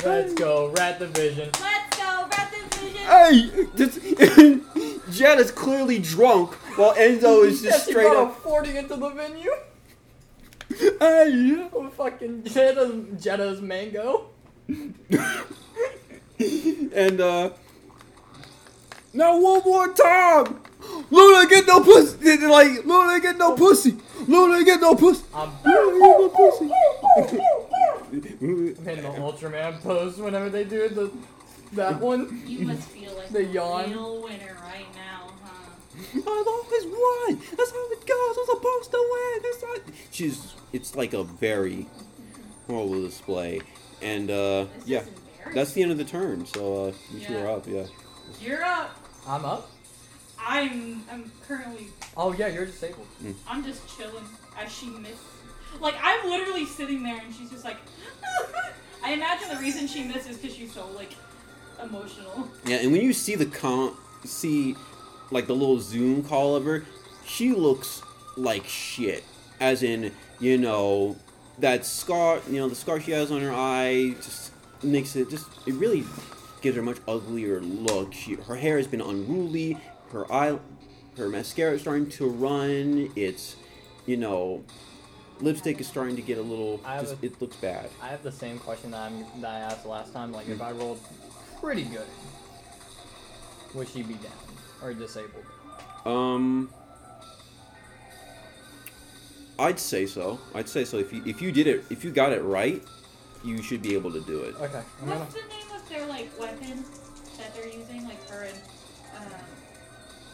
Let's go, Rat Division. Let's go, Rat Division! hey. Just is clearly drunk while Enzo is just she straight brought up. a 40 into the venue. Hey yo. Oh, fucking Jetta's, Jetta's mango. and uh now one more time Luna get no pussy like Luna get no pussy Luna get no pussy I'm Luna get no pussy in the Ultraman pose whenever they do the that one. You must feel like The a yawn. real winner right now, huh? I've always won that's how it goes I'm supposed to win that's not she's it's like a very horrible display and uh This yeah is embarrassing. that's the end of the turn so uh you two Yeah. are up yeah You're up. I'm up. I'm I'm currently Oh yeah, you're disabled. I'm just chilling as she missed. Like I'm literally sitting there and she's just like. I imagine the reason she misses because she's so like emotional. Yeah, and when you see the com, see like the little zoom call of her, she looks like shit. As in, you know, that scar, you know, the scar she has on her eye just makes it just it really gives her a much uglier look. She her hair has been unruly. Her eye, her mascara is starting to run. It's, you know, lipstick is starting to get a little. Just, a- it looks bad. I have the same question that, I'm, that I asked last time. Like, if I rolled pretty good, would she be down or disabled? Um, I'd say so. I'd say so. If you if you did it, if you got it right, you should be able to do it. Okay. I'm gonna, What's the name of their like weapon that they're using? Like her and um,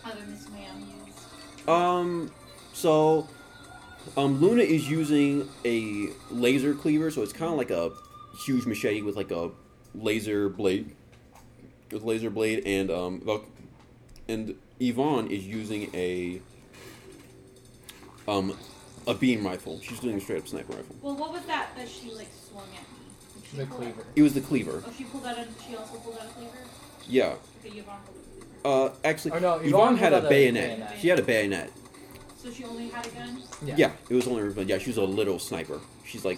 other Miss Ma'am use. Um, so, um, Luna is using a laser cleaver, so it's kind of like a huge machete with like a laser blade, with laser blade, and um, and Yvonne is using a um, a beam rifle. She's doing a straight up sniper rifle. Well, what was that that she like swung at me? She the pull out- cleaver. It was the cleaver. Oh, she pulled out a. She also pulled out a cleaver. Yeah. Okay, Yvonne pulled out a cleaver. Uh, actually, Oh, no, Yvonne, Yvonne had a a bayonet. bayonet. She had a bayonet. So she only had a gun. Yeah. Yeah, it was only her. Yeah, she was a little sniper. She's like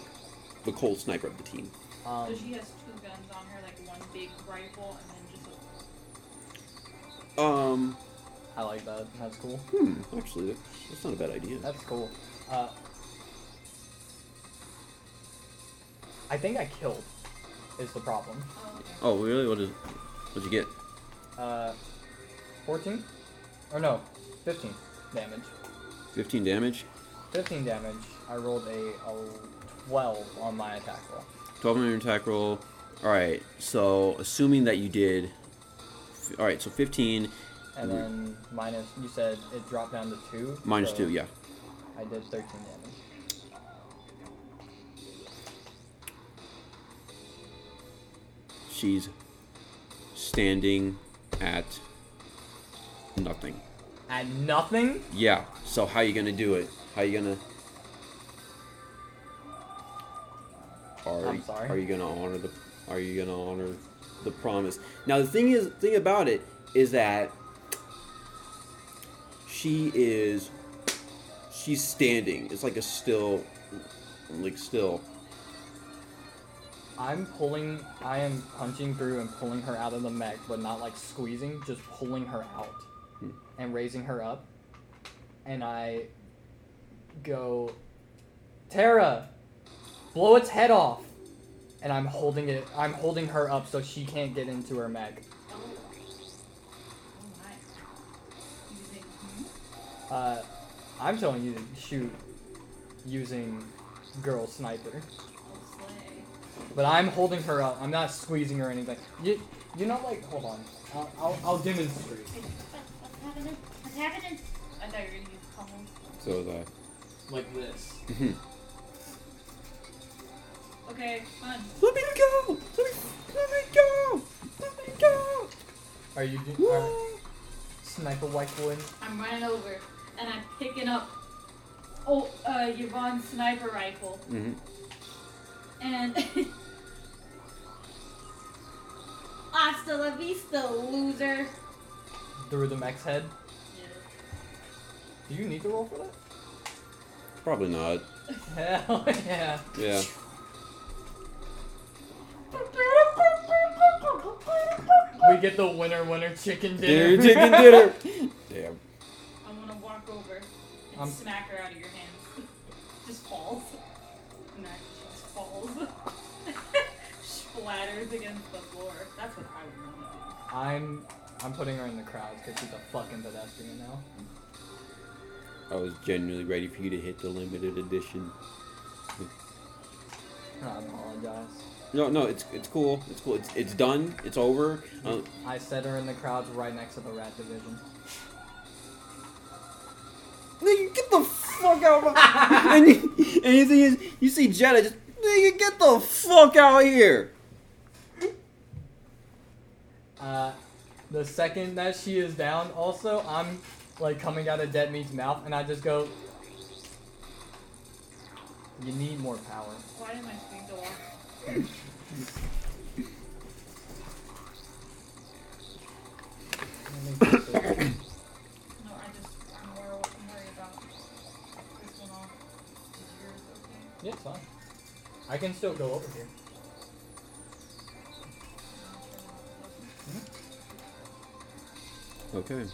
the cold sniper of the team. Um, so she has two guns on her, like one big rifle and then just a. Um, I like that. That's cool. hmm. Actually, that's not a bad idea. That's cool. Uh, I think I killed. Is the problem? Oh, okay. Oh, really? What is? What'd you get? Uh, 14? Or no, 15 damage. Fifteen damage. 15 damage. I rolled a, a 12 on my attack roll. Twelve on your attack roll. All right. So, assuming that you did. All right. So fifteen And then minus, you said it dropped down to 2? minus so two. Yeah. I did 13 damage. She's standing at nothing. At nothing? Yeah. So how you gonna do it? How you gonna? Are I'm sorry. Are you gonna honor the? Are you gonna honor the promise? Now the thing is, thing about it is that she is. She's standing. It's like a still, like still. I'm pulling, I am punching through and pulling her out of the mech, but not like squeezing, just pulling her out. And raising her up. and I go, Tara, blow its head off, and I'm holding it. I'm holding her up so she can't get into her mech. Uh, I'm telling you to shoot using girl sniper, but I'm holding her up. I'm not squeezing her or anything. You, you're not like. Hold on. I'll, I'll, I'll demonstrate. Wait, what- What's happening? What's happening? I thought you were gonna use pummels. So was I. Like this. Okay, fun. Let me go! Let me, let me go! Let me go! Are you do- are sniper rifle in? I'm running over and I'm picking up oh uh Yvonne's sniper rifle hmm and Hasta la vista, loser. Through the mech's head? Do you need to roll for that? Probably not. Hell yeah. Yeah. We get the winner winner chicken Dinner, dinner. chicken dinner! Damn. I'm gonna walk over and I'm- smack her out of your hands. Just falls. No, she just falls. Splatters against the floor. That's what I would want to do. I'm I'm putting her in the crowd because she's a fucking pedestrian now. I was genuinely ready for you to hit the limited edition. I apologize. No, no, it's it's cool. It's cool. It's it's done. It's over. Uh, I set her in the crowd right next to the rat division. nigga, get the fuck out of my. and, you, and you thing is, you see Jetta just nigga, get the fuck out of here. Uh, the second that she is down, also I'm like coming out of Dead Meat's mouth, and I just go. You need more power. Why did my screen go off? Let me fix it. No, I just I'm worried, I'm worried about this one off. Is yours okay? yeah, it's fine. I can still go over here. No, turn it off. Okay.